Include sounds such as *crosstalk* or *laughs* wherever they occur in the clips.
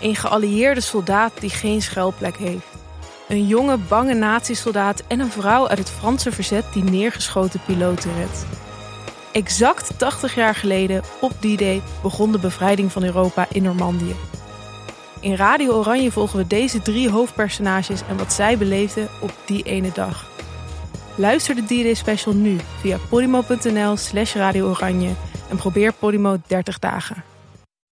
Een geallieerde soldaat die geen schuilplek heeft. Een jonge, bange nazi-soldaat en een vrouw uit het Franse verzet die neergeschoten piloten redt. Exact 80 jaar geleden, op die day, begon de bevrijding van Europa in Normandië. In Radio Oranje volgen we deze drie hoofdpersonages en wat zij beleefden op die ene dag. Luister de D-Day special nu via podimo.nl slash Radio Oranje en probeer Podimo 30 dagen.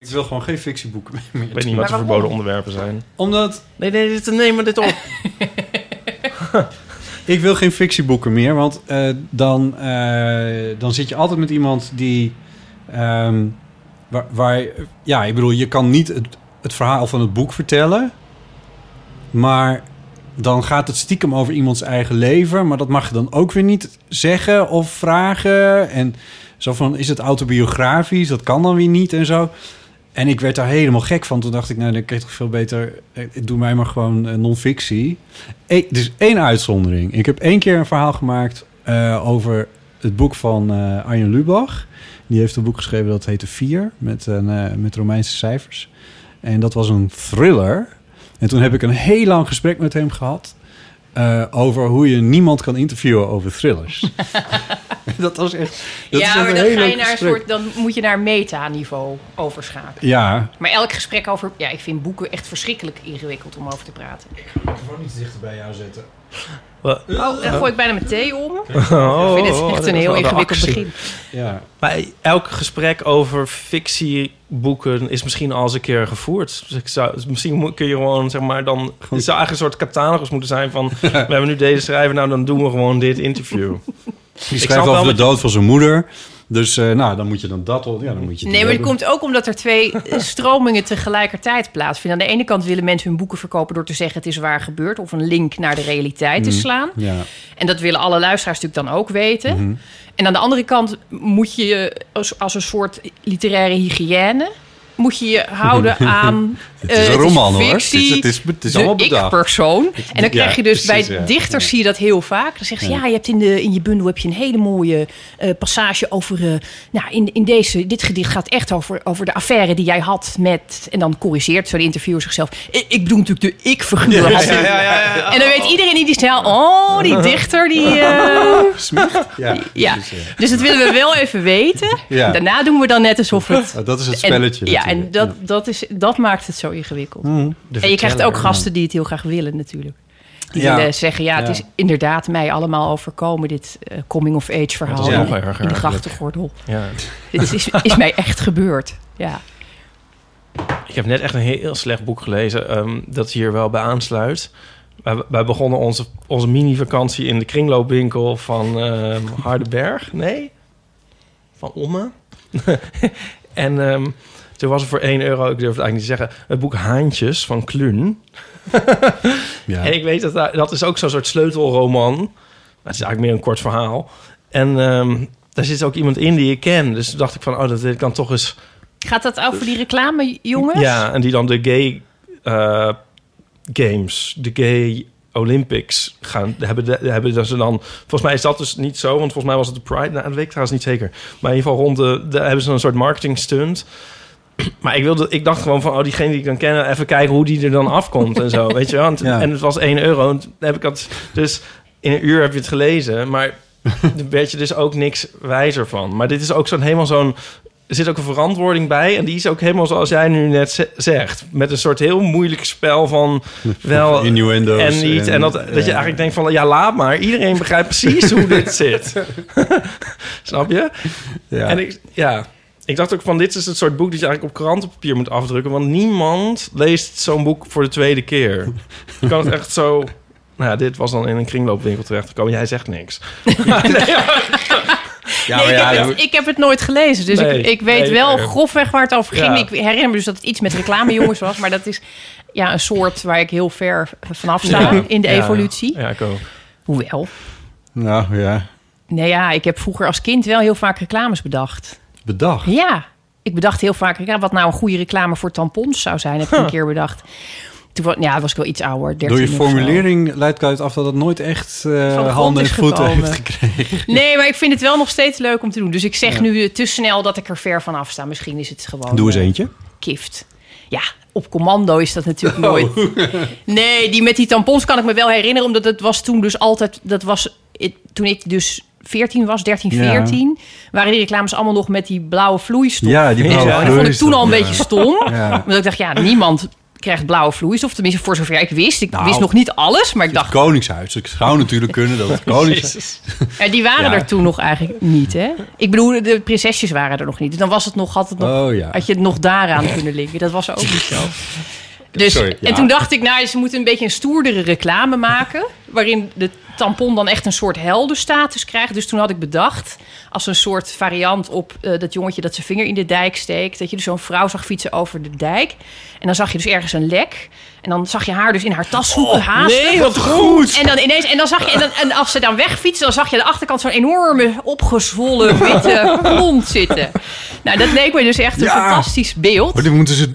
Ik wil gewoon geen fictieboeken *laughs* meer. Ik weet niet wat de verboden onderwerpen zijn. Omdat Nee, nee, dit, neem maar dit op. *laughs* ik wil geen fictieboeken meer, want eh, dan, eh, dan zit je altijd met iemand die... ehm, waar, waar, ja, ik bedoel, je kan niet het, het verhaal van het boek vertellen, maar dan gaat het stiekem over iemands eigen leven, maar dat mag je dan ook weer niet zeggen of vragen. En zo van, is het autobiografisch? Dat kan dan weer niet en zo. En ik werd daar helemaal gek van. Toen dacht ik, nou, dan kun je toch veel beter... eh, Doe mij maar gewoon eh, non-fictie. E dus één uitzondering. Ik heb één keer een verhaal gemaakt eh, over het boek van eh, Arjen Lubach. Die heeft een boek geschreven dat heette Vier, met, eh, met Romeinse cijfers. En dat was een thriller. En toen heb ik een heel lang gesprek met hem gehad... eh, over hoe je niemand kan interviewen over thrillers. *laughs* dat was echt... Dat ja, maar een dan, heel ga je leuk naar een soort, dan moet je naar meta-niveau overschakelen. Ja, Maar elk gesprek over... Ja, ik vind boeken echt verschrikkelijk ingewikkeld om over te praten. gewoon iets dichter bij jou zetten. Wat? Oh, dan gooi ik bijna mijn thee om. *laughs* Oh, ik vind het oh, echt een heel ingewikkeld actie. begin. Ja. Maar elk gesprek over fictieboeken is misschien al eens een keer gevoerd. Dus ik zou, dus misschien kun je gewoon, zeg maar, dan... Het zou eigenlijk een soort catalogus moeten zijn van... *laughs* we hebben nu deze schrijver, nou dan doen we gewoon dit interview. Die schrijft over de dood van zijn moeder. Dus eh, nou, dan moet je dan dat... Ja, dan moet je Nee, maar het komt ook omdat er twee eh, stromingen tegelijkertijd plaatsvinden. Aan de ene kant willen mensen hun boeken verkopen door te zeggen het is waar gebeurd. Of een link naar de realiteit te slaan. Ja. En dat willen alle luisteraars natuurlijk dan ook weten. Mhm. En aan de andere kant moet je je als, als een soort literaire hygiëne... moet je je houden *laughs* aan... Het is eh, een roman, hoor. fictie, Het is- het is- het ik-persoon. En dan krijg je dus precies, bij ja. dichters zie je dat heel vaak. Dan zeggen ze, ja, je hebt in, de, in je bundel heb je een hele mooie eh, passage over... eh, nou, in, in deze, dit gedicht gaat echt over, over de affaire die jij had met... En dan corrigeert zo de interviewer zichzelf. Ik, ik bedoel natuurlijk de ik-figuur. *laughs* En dan weet iedereen in die snel... Oh, die *laughs* dichter, die... eh, *laughs* Ja, ja, precies, ja. dus dat willen we wel even weten. Daarna doen we dan net alsof het... Oh, dat is het spelletje. En, ja, en dat, dat, is, dat maakt het zo ingewikkeld. Mhm. En je krijgt ook gasten die het heel graag willen natuurlijk. Die Ja. willen zeggen, ja, het Ja. is inderdaad mij allemaal overkomen... dit eh, coming-of-age verhaal is in, in erger de grachtengordel. Ja. *laughs* *laughs* Dit is, is mij echt gebeurd, ja. Ik heb net echt een heel slecht boek gelezen ehm, dat hier wel bij aansluit. Wij, wij begonnen onze, onze mini-vakantie in de kringloopwinkel van ehm Hardenberg. Nee? Van Omme. *laughs* en ehm, toen was er voor 1 euro, ik durf het eigenlijk niet te zeggen... het boek Haantjes van Kluun. *laughs* Ja. En ik weet dat daar- dat is ook zo'n soort sleutelroman. Maar het is eigenlijk meer een kort verhaal. En ehm, daar zit ook iemand in die ik ken. Dus toen dacht ik van, oh, dat dan toch eens... Gaat dat over die reclame, jongens? Ja, en die dan de gay eh, games, de gay Olympics gaan hebben. De, hebben dat ze dan. Volgens mij is dat dus niet zo, want volgens mij was het de Pride. Nou, dat weet ik trouwens niet zeker. Maar in ieder geval rond de, de hebben ze een soort marketing stunt. *clears throat* Maar ik, wilde, ik dacht gewoon van, oh, diegene die ik dan ken, even kijken hoe die er dan afkomt en zo, *laughs* weet je wel. En, Ja. en het was 1 euro. En heb ik dat, dus in een uur heb je het gelezen, maar *laughs* daar werd je dus ook niks wijzer van. Maar dit is ook zo'n helemaal zo'n er zit ook een verantwoording bij. En die is ook helemaal zoals jij nu net ze- zegt. Met een soort heel moeilijk spel van *laughs* wel Innuendo's en niet. En, dat, dat je eigenlijk denkt van ja, laat maar. Iedereen begrijpt precies hoe dit zit. Snap je? Ja. En ik, ja, ik dacht ook van dit is het soort boek dat je eigenlijk op krantenpapier moet afdrukken. Want niemand leest zo'n boek voor de tweede keer. Je *laughs* kan het echt zo... Nou ja, dit was dan in een kringloopwinkel terechtgekomen. Jij zegt niks. *laughs* Ja, Nee, ik, ja, heb het, ik heb het nooit gelezen, dus Nee, ik, ik weet nee, wel grofweg waar het over ging. ja. Ik herinner me dus dat het iets met reclamejongens was, maar dat is ja, een soort waar ik heel ver vanaf sta Ja. in de Ja, evolutie. Ja, ik ook. Hoewel, Nou ja, nee ja, ik heb vroeger als kind wel heel vaak reclames bedacht. Bedacht. Ja, ik bedacht heel vaak ja, wat nou een goede reclame voor tampons zou zijn, heb ik een keer bedacht. Toen ja, was ik wel iets ouder. 13 Door je formulering leidt ik uit af dat het nooit echt grond handen en voeten gekomen. heeft gekregen. Nee, maar ik vind het wel nog steeds leuk om te doen. Dus ik zeg nu eh, te snel dat ik er ver van af sta. Misschien is het gewoon... Doe eens eh, eentje. kift. Ja, op commando is dat Oh. natuurlijk nooit. *laughs* Nee, die met die tampons kan ik me wel herinneren, omdat het was toen dus altijd. Dat was toen ik dus 14 was, 13, Ja. 14, waren die reclames allemaal nog met die blauwe vloeistof. Ja, die blauwe dat vond ik toen al een vloeistof, beetje stom. Omdat ik dacht, ja, niemand krijgt blauwe vloeistof. Tenminste, voor zover ik wist. Ik Nou, wist nog niet alles, maar ik dacht, Koningshuis. Ik zou natuurlijk kunnen dat het *laughs* Koningshuis... ja, die waren Ja. er toen nog eigenlijk niet, hè? Ik bedoel, de prinsesjes waren er nog niet. Dus dan was het nog, had het nog Oh ja. had je het nog daaraan kunnen linken. Dat was ook niet zo. *laughs* Dus, Sorry. En toen dacht ik, nou, ze moeten een beetje een stoerdere reclame maken. Waarin de tampon dan echt een soort heldenstatus krijgt. Dus toen had ik bedacht, als een soort variant op eh, dat jongetje dat zijn vinger in de dijk steekt. Dat je dus zo'n vrouw zag fietsen over de dijk. En dan zag je dus ergens een lek. En dan zag je haar dus in haar tas zoeken, haasten. Nee, wat goed! En dan ineens, en dan zag je, en, dan, en als ze dan wegfietsen, dan zag je aan de achterkant zo'n enorme opgezwollen witte *laughs* kont zitten. Nou, dat leek me dus echt een Ja. fantastisch beeld. Maar dit moeten ze...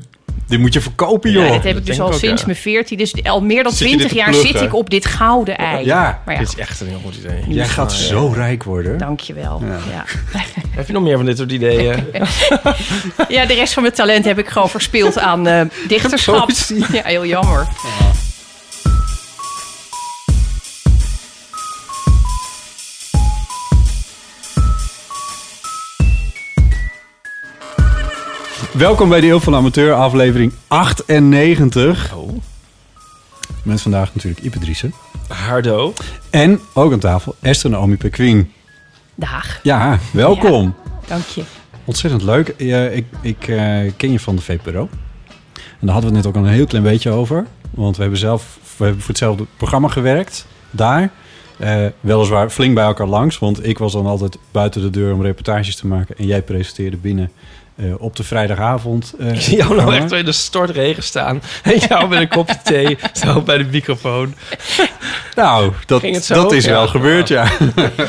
Dit moet je verkopen, joh. Ja, dat heb ik dus al sinds ja. mijn 14. Dus al meer dan Zit je dit 20 te jaar zit ik op dit gouden ei. Ja. maar ja, Dit is echt een heel goed idee. Jij gaat zo rijk worden. dankjewel. Ja. *laughs* Heb je nog meer van dit soort ideeën? *laughs* ja, de rest van mijn talent heb ik gewoon verspeeld aan eh, *laughs* dichterschap. Ja, heel jammer. Welkom bij de Eeuw van de Amateur, aflevering 98. Oh. Met vandaag natuurlijk Ipe Driessen. Hardo. En ook aan tafel Esther Naomi Pequien. Dag, Ja, welkom. dank je. Ontzettend leuk. Ja, ik ik eh, ken je van de VPRO. En daar hadden we het net ook al een heel klein beetje over. Want we hebben zelf we hebben voor hetzelfde programma gewerkt. Daar. Eh, weliswaar flink bij elkaar langs. Want ik was dan altijd buiten de deur om reportages te maken. En jij presenteerde binnen eh, op de vrijdagavond. eh, Ik zie jou nou echt in de stortregen staan. *laughs* En jou met een kopje thee, *laughs* zo bij de microfoon. Nou, dat, dat is Ja. wel gebeurd, ja. *laughs*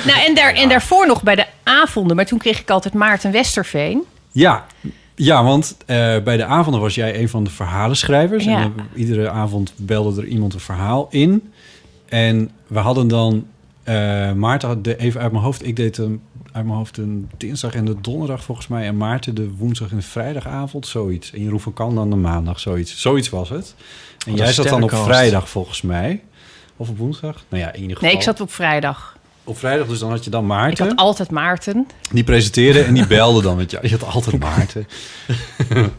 Nou, en, daar, en daarvoor nog bij de avonden. Maar toen kreeg ik altijd Maarten Westerveen. Ja, ja want eh, bij de avonden was jij een van de verhalenschrijvers. Ja. En dan, iedere avond belde er iemand een verhaal in. En we hadden dan... eh, Maarten had de, even uit mijn hoofd... Ik deed hem uit mijn hoofd een dinsdag en de donderdag volgens mij. En Maarten de woensdag en de vrijdagavond, zoiets. En Jeroen van Kan dan de maandag, zoiets. Zoiets was het. En jij zat dan op vrijdag volgens mij. Of op woensdag? Nou ja, in ieder geval. Nee, ik zat op vrijdag. Op vrijdag, dus dan had je dan Ik Maarten. had altijd Maarten. Die presenteerde en die belde dan met jou. Je had altijd Maarten. *laughs*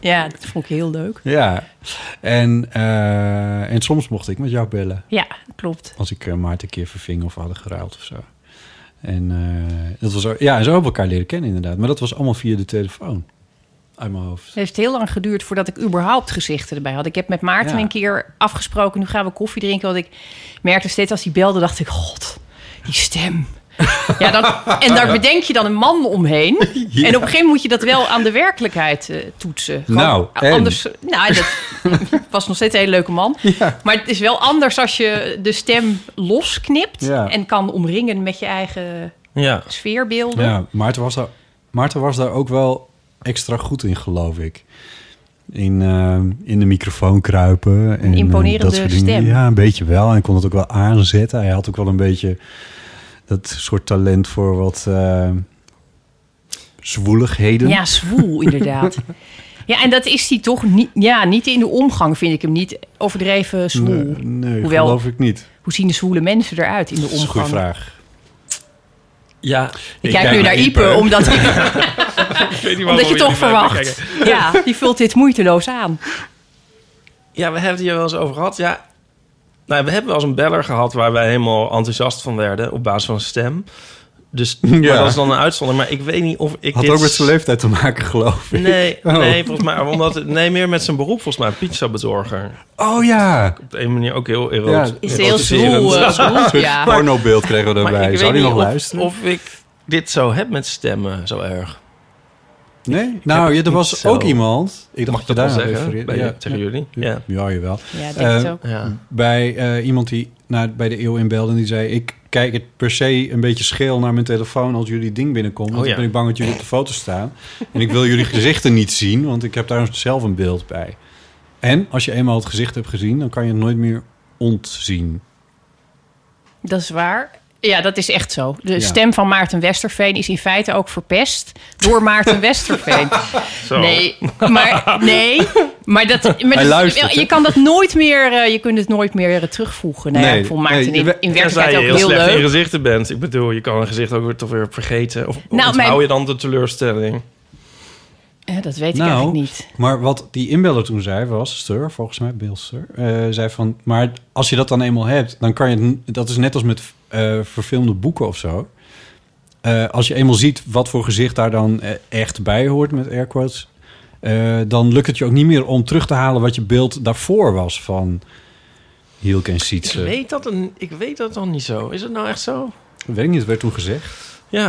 Ja, dat vond ik heel leuk. Ja, en, eh, en soms mocht ik met jou bellen. Ja, klopt. Als ik eh, Maarten een keer verving of hadden geruild of zo. En eh, dat was ja, en zo hebben we elkaar leren kennen inderdaad. Maar dat was allemaal via de telefoon. Uit mijn hoofd. Het heeft heel lang geduurd voordat ik überhaupt gezichten erbij had. Ik heb met Maarten Ja. een keer afgesproken, nu gaan we koffie drinken. Want ik merkte steeds als hij belde, dacht ik, god, die stem. *laughs* Ja, dan, en daar bedenk je dan een man omheen. *laughs* En op een gegeven moment moet je dat wel aan de werkelijkheid eh, toetsen. Gewoon Nou, en? anders. Nou, dat *laughs* was nog steeds een hele leuke man. Maar het is wel anders als je de stem losknipt Ja. en kan omringen met je eigen Ja. sfeerbeelden. Ja, Maarten was, daar, Maarten was daar ook wel extra goed in, geloof ik. In, eh, in de microfoon kruipen. En, eh, imponerende dat soort dingen. stem. Ja, een beetje wel. En hij kon het ook wel aanzetten. Hij had ook wel een beetje dat soort talent voor wat eh zwoeligheden. Ja, zwoel, *laughs* inderdaad. Ja, en dat is hij toch niet... Ja, niet in de omgang vind ik hem niet overdreven zwoel. Nee, nee Hoewel- geloof ik niet. Hoe zien de zwoele mensen eruit in de Dat is een goede omgang? vraag. Ja. Ik kijk nu naar Ipe, omdat, ik, *laughs* *laughs* Ik weet niet omdat je toch verwacht. Ja, die vult dit moeiteloos aan. Ja, we hebben het hier wel eens over gehad. Ja, nou, we hebben wel eens een beller gehad waar wij helemaal enthousiast van werden op basis van zijn stem. Dus *laughs* maar dat is dan een uitzondering. Maar ik weet niet of ik Had dit... ook met zijn leeftijd te maken, geloof ik. Nee, *laughs* Oh. nee, volgens mij, omdat het, nee, meer met zijn beroep volgens mij, pizza bezorger. Oh ja. Op een manier ook heel erotisch. Ja, Is heel zwoel. eh, *laughs* zwoel, ja. Pornobeeld kregen we Maar erbij. ik Zou die niet nog of, luisteren? of ik dit zo heb met stemmen zo erg. Nee? nou, het ja, er was zo. ook iemand... Ik Mag dacht ik dat dat wel daar zeggen? Bij, Ja, tegen ja. jullie? Ja. Ja, jawel. Ja, ik denk het ook. ja. Bij eh, iemand die naar, bij de eeuw inbelde en die zei... ik kijk het per se een beetje scheel naar mijn telefoon als jullie ding binnenkomt. Want Oh, ja. dan ben ik bang dat jullie op de foto staan. En ik wil jullie gezichten niet zien, want ik heb daar zelf een beeld bij. En als je eenmaal het gezicht hebt gezien, dan kan je het nooit meer ontzien. Dat is waar. Ja, dat is echt zo. De Ja. stem van Maarten Westerveen is in feite ook verpest door Maarten Westerveen. *laughs* Zo. Nee, maar nee, maar dat. Maar Hij dat- luistert, je kan dat nooit meer. eh, je kunt het nooit meer eh, terugvoegen. Nou, Nee, ja, ik vond Maarten nee, in, werkelijkheid je ook heel heel slecht in je leuk. gezichten bent. Ik bedoel, je kan een gezicht ook weer toch weer vergeten. Of Nou, onthoud mijn- je dan de teleurstelling? Eh, dat weet ik Nou, eigenlijk niet. Maar wat die inbeller toen zei was, Stur, volgens mij, Bill eh, zei van... Maar als je dat dan eenmaal hebt, dan kan je... Dat is net als met eh, verfilmde boeken of zo. Eh, als je eenmaal ziet wat voor gezicht daar dan eh, echt bij hoort, met air quotes... eh, dan lukt het je ook niet meer om terug te halen wat je beeld daarvoor was van Hielk en Ik Sietse. weet, dat een, ik weet dat dan niet zo. Is het nou echt zo? Weet ik niet, het werd toen gezegd. Ja.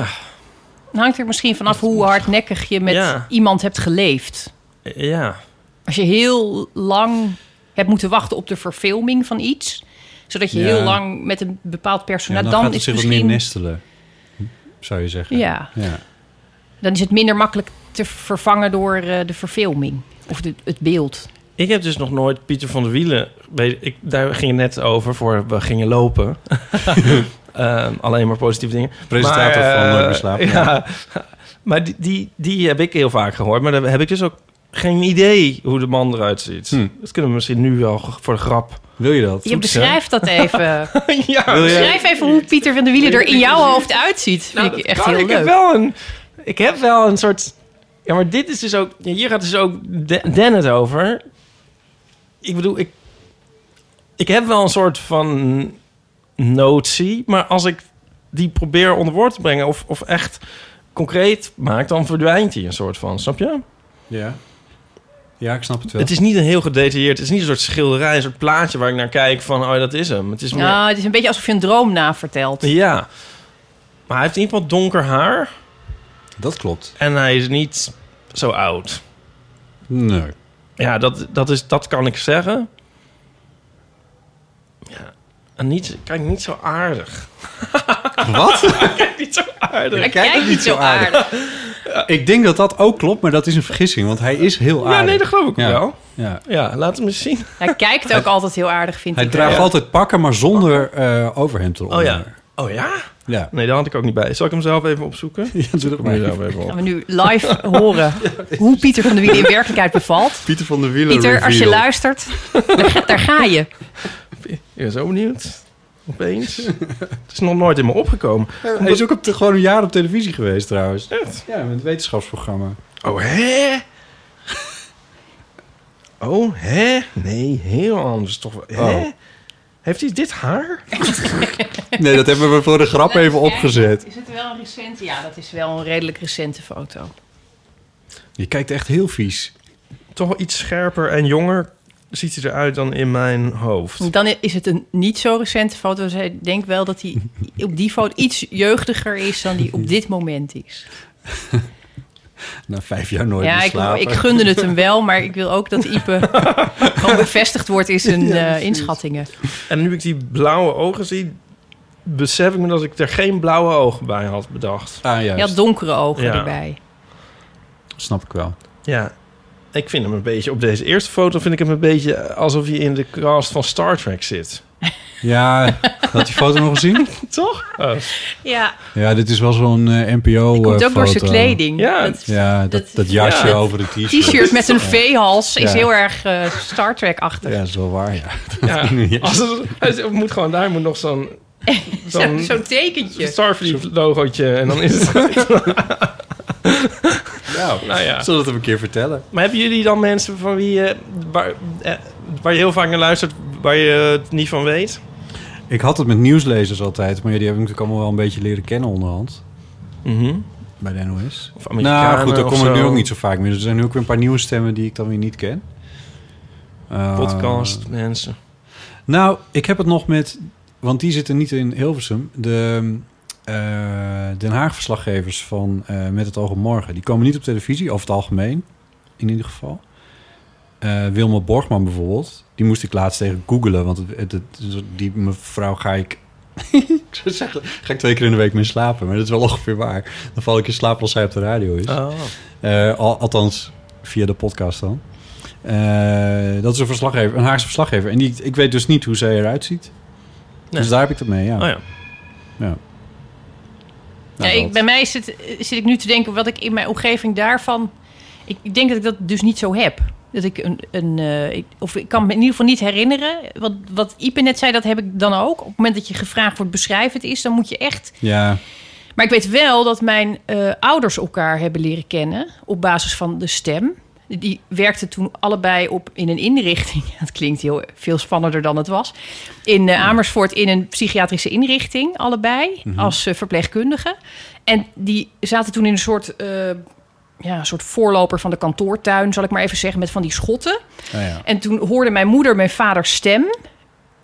Het hangt er misschien vanaf hoe hardnekkig je met Ja. iemand hebt geleefd. Ja. Als je heel lang hebt moeten wachten op de verfilming van iets, zodat je Ja. heel lang met een bepaald Ja, personage, dan, dan, gaat het is zich het wat meer misschien, nestelen, zou je zeggen. ja, ja. dan is het minder makkelijk te vervangen door eh, de verfilming of de, het beeld. Ik heb dus nog nooit Pieter van der Wielen... weet- Ik, daar ging het net over voor we gingen lopen. *laughs* *laughs* Ehm, alleen maar positieve dingen. Presentator Maar, van eh, Nooit slapen. *laughs* Ja. Maar die, die, die heb ik heel vaak gehoord. Maar daar heb ik dus ook geen idee hoe de man eruit ziet. Hm. Dat kunnen we misschien nu wel voor de grap. Wil je dat? Je beschrijft dat even. *laughs* ja, Beschrijf even hoe Pieter van der Wielen er in jouw hoofd uitziet. Vind Nou, ik dat echt kan. heel ik leuk. Heb wel een, ik heb wel een soort... Ja, maar dit is dus ook... ja, hier gaat dus ook Den het over. Ik bedoel, ik... Ik heb wel een soort van notie. Maar als ik die probeer onder woord te brengen... of, of echt concreet maak... dan verdwijnt die een soort van. Snap je? Ja. Ja, ik snap het wel. Het is niet een heel gedetailleerd... het is niet een soort schilderij... een soort plaatje waar ik naar kijk van... oh, dat is hem. Het is meer... Nou, het is een beetje alsof je een droom navertelt. Ja. Maar hij heeft in ieder geval donker haar... Dat klopt. En hij is niet zo oud. Nee. Ja, dat, dat, is, dat kan ik zeggen. Ja. En niet, kijk, niet zo aardig. Wat? *laughs* niet zo aardig. Hij kijkt kijkt niet zo aardig. *laughs* ik denk dat dat ook klopt, maar dat is een vergissing, want hij is heel aardig. Ja, nee, dat geloof ik Ja. wel. Ja. Ja, laat hem eens zien. Hij kijkt ook altijd heel aardig, vind Hij ik. draagt Ja. altijd pakken, maar zonder eh overhemd eronder. Oh ja. Oh ja? Ja. Nee, daar had ik ook niet bij. Zal ik hem zelf even opzoeken? *laughs* Ja, doe dat maar. zelf even op. Gaan we nu live *laughs* horen hoe Pieter van der Wielen in werkelijkheid bevalt. Pieter van der Wielen Pieter, als je luistert, daar, ga- daar ga je. Ik ben zo benieuwd. Opeens. *laughs* Het is nog nooit in me opgekomen. Hij is ook op de, gewoon een jaar op televisie geweest trouwens. Echt? Ja, met het wetenschapsprogramma. Oh, hè? *laughs* Oh, hè? Nee, heel anders toch wel. Hè? Oh. Heeft hij dit haar? *laughs* Nee, dat hebben we voor de grap even opgezet. Is het wel een recente? Ja, dat is wel een redelijk recente foto. Je kijkt echt heel vies. Toch wel iets scherper en jonger ziet hij eruit dan in mijn hoofd. Dan is het een niet zo recente foto. Dus ik denk wel dat hij op die foto iets jeugdiger is dan die op dit moment is. *laughs* Na vijf jaar nooit ja, meer ik, ik gunde het hem wel, maar ik wil ook dat Ipe *laughs* gewoon bevestigd wordt in zijn eh, inschattingen. En nu ik die blauwe ogen zie, besef ik me dat ik er geen blauwe ogen bij had bedacht. Ah, Je juist. had donkere ogen Ja. erbij. Snap ik wel. Ja, ik vind hem een beetje... Op deze eerste foto vind ik hem een beetje alsof je in de cast van Star Trek zit. *laughs* Ja, had die foto nog gezien? *laughs* Toch? Oh. Ja, Ja, dit is wel zo'n eh, NPO komt ook eh, door zijn kleding. Ja. Dat Ja, dat, Dat- dat jasje ja. over de t-shirt. t-shirt met een V-hals is heel erg eh, Star Trek-achtig. Ja, dat is wel waar, ja. *laughs* Als het, het moet gewoon, daar moet nog zo'n zo'n Zo- Zo'n tekentje. Starfleet logootje en dan is het... Nou, *laughs* nou ja. zullen we het een keer vertellen? Maar hebben jullie dan mensen van wie je, waar, eh, waar je heel vaak naar luistert, waar je het niet van weet? Ik had het met nieuwslezers altijd, maar ja, die heb ik natuurlijk allemaal wel een beetje leren kennen onderhand. Bij de NOS. Of Amerikanen Nou goed, daar of komen nu zo. ook niet zo vaak meer. Er zijn nu ook weer een paar nieuwe stemmen die ik dan weer niet ken. Eh, Podcast, mensen. Nou, ik heb het nog met... Want die zitten niet in Hilversum. De eh, Den Haag-verslaggevers van eh, Met het oog op morgen... die komen niet op televisie, over het algemeen, in ieder geval. Eh Wilma Borgman bijvoorbeeld, die moest ik laatst tegen googelen... want het, het, het- die mevrouw ga ik... *laughs* ik zou zeggen, ga ik twee keer in de week mee slapen, maar dat is wel ongeveer waar. Dan val ik in slaap als zij op de radio is. Oh. Eh, al- althans, via de podcast dan. Eh, dat is een verslaggever, een Haagse verslaggever. En die, ik weet dus niet hoe zij eruit ziet. Nee. Dus daar heb ik het mee, ja. Oh ja. ja. Ja, ik, bij mij zit, zit ik nu te denken wat ik in mijn omgeving daarvan. Ik, ik denk dat ik dat dus niet zo heb. Dat ik een. een eh, ik, of ik kan me in ieder geval niet herinneren. Wat, wat Ipe net zei, dat heb ik dan ook. Op het moment dat je gevraagd wordt, beschrijf het is, dan moet je echt. Ja, Maar ik weet wel dat mijn eh, ouders elkaar hebben leren kennen op basis van de stem. Die werkten toen allebei op in een inrichting. *laughs* Dat klinkt heel veel spannender dan het was. In eh, Amersfoort in een psychiatrische inrichting, allebei, als eh, verpleegkundige. En die zaten toen in een soort, eh, ja, een soort voorloper van de kantoortuin, zal ik maar even zeggen, met van die schotten. nou ja. En toen hoorde mijn moeder mijn vaders stem.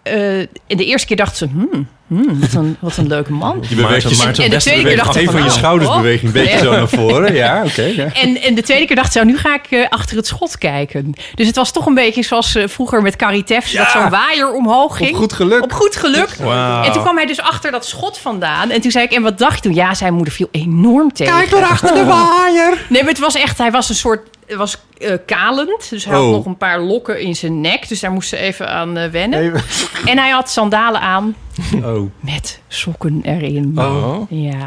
Eh, en de eerste keer dacht ze, hmm, hmm, wat, een, wat een leuke man. Je beweegt je, En de tweede keer dacht ze een van je oh, schouders oh. een beetje zo naar voren. Ja, oké. ja. En, en de tweede keer dacht ze, oh, nu ga ik eh, achter het schot kijken. Dus het was toch een beetje zoals eh, vroeger met Carrie Teffs... dat zo'n waaier omhoog ging. Op goed geluk. Op goed geluk. En toen kwam hij dus achter dat schot vandaan. En toen zei ik, en wat dacht je toen? Ja, zijn moeder viel enorm tegen. Kijk door achter de waaier. Nee, maar het was echt, hij was een soort, was eh, kalend. Dus hij Oh. had nog een paar lokken in zijn nek. Dus daar moest ze even aan eh, wennen. Even- *laughs* En hij had sandalen aan *laughs* Oh. met sokken erin. Oh. Ja.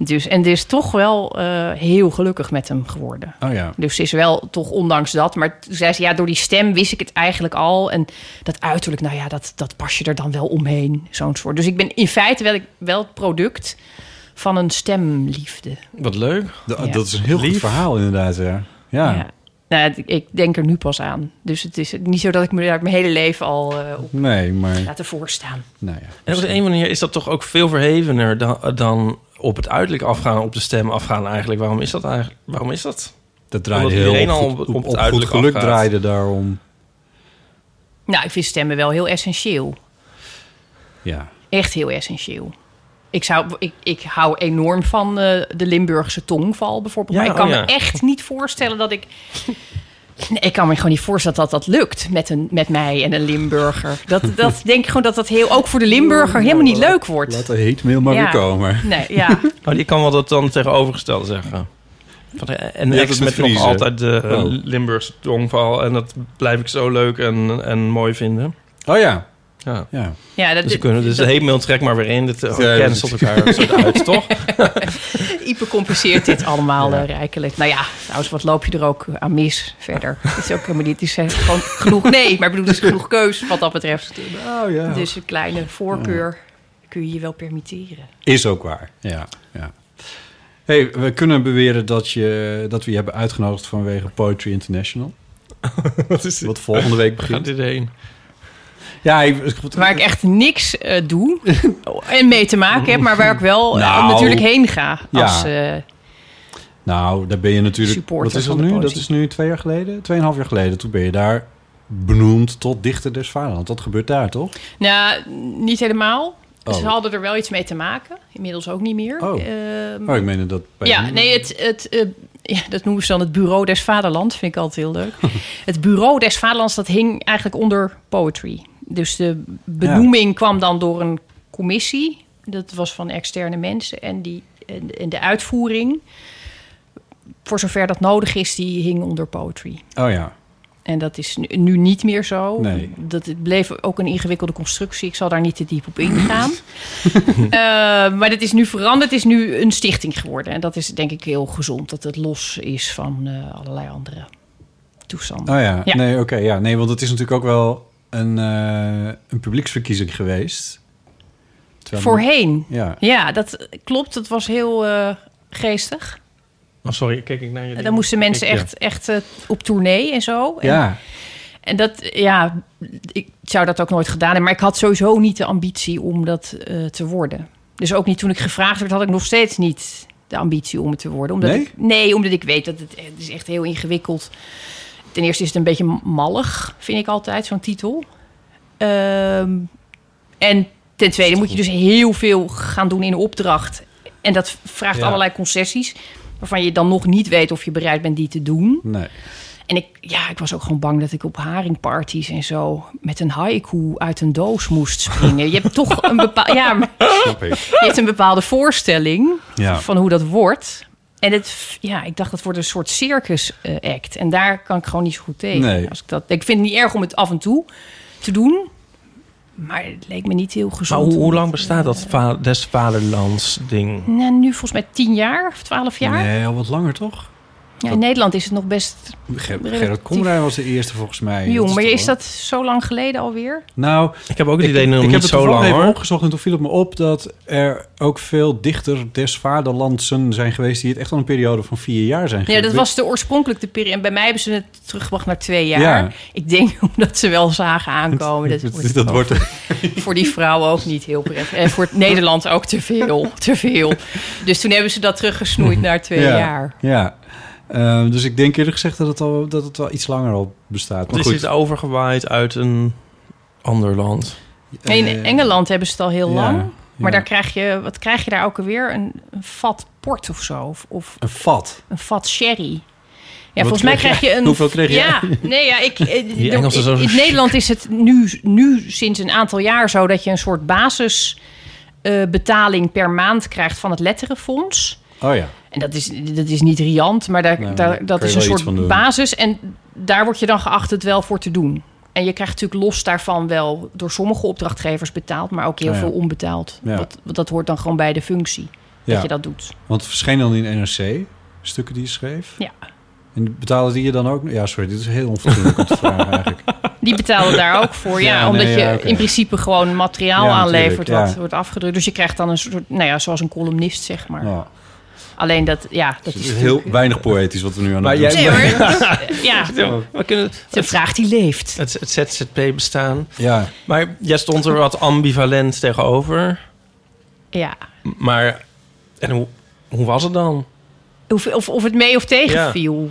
Dus, en die is toch wel eh, heel gelukkig met hem geworden. oh ja. Dus ze is wel toch ondanks dat. Maar toen zei ze, ja, door die stem wist ik het eigenlijk al. En dat uiterlijk, nou ja, dat, dat pas je er dan wel omheen. Zo'n soort. Dus ik ben in feite wel, wel het product van een stemliefde. Wat leuk. D- Ja. Dat is een heel goed Lief. verhaal inderdaad, ja. Ja. Ja. Nou, ik denk er nu pas aan. Dus het is niet zo dat ik me daar mijn hele leven al eh, op Nee, maar... laten voorstaan. Nou ja. En op de een manier is dat toch ook veel verhevener dan, dan op het uiterlijk afgaan, op de stem afgaan eigenlijk. Waarom is dat eigenlijk? Waarom is dat? Dat draaide heel iedereen op, goed, op- op, op het op goed uiterlijk geluk afgaat. draaide daarom. Nou, ik vind stemmen wel heel essentieel. Ja. Echt heel essentieel. Ik, zou, ik, ik hou enorm van eh, de Limburgse tongval bijvoorbeeld. Ja, maar ik kan oh ja. me echt niet voorstellen dat ik... Nee, ik kan me gewoon niet voorstellen dat dat lukt met, een, met mij en een Limburger. Dat, dat *laughs* denk ik gewoon dat dat heel, ook voor de Limburger helemaal niet leuk wordt. Laat de heet mail maar Ja. weer komen. Nee, ja. Nou, *laughs* die kan wel dat dan tegenovergestelde zeggen. En hebt ex het met nog altijd de Oh. Limburgse tongval. En dat blijf ik zo leuk en, en mooi vinden. Oh ja. Ja. Ja. ja dat, Dus, we kunnen, dus de dat- heetmail trek maar weer in. Uh, Ja, cancelt elkaar *laughs* zo uit, toch? *laughs* Ipe compenseert dit allemaal Ja. eh, rijkelijk. Nou ja, trouwens, wat loop je er ook aan mis verder? *laughs* Het is ook helemaal niet, het is eh, gewoon genoeg... Nee, maar ik bedoel, er is genoeg keus wat dat betreft. Oh ja. Dus een kleine voorkeur kun je je wel permitteren. Is ook waar. Ja. ja. Hey, we kunnen beweren dat, je, dat we je hebben uitgenodigd vanwege Poetry International. Wat is Wat volgende week begint. gaat dit heen? Ja, ik, Waar ik echt niks eh, doe *laughs* en mee te maken heb, maar waar ik wel eh, Nou, natuurlijk heen ga. ja. Als, eh, Nou, daar ben je natuurlijk... Wat is dat nu? Dat is nu twee jaar geleden? Tweeënhalf jaar geleden. Toen ben je daar benoemd tot dichter des vaderlands. Dat gebeurt daar, toch? nou, niet helemaal. Oh. Ze hadden er wel iets mee te maken. Inmiddels ook niet meer. Oh. Ehm, Oh, ik meende dat... bij ja, nee, het, het, ja, dat noemen ze dan het Bureau des Vaderlands. Vind ik altijd heel leuk. *laughs* het Bureau des Vaderlands, dat hing eigenlijk onder poetry. Dus de benoeming kwam dan door een commissie. Dat was van externe mensen. En, die, en, en de uitvoering, voor zover dat nodig is, die hing onder poetry. Oh ja. En dat is nu, nu niet meer zo. Nee. Dat het bleef ook een ingewikkelde constructie. Ik zal daar niet te diep op ingaan. *laughs* Eh, maar dat is nu veranderd. Het is nu een stichting geworden. En dat is denk ik heel gezond. Dat het los is van eh, allerlei andere toestanden. Oh ja. Ja. Nee, oké. ja. Nee, want het is natuurlijk ook wel een, eh, een publieksverkiezing geweest. Terwijl- Voorheen. Ja. Ja, dat klopt. Dat was heel eh, geestig. Oh, sorry, kijk ik naar je. En dan moesten mensen Ik- ja. echt, echt eh, op tournee en zo. En, Ja. En dat, ja, ik zou dat ook nooit gedaan hebben. Maar ik had sowieso niet de ambitie om dat eh, te worden. Dus ook niet toen ik gevraagd werd, had ik nog steeds niet de ambitie om het te worden. Omdat Nee? Ik, nee, omdat ik weet dat het, het is echt heel ingewikkeld. Ten eerste is het een beetje mallig, vind ik altijd, zo'n titel. Ehm, en ten tweede moet je dus heel veel gaan doen in opdracht. En dat vraagt Ja. allerlei concessies... waarvan je dan nog niet weet of je bereid bent die te doen. Nee. En ik, ja, ik was ook gewoon bang dat ik op haringparties en zo... met een haiku uit een doos moest springen. Je hebt toch een bepaalde... Ja, *laughs* je hebt een bepaalde voorstelling Ja. van hoe dat wordt. En het, ja, ik dacht dat wordt een soort circus eh, act. En daar kan ik gewoon niet zo goed tegen. Nee. Als ik, dat, ik vind het niet erg om het af en toe te doen. Maar het leek me niet heel Maar gezond. hoe, hoe lang bestaat dat va des vaderlands ding? Nou, nu volgens mij tien jaar of twaalf jaar. Nee, al wat langer toch? Ja, in Nederland is het nog best Ger. Gerard Komrij was de eerste volgens mij. jong. Maar is dat zo lang geleden alweer? Nou, Ik heb ook het idee nog ik niet heb het zo lang even hoor. opgezocht en toen viel het me op dat er ook veel dichter des vaderlandsen zijn geweest die het echt al een periode van vier jaar zijn Ja, geweest. dat was de oorspronkelijke periode. En bij mij hebben ze het teruggebracht naar twee jaar. Ja. Ik denk *laughs* omdat ze wel zagen aankomen. Dat, *laughs* wordt, dat wordt *laughs* voor die vrouw ook niet heel prettig. En voor het Nederland ook te veel. Te veel. Dus toen hebben ze dat teruggesnoeid naar twee ja, jaar. Ja. Ehm, dus ik denk eerlijk gezegd dat het, al, dat het wel iets langer al bestaat. Maar is goed. dit overgewaaid uit een ander land? In Eh, Engeland hebben ze het al heel ja, lang. Maar ja. daar krijg je, wat krijg je daar ook alweer? Een, een vat port of zo. Of, of Een vat. een vat sherry. Ja, volgens mij krijg je een. Hoeveel kreeg jij? Ja, nee, ja, ik. eh, *laughs* Die in, in Nederland is het nu, nu sinds een aantal jaar zo dat je een soort basisbetaling per maand krijgt van het Letterenfonds. Oh ja. En dat is, dat is niet riant, maar daar, Nee, daar, dat is een soort basis. En daar word je dan geacht het wel voor te doen. En je krijgt natuurlijk los daarvan wel door sommige opdrachtgevers betaald, maar ook heel ja. veel onbetaald. Ja. Dat, dat hoort dan gewoon bij de functie dat je dat doet. Want het verscheen dan in NRC, stukken die je schreef. Ja. En betalen die je dan ook? Ja, sorry, dit is heel onfatsoenlijk om te vragen *laughs* eigenlijk. Die betalen daar ook voor, ja. Ja, omdat nee, je ja, in principe gewoon materiaal Ja, aanlevert wat wordt afgedrukt. Dus je krijgt dan een soort, nou ja, zoals een columnist, zeg maar. Ja. Alleen dat, ja, dat Het is heel natuurlijk- weinig poëtisch wat we nu aan Maar het doen jij- Nee, *laughs* maar, ja, We kunnen het is een vraag die leeft. het, het ZZP bestaan. Ja, Maar jij stond er wat ambivalent tegenover. Ja. Maar en hoe, hoe was het dan? Of, of, of het mee of tegenviel.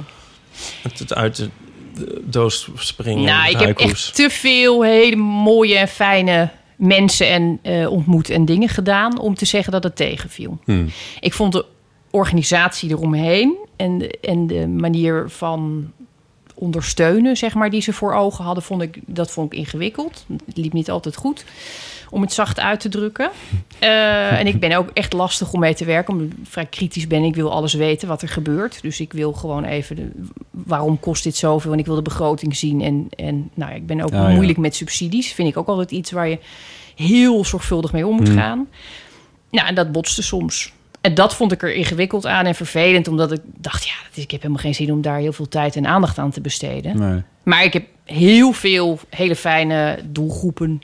Het, het uit de, de doos springen. Nou, ik heb echt te veel hele mooie en fijne mensen en eh, ontmoet en dingen gedaan om te zeggen dat het tegenviel. Hm. Ik vond de organisatie eromheen en de, en de manier van ondersteunen, zeg maar, die ze voor ogen hadden, vond ik, dat vond ik ingewikkeld. Het liep niet altijd goed, om het zacht uit te drukken. Eh, en ik ben ook echt lastig om mee te werken, omdat ik vrij kritisch ben. Ik wil alles weten wat er gebeurt. Dus ik wil gewoon even, de, waarom kost dit zoveel? En ik wil de begroting zien. En, en nou, ja, ik ben ook Ah, ja. moeilijk met subsidies. Vind ik ook altijd iets waar je heel zorgvuldig mee om moet Hmm. gaan. Nou, en dat botste soms. En dat vond ik er ingewikkeld aan en vervelend, omdat ik dacht, ja, ik heb helemaal geen zin om daar heel veel tijd en aandacht aan te besteden. nee. Maar ik heb heel veel hele fijne doelgroepen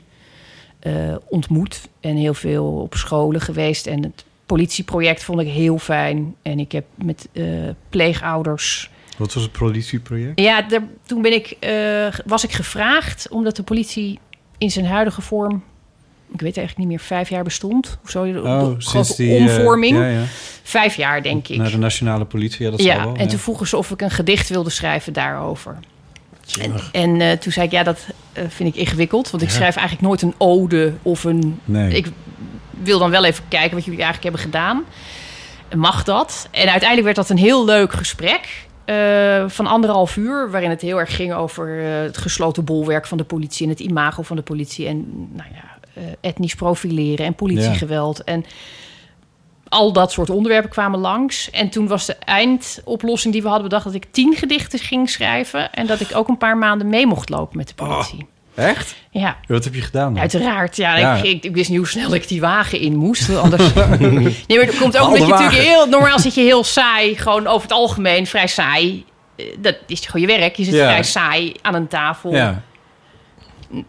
eh, ontmoet en heel veel op scholen geweest. En het politieproject vond ik heel fijn. En ik heb met eh, pleegouders. Wat was het politieproject? Ja, daar, toen ben ik, eh, was ik gevraagd omdat de politie in zijn huidige vorm. Ik weet eigenlijk niet meer, vijf jaar bestond. Of zo, de, de grote eh, omvorming. ja, ja. Vijf jaar, denk ik. Naar de nationale politie, ja, dat ja, wel. en toen vroegen ze of ik een gedicht wilde schrijven daarover. En, eh, toen zei ik, ja, dat eh, vind ik ingewikkeld. Want ik schrijf eigenlijk nooit een ode of een... Nee. Ik wil dan wel even kijken wat jullie eigenlijk hebben gedaan. Mag dat? En uiteindelijk werd dat een heel leuk gesprek. eh, van anderhalf uur, waarin het heel erg ging over het gesloten bolwerk van de politie en het imago van de politie en nou ja, etnisch profileren en politiegeweld. En al dat soort onderwerpen kwamen langs. En toen was de eindoplossing die we hadden bedacht dat ik tien gedichten ging schrijven en dat ik ook een paar maanden mee mocht lopen met de politie. Echt? Ja, Wat heb je gedaan dan? Uiteraard, ja. Ja. Ik, ik, ik wist niet hoe snel ik die wagen in moest. Anders... *laughs* nee, maar er komt ook omdat je natuurlijk heel... Normaal zit je heel saai, gewoon over het algemeen vrij saai. Eh, Dat is gewoon je werk. Je zit Ja. vrij saai aan een tafel. Ja.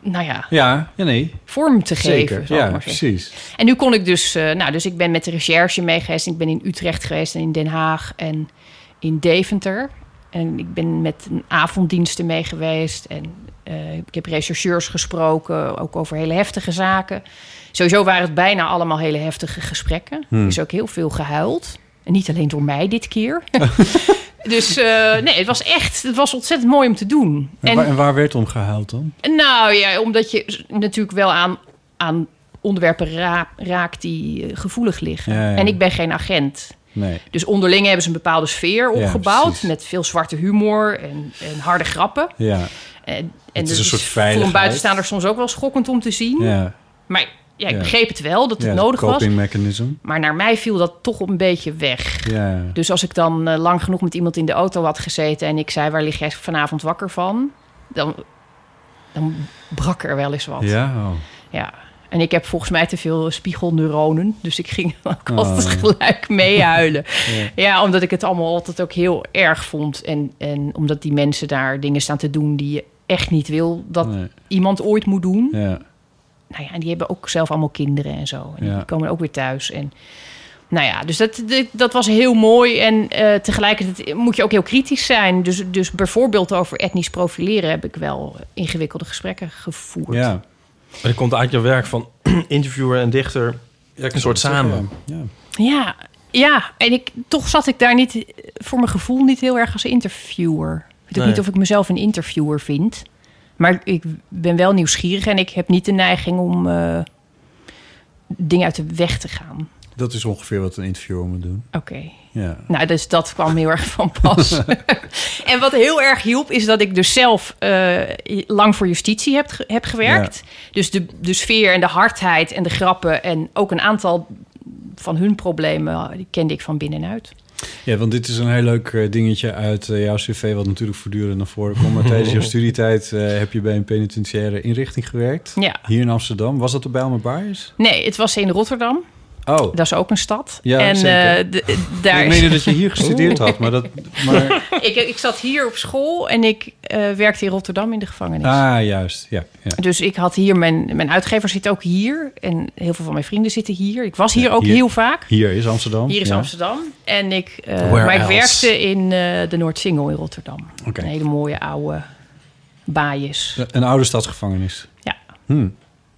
Nou ja, Ja, ja, nee. vorm te geven, Zeker. Ja, precies. En nu kon ik dus... eh, nou, dus ik ben met de recherche mee geweest. Ik ben in Utrecht geweest en in Den Haag en in Deventer. En ik ben met een avonddiensten mee geweest. En eh, ik heb rechercheurs gesproken, ook over hele heftige zaken. Sowieso waren het bijna allemaal hele heftige gesprekken. Hmm. Er is ook heel veel gehuild. En niet alleen door mij dit keer. *laughs* dus eh, nee, het was echt... Het was ontzettend mooi om te doen. En, En- waar, en waar werd om gehuild dan? nou ja, omdat je natuurlijk wel aan, aan onderwerpen ra- raakt die eh, gevoelig liggen. Ja, ja. En ik ben geen agent. Nee. Dus onderling hebben ze een bepaalde sfeer opgebouwd. met veel zwarte humor en, en harde grappen. Ja. En, en is dat een soort voor veiligheid. een buitenstaander soms ook wel schokkend om te zien. Ja. Maar ja, ik Ja. begreep het wel, dat het ja, nodig was. coping mechanism. Maar naar mij viel dat toch een beetje weg. Ja. Dus als ik dan eh, lang genoeg met iemand in de auto had gezeten... en ik zei, waar lig jij vanavond wakker van? Dan, dan brak er wel eens wat. Ja. Oh. Ja. En ik heb volgens mij te veel spiegelneuronen. Dus ik ging *laughs* ook Oh. altijd gelijk meehuilen. *laughs* Ja. Ja, omdat ik het allemaal altijd ook heel erg vond. En, en omdat die mensen daar dingen staan te doen... die je echt niet wil dat Nee. iemand ooit moet doen. Ja. Nou ja, en die hebben ook zelf allemaal kinderen en zo. En Ja. die komen ook weer thuis. En nou ja, dus dat, dat, dat was heel mooi. En eh, tegelijkertijd moet je ook heel kritisch zijn. Dus, dus bijvoorbeeld over etnisch profileren... heb ik wel ingewikkelde gesprekken gevoerd. Ja. Maar komt uit je werk van *clears throat* interviewer en dichter Ja, een soort samen. Ja. Ja, ja, en ik, toch zat ik daar niet, voor mijn gevoel niet heel erg als interviewer. Ik weet ook niet of ik mezelf een interviewer vind. Maar ik ben wel nieuwsgierig en ik heb niet de neiging om eh, dingen uit de weg te gaan. Dat is ongeveer wat een interviewer moet doen. Oké. Ja. Nou, dus dat kwam heel erg van pas. *laughs* en wat heel erg hielp, is dat ik dus zelf eh, lang voor justitie heb, heb gewerkt. Dus de, de sfeer en de hardheid en de grappen... en ook een aantal van hun problemen, die kende ik van binnenuit. Ja, want dit is een heel leuk eh, dingetje uit eh, jouw cv... wat natuurlijk voortdurend naar voren komt. Maar tijdens jouw *laughs* studietijd eh, heb je bij een penitentiaire inrichting gewerkt. Ja. Hier in Amsterdam. Was dat de Bijlmer Baars? Nee, het was in Rotterdam. Oh, Dat is ook een stad. Ja, en zeker. *laughs* daar, ik meende dat je hier gestudeerd had. Maar dat... *laughs* Maar... ik, ik zat hier op school en ik eh, werkte in Rotterdam in de gevangenis. Ah, juist. Ja, ja. Dus ik had hier, mijn, mijn uitgever zit ook hier. En heel veel van mijn vrienden zitten hier. Ik was hier Ja, ook hier- heel vaak. Hier is Amsterdam. Hier is ja. Amsterdam. En ik, Where maar ik werkte in de Noordsingel in Rotterdam. Een hele mooie oude baaiers. Een oude stadsgevangenis. Ja. Hm.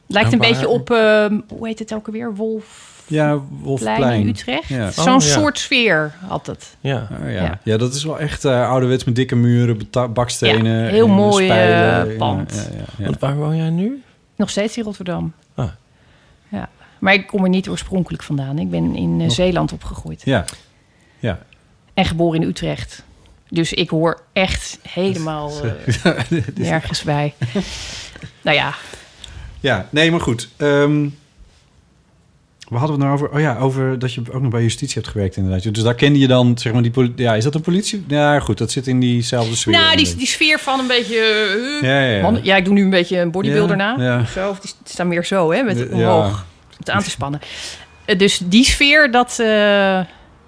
Lijkt een waar- beetje op, eh, hoe heet het ook alweer? Wolfplein Ja, Wolfplein. in Utrecht. Ja. Zo'n Oh, ja. soort sfeer had het. Ja. Oh, ja. Ja. Ja. dat is wel echt eh, ouderwets met dikke muren, bakstenen. Ja, heel en mooi, spijlen. eh, pand. Ja, ja, ja. Want waar woon jij nu? Nog steeds in Rotterdam. Ah. Ja. Maar ik kom er niet oorspronkelijk vandaan. Ik ben in eh, Zeeland opgegroeid. ja. ja. En geboren in Utrecht. Dus ik hoor echt helemaal *laughs* eh, *laughs* nergens bij. *laughs* nou ja, Ja, nee, maar goed. Ehm waar hadden we het nou over? Oh ja, over dat je ook nog bij justitie hebt gewerkt inderdaad. Dus daar kende je dan, zeg maar, die Ja, is dat een politie? Ja, goed, dat zit in diezelfde sfeer. nou, die, die sfeer van een beetje... eh, Ja, ja, ja. man- ja, ik doe nu een beetje een bodybuilder Ja, na. ja. Zo. Of die staan meer zo, hè, met omhoog. Het aan te spannen. Eh, Dus die sfeer, dat, eh,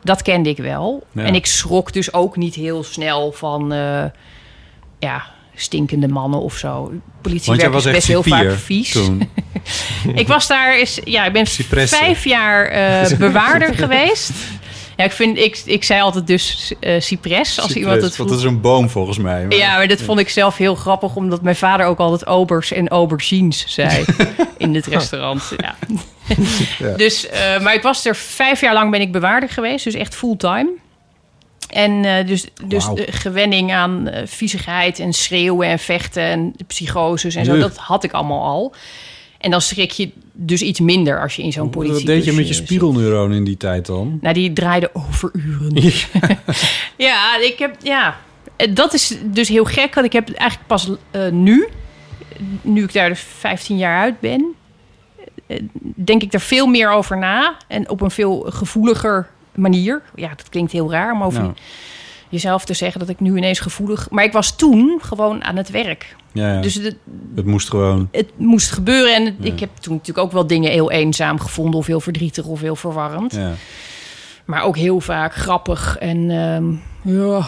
dat kende ik wel. En ik schrok dus ook niet heel snel van... ja, stinkende mannen of zo. Politiewerk was is best heel vaak vies. toen. *laughs* Ik was daar, is, ja, ik ben Cipressen. vijf jaar eh, *laughs* bewaarder geweest. Ja, ik, vind, ik, ik zei altijd dus eh cypres als iemand het vroeg. dat is een boom volgens mij. maar- Ja, maar dat vond ik zelf heel grappig, omdat mijn vader ook altijd obers en aubergines zei *laughs* in het restaurant. Ja. Ja. Dus, eh, maar ik was er vijf jaar lang ben ik bewaarder geweest, dus echt fulltime. En eh, dus, dus de gewenning aan eh, viezigheid en schreeuwen en vechten en psychoses en zo, Ugh. dat had ik allemaal al. En dan schrik je dus iets minder als je in zo'n politie. Wat deed je met je spiegelneuronen in die tijd dan? Nou, die draaide over uren. *laughs* ja, ik heb, ja, Eh, dat is dus heel gek. Want ik heb eigenlijk pas nu, nu ik daar dus 15 jaar uit ben, denk ik er veel meer over na. En op een veel gevoeliger manier. Ja, dat klinkt heel raar om over Nou, jezelf te zeggen dat ik nu ineens gevoelig... Maar ik was toen gewoon aan het werk. ja, ja. Dus het, het moest gewoon. het moest gebeuren. En het- Ja. ik heb toen natuurlijk ook wel dingen heel eenzaam gevonden... of heel verdrietig of heel verwarrend. Ja. Maar ook heel vaak grappig en ehm, ja,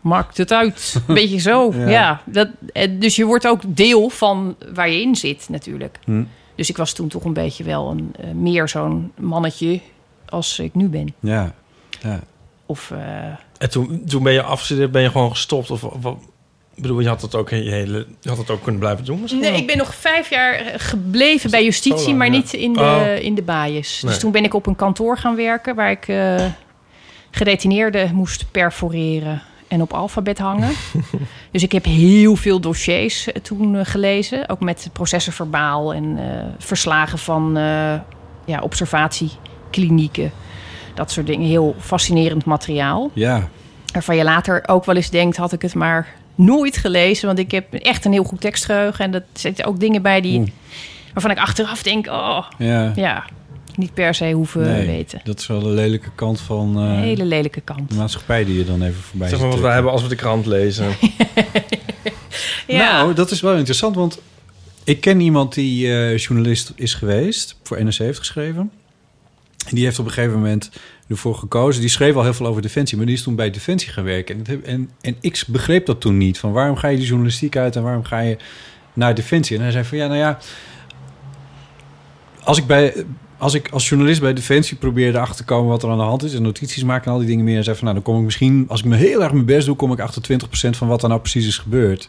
maakt het uit. *laughs* Beetje zo, Ja. ja. dat, eh, dus je wordt ook deel van waar je in zit natuurlijk. Hm. Dus ik was toen toch een beetje wel een, eh, meer zo'n mannetje als ik nu ben. Ja. ja. Of eh, En toen, toen ben je afgestudeerd, ben je gewoon gestopt? Of, of, bedoel, je had het ook, in je hele, je had het ook kunnen blijven doen? misschien Nee, ik ben nog vijf jaar eh, gebleven bij justitie, lang, maar ja. niet in de, Oh. in de baaiers. Nee. Dus toen ben ik op een kantoor gaan werken waar ik eh gedetineerden moest perforeren. en op alfabet hangen. *laughs* dus ik heb heel veel dossiers toen gelezen. Ook met processen verbaal en eh, verslagen van eh, ja, observatieklinieken. Dat soort dingen. Heel fascinerend materiaal. Ja, Waarvan je later ook wel eens denkt, had ik het maar nooit gelezen. Want ik heb echt een heel goed tekstgeheugen. En dat zitten ook dingen bij die, Oeh. waarvan ik achteraf denk, oh, ja. ja, niet per se hoeven Nee, weten. dat is wel de lelijke kant van eh, Een hele lelijke kant. de maatschappij die je dan even voorbij Zeg maar wat wij tikken. hebben als we de krant lezen. *laughs* Ja. Nou, dat is wel interessant, want ik ken iemand die eh, journalist is geweest, voor NRC heeft geschreven. Die heeft op een gegeven moment ervoor gekozen. Die schreef al heel veel over Defensie, maar die is toen bij Defensie gaan werken. En, en, en ik begreep dat toen niet. Van waarom ga je die journalistiek uit en waarom ga je naar Defensie? En hij zei van ja, nou ja, als ik bij... Als ik als journalist bij Defensie probeerde achter te komen wat er aan de hand is... en notities maken en al die dingen meer... en zei van, nou, dan kom ik misschien... als ik me heel erg mijn best doe... kom ik achter 20% van wat er nou precies is gebeurd.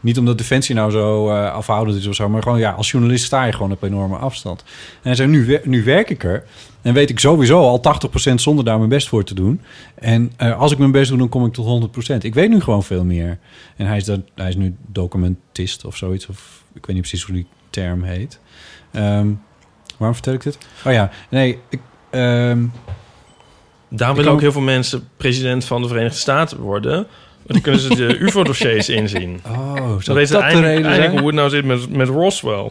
Niet omdat Defensie nou zo eh, afhoudend is of zo... maar gewoon, ja, als journalist sta je gewoon op enorme afstand. En hij zei, nu, nu werk ik er... en weet ik sowieso al 80% zonder daar mijn best voor te doen. En eh, als ik mijn best doe, dan kom ik tot 100%. Ik weet nu gewoon veel meer. En hij is, dat, hij is nu documentist of zoiets... of ik weet niet precies hoe die term heet... Ehm, Waarom vertel ik dit? Oh ja, nee, ik, ehm, Daarom willen ook heel veel mensen president van de Verenigde Staten worden. Want dan kunnen ze de *laughs* UFO-dossiers inzien. oh, weten dat ze de reden eindelijk hoe het nou zit met, met Roswell.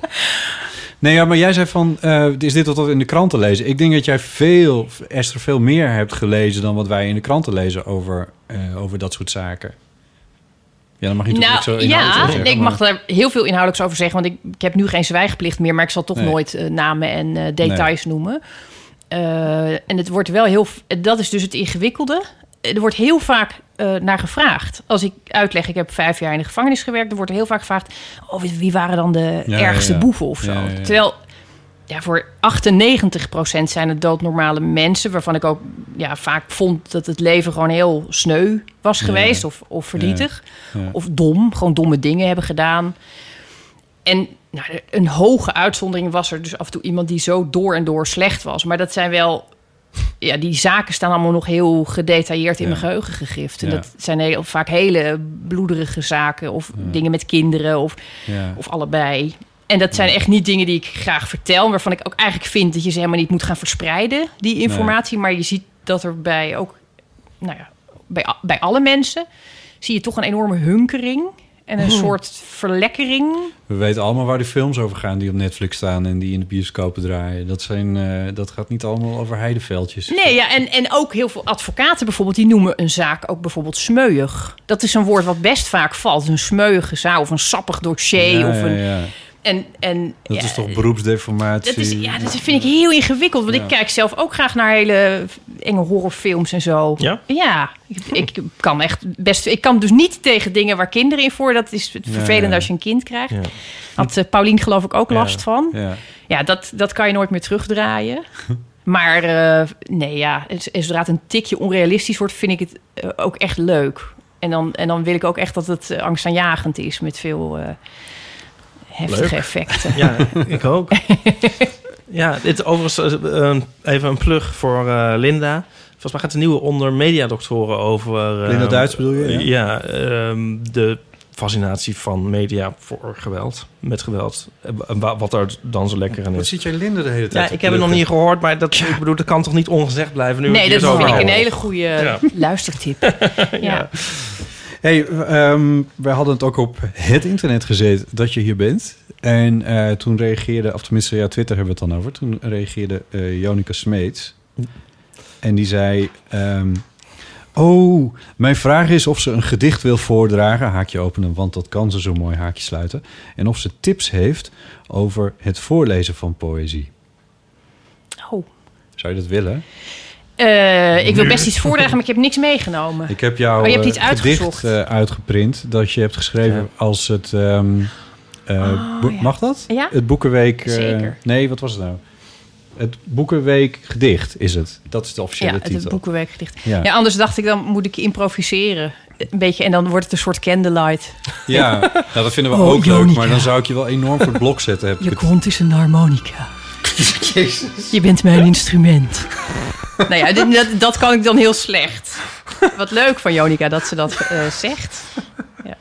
Nee, ja, maar jij zei van, eh, is dit wat in de kranten lezen? Ik denk dat jij veel, Esther, veel meer hebt gelezen dan wat wij in de kranten lezen over, eh, over dat soort zaken. Ja, dan mag je natuurlijk Nou zo inhoudelijk ja, zeggen, ik mag daar heel veel inhoudelijks over zeggen. Want ik, ik heb nu geen zwijgplicht meer, maar ik zal toch Nee. nooit eh, namen en details noemen. En het wordt wel heel. Dat is dus het ingewikkelde. Er wordt heel vaak eh, naar gevraagd. Als ik uitleg, ik heb vijf jaar in de gevangenis gewerkt, dan wordt er heel vaak gevraagd: oh, wie- waren dan de Ja, ergste ja, ja. boeven of zo? Terwijl ja, voor 98% zijn het doodnormale mensen, waarvan ik ook ja, vaak vond dat het leven gewoon heel sneu was geweest of, of verdrietig. Of dom, gewoon domme dingen hebben gedaan. En nou, een hoge uitzondering was er dus af en toe iemand die zo door en door slecht was. Maar dat zijn wel... Ja, die zaken staan allemaal nog heel gedetailleerd in Ja. mijn geheugen gegrift. En Ja. dat zijn heel, vaak hele bloederige zaken. Of dingen met kinderen of, of allebei. En dat zijn echt niet dingen die ik graag vertel. Waarvan ik ook eigenlijk vind dat je ze helemaal niet moet gaan verspreiden, die informatie. Maar je ziet dat er bij ook, nou ja, bij, bij alle mensen zie je toch een enorme hunkering. En een soort verlekkering. We weten allemaal waar die films over gaan die op Netflix staan en die in de bioscopen draaien. Dat, zijn, eh, dat gaat niet allemaal over heideveldjes. Nee, ja, en, en ook heel veel advocaten bijvoorbeeld, die noemen een zaak ook bijvoorbeeld smeuig. Dat is een woord wat best vaak valt. Een smeuige zaak of een sappig dossier. Ja, of ja, een, ja. En, en, Dat ja, is toch beroepsdeformatie? Dat, is, ja, dat vind ik heel ingewikkeld. Want Ja. ik kijk zelf ook graag naar hele enge horrorfilms en zo. Ja? Ja, ik, ik kan echt best. Ik kan dus niet tegen dingen waar kinderen in voor. Dat is vervelend ja. als je een kind krijgt. Ja. Had uh, Paulien geloof ik ook Ja. last van. Ja. Ja, dat, dat kan je nooit meer terugdraaien. *laughs* Maar eh, nee, ja, het- zodra het een tikje onrealistisch wordt, vind ik het eh, ook echt leuk. En dan, en dan wil ik ook echt dat het eh, angstaanjagend is met veel eh, heftige Leuk. effecten. Ja, ik ook. *laughs* ja, dit overigens eh, even een plug voor eh, Linda. Volgens mij gaat de nieuwe onder mediadoktoren over... eh, Linda Duits bedoel je, ja? Ja, ehm, de fascinatie van media voor geweld. Met geweld. Wat er dan zo lekker aan Wat is. ziet jij Linda de hele Ja, tijd ik heb het nog niet gehoord, maar dat, ik bedoel, dat kan toch niet ongezegd blijven nu Nee, dat vind ik een hele goede Ja. luistertip. *laughs* ja. Hey, ehm, wij hadden het ook op het internet gezet dat je hier bent. En eh, toen reageerde, of tenminste, ja, Twitter hebben we het dan over. Toen reageerde eh Jonica Smeets. En die zei... ehm, oh, mijn vraag is of ze een gedicht wil voordragen. Haakje openen, want dat kan ze zo mooi haakje sluiten. En of ze tips heeft over het voorlezen van poëzie. Oh. Zou je dat willen? Eh, ik wil best iets voordragen, maar ik heb niks meegenomen. Ik heb jou Oh, je hebt eh, iets gedicht eh, uitgeprint dat je hebt geschreven Ja. als het... ehm, eh, Oh, bo- ja. Mag dat? Ja? Het Boekenweek... eh, Zeker. nee, wat was het nou? Het Boekenweek gedicht is het. Dat is de Ja, officiële het, titel. boekenwerkgedicht. Ja. Ja, anders dacht ik, dan moet ik improviseren. Een beetje, en dan wordt het een soort candlelight. Ja, *laughs* nou, dat vinden we Oh, ook leuk. Maar dan zou ik je wel enorm voor het blok zetten. Heb ik Je het- kont is een harmonica. *laughs* Je bent mijn instrument. Nou ja, dit- dat, dat kan ik dan heel slecht. Wat leuk van Jonica dat ze dat eh, zegt. Ja.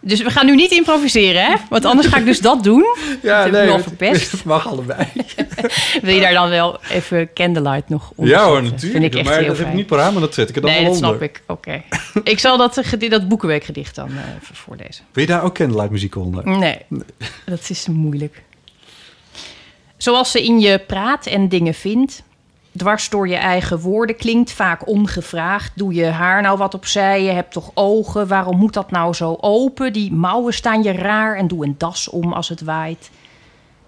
Dus we gaan nu niet improviseren, hè? Want anders ga ik dus dat doen. Ja, heb ik nu al verpest. Het *laughs* mag allebei. *laughs* Wil je daar dan wel even Candlelight nog onder Ja hoor, natuurlijk. Vind ik echt maar heel dat heb fijn. ik niet paraat, maar dat zet ik er dan nee, dat snap ik. Oké. ik zal dat, eh, dat Boekenweekgedicht dan eh, even voorlezen. Wil je daar ook candlelight muziek onder? Nee, dat is moeilijk. Zoals ze in je praat en dingen vindt, dwars door je eigen woorden, klinkt vaak ongevraagd. Doe je haar nou wat opzij? Je hebt toch ogen? Waarom moet dat nou zo open? Die mouwen staan je raar en doe een das om als het waait.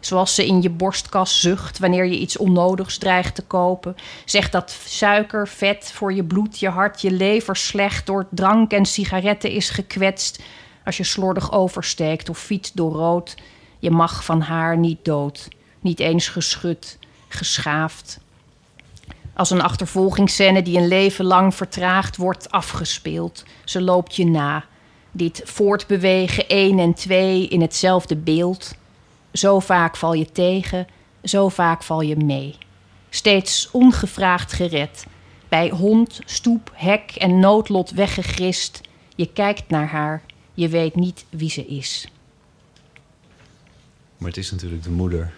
Zoals ze in je borstkas zucht wanneer je iets onnodigs dreigt te kopen. Zeg dat suiker, vet voor je bloed, je hart, je lever slecht door drank en sigaretten is gekwetst. Als je slordig oversteekt of fietst door rood. Je mag van haar niet dood. Niet eens geschud, geschaafd. Als een achtervolgingsscène die een leven lang vertraagd wordt afgespeeld. Ze loopt je na. Dit voortbewegen één en twee in hetzelfde beeld. Zo vaak val je tegen, zo vaak val je mee. Steeds ongevraagd gered. Bij hond, stoep, hek en noodlot weggegrist. Je kijkt naar haar, je weet niet wie ze is. Maar het is natuurlijk de moeder.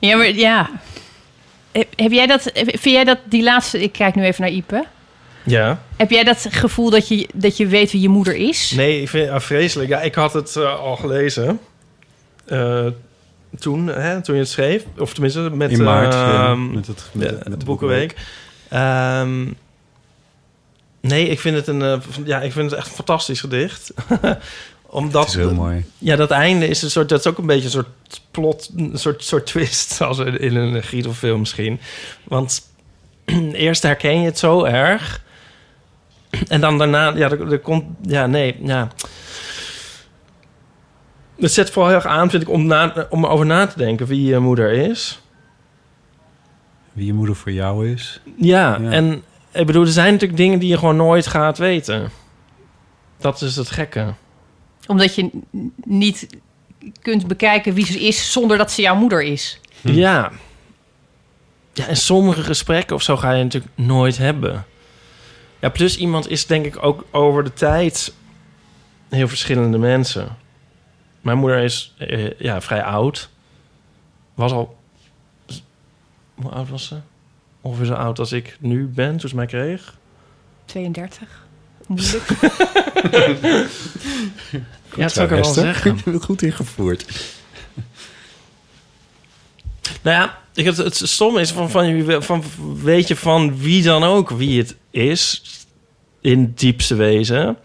Ja, maar ja. Heb, jij dat, vind jij dat die laatste... Ik kijk nu even naar Ipe. Ja. Heb jij dat gevoel dat je, dat je weet wie je moeder is? Nee, ik vind het vreselijk. Ja, ik had het eh, al gelezen. Eh, toen, hè, toen je het schreef. Of tenminste, met, In maart, eh, ja, met het- met de Boekenweek. Ehm, nee, ik vind het een, eh, ja, ik vind het echt een fantastisch gedicht. *laughs* Omdat Het is heel mooi. Ja, dat einde is een soort, dat is ook een beetje een soort plot, een soort, soort twist *laughs* als in een Guido-film misschien. Want *clears throat* eerst herken je het zo erg. En dan daarna, ja, er, er komt, ja, nee, ja. Het zet vooral heel erg aan, vind ik, om, na, om erover na te denken wie je moeder is. Wie je moeder voor jou is. Ja, Ja. en ik bedoel, er zijn natuurlijk dingen die je gewoon nooit gaat weten. Dat is het gekke. Omdat je niet kunt bekijken wie ze is zonder dat ze jouw moeder is. Ja. Ja, en sommige gesprekken of zo ga je natuurlijk nooit hebben. Ja, plus iemand is denk ik ook over de tijd heel verschillende mensen. Mijn moeder is eh, ja, vrij oud. Was al... Hoe oud was ze? Ongeveer zo oud als ik nu ben, toen ze mij kreeg. 32. Moeilijk. *laughs* ja, dat zou ik wel zeggen. *laughs* Goed ingevoerd. Nou ja, ik, het, het stomme is van, van, van, weet je van wie dan ook wie het is, in het diepste wezen,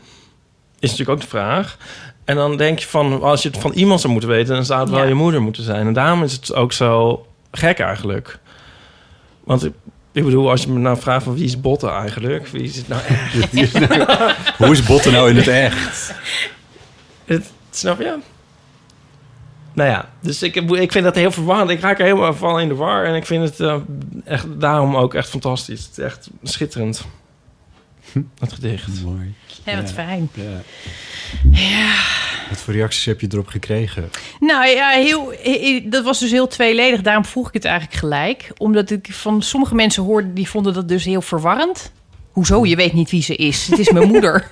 is natuurlijk ook de vraag. En dan denk je van, als je het van iemand zou moeten weten, dan zou het wel Ja. je moeder moeten zijn. En daarom is het ook zo gek eigenlijk. Want ik, bedoel, als je me nou vraagt van wie is Botten eigenlijk, wie is het nou echt? *laughs* Hoe is Botten nou in het echt? Het, snap je? Nou ja, dus ik, ik vind dat heel verwarrend. Ik raak er helemaal van in de war. En ik vind het eh, echt, daarom ook echt fantastisch. Het is echt schitterend. Het gedicht. Mooi. Ja, wat Ja. fijn. Ja. Ja. Wat voor reacties heb je erop gekregen? Nou ja, heel, he- dat was dus heel tweeledig. Daarom vroeg ik het eigenlijk gelijk. Omdat ik van sommige mensen hoorde, die vonden dat dus heel verwarrend. Hoezo? Je weet niet wie ze is. Het is mijn *laughs* moeder.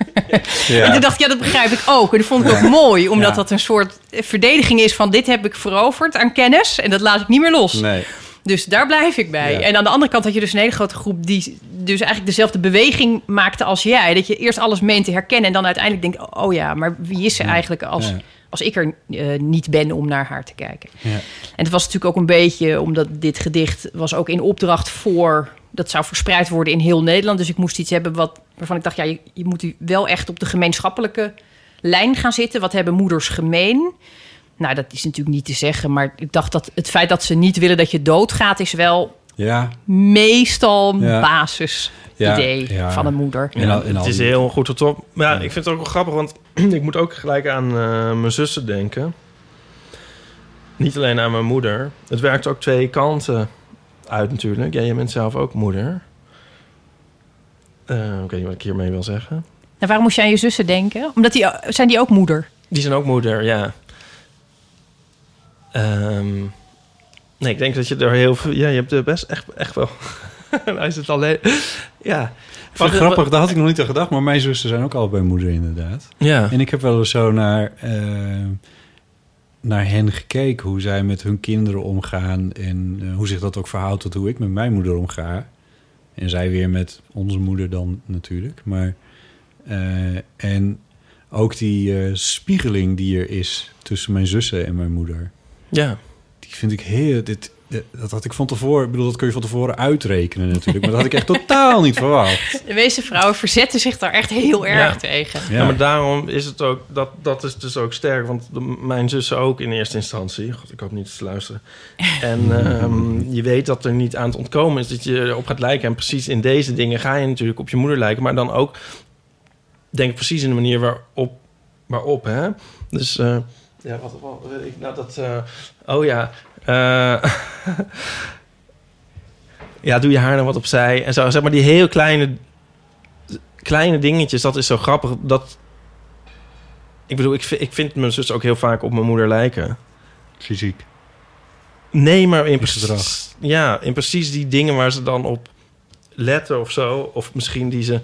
En toen dacht ik, ja, dat begrijp ik ook. En dat vond ik ook mooi. Omdat Ja. dat een soort verdediging is van... dit heb ik veroverd aan kennis. En dat laat ik niet meer los. Nee. Dus daar blijf ik bij. Ja. En aan de andere kant had je dus een hele grote groep... die dus eigenlijk dezelfde beweging maakte als jij. Dat je eerst alles meent te herkennen... en dan uiteindelijk denkt... oh ja, maar wie is ze eigenlijk als, Ja. als ik er eh, niet ben om naar haar te kijken? Ja. En het was natuurlijk ook een beetje... omdat dit gedicht was ook in opdracht voor... dat zou verspreid worden in heel Nederland. Dus ik moest iets hebben wat, waarvan ik dacht... ja, je, je moet wel echt op de gemeenschappelijke lijn gaan zitten. Wat hebben moeders gemeen? Nou, dat is natuurlijk niet te zeggen. Maar ik dacht dat het feit dat ze niet willen dat je doodgaat... is wel Ja. meestal Ja. basisidee Ja, ja. van een moeder. En al- en het is heel goed tot op. Maar ja, ik vind het ook wel grappig, want *clears throat* ik moet ook gelijk aan eh, mijn zussen denken. Niet alleen aan mijn moeder. Het werkt ook twee kanten uit natuurlijk. Ja, je bent zelf ook moeder. Eh, ik weet niet wat ik hiermee wil zeggen. En waarom moest je aan je zussen denken? Omdat die, zijn die ook moeder? Die zijn ook moeder, ja. Ehm, nee, ik denk dat je er heel veel... Ja, je hebt er best echt, echt wel *laughs* hij zit alleen. Ja. Ik vind het grappig, daar had ik nog niet aan gedacht. Maar mijn zussen zijn ook allebei moeder inderdaad. Ja. En ik heb wel eens zo naar, eh, naar hen gekeken. Hoe zij met hun kinderen omgaan. En eh, hoe zich dat ook verhoudt tot hoe ik met mijn moeder omga. En zij weer met onze moeder dan natuurlijk. Maar, eh, en ook die eh, spiegeling die er is tussen mijn zussen en mijn moeder. Ja. Die vind ik heel... Dit, dat had ik van tevoren... Ik bedoel, dat kun je van tevoren uitrekenen natuurlijk. Maar dat had ik echt *laughs* totaal niet verwacht. De meeste vrouwen verzetten zich daar echt heel erg Ja. tegen. Ja. maar daarom is het ook, dat, dat is dus ook sterk. Want de- mijn zussen ook in eerste instantie. God, ik hoop niet te luisteren. *laughs* En ehm, je weet dat er niet aan het ontkomen is dat je erop gaat lijken. En precies in deze dingen ga je natuurlijk op je moeder lijken. Maar dan ook, denk ik, precies in de manier waarop. waarop hè? Dus, eh, ja, wat, wat weet ik nou dat... eh, oh ja, eh, *laughs* ja, doe je haar nou wat opzij. En zo, zeg maar, die heel kleine kleine dingetjes, dat is zo grappig. Dat, ik bedoel, ik, vind- ik vind mijn zus ook heel vaak op mijn moeder lijken. Fysiek. Nee, maar in In precies, gedrag. ja, in precies die dingen waar ze dan op letten of zo. Of misschien die ze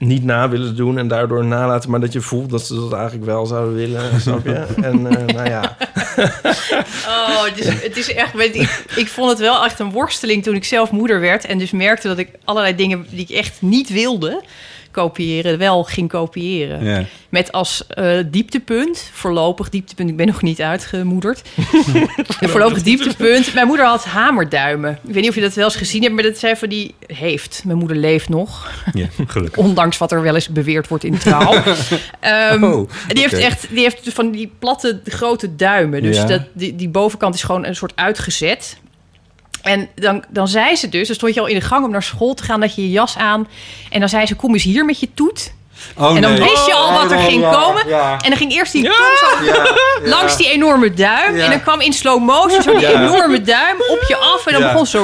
niet na willen doen en daardoor nalaten, maar dat je voelt dat ze dat eigenlijk wel zouden willen, snap je? *laughs* En eh, nou ja, *laughs* Oh, het is, het is echt. Ik, ik vond het wel echt een worsteling toen ik zelf moeder werd. En dus merkte dat ik allerlei dingen die ik echt niet wilde kopiëren, wel ging kopiëren. Ja. Met als eh, dieptepunt, voorlopig dieptepunt, ik ben nog niet uitgemoederd. *laughs* Voorlopig dieptepunt. Mijn moeder had hamerduimen. Ik weet niet of je dat wel eens gezien hebt, maar dat zijn van die heeft. Mijn moeder leeft nog. ja, gelukkig. *laughs* Ondanks wat er wel eens beweerd wordt in trouw. *laughs* Ehm, Oh, die heeft echt die heeft van die platte grote duimen. Dus Ja. dat, die, die bovenkant is gewoon een soort uitgezet. En dan, dan zei ze dus, dan stond je al in de gang om naar school te gaan, dat je je jas aan. En dan zei ze, kom eens hier met je toet. Oh, en dan nee. wist je al wat er Oh, ging ja, komen. ja. En dan ging eerst die tong zo langs die enorme duim. Ja. En dan kwam in slow motion zo die Ja. enorme duim op je af. En dan Ja. begon zo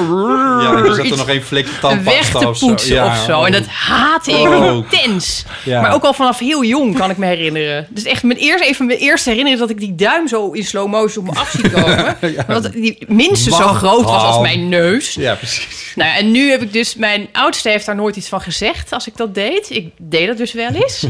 Ja, er zat iets er nog één weg tandpasta te of zo. poetsen Ja, of zo. En dat haatte ik Oh. intens. Ja. Maar ook al vanaf heel jong kan ik me herinneren. Dus echt mijn eerste, even mijn eerste herinnering dat ik die duim zo in slow motion op me af zie komen. *laughs* Want die minstens zo groot was als al. mijn neus. Ja, precies. Nou, ja, en nu heb ik dus... Mijn oudste heeft daar nooit iets van gezegd als ik dat deed. Ik deed dat dus wel eens. *laughs*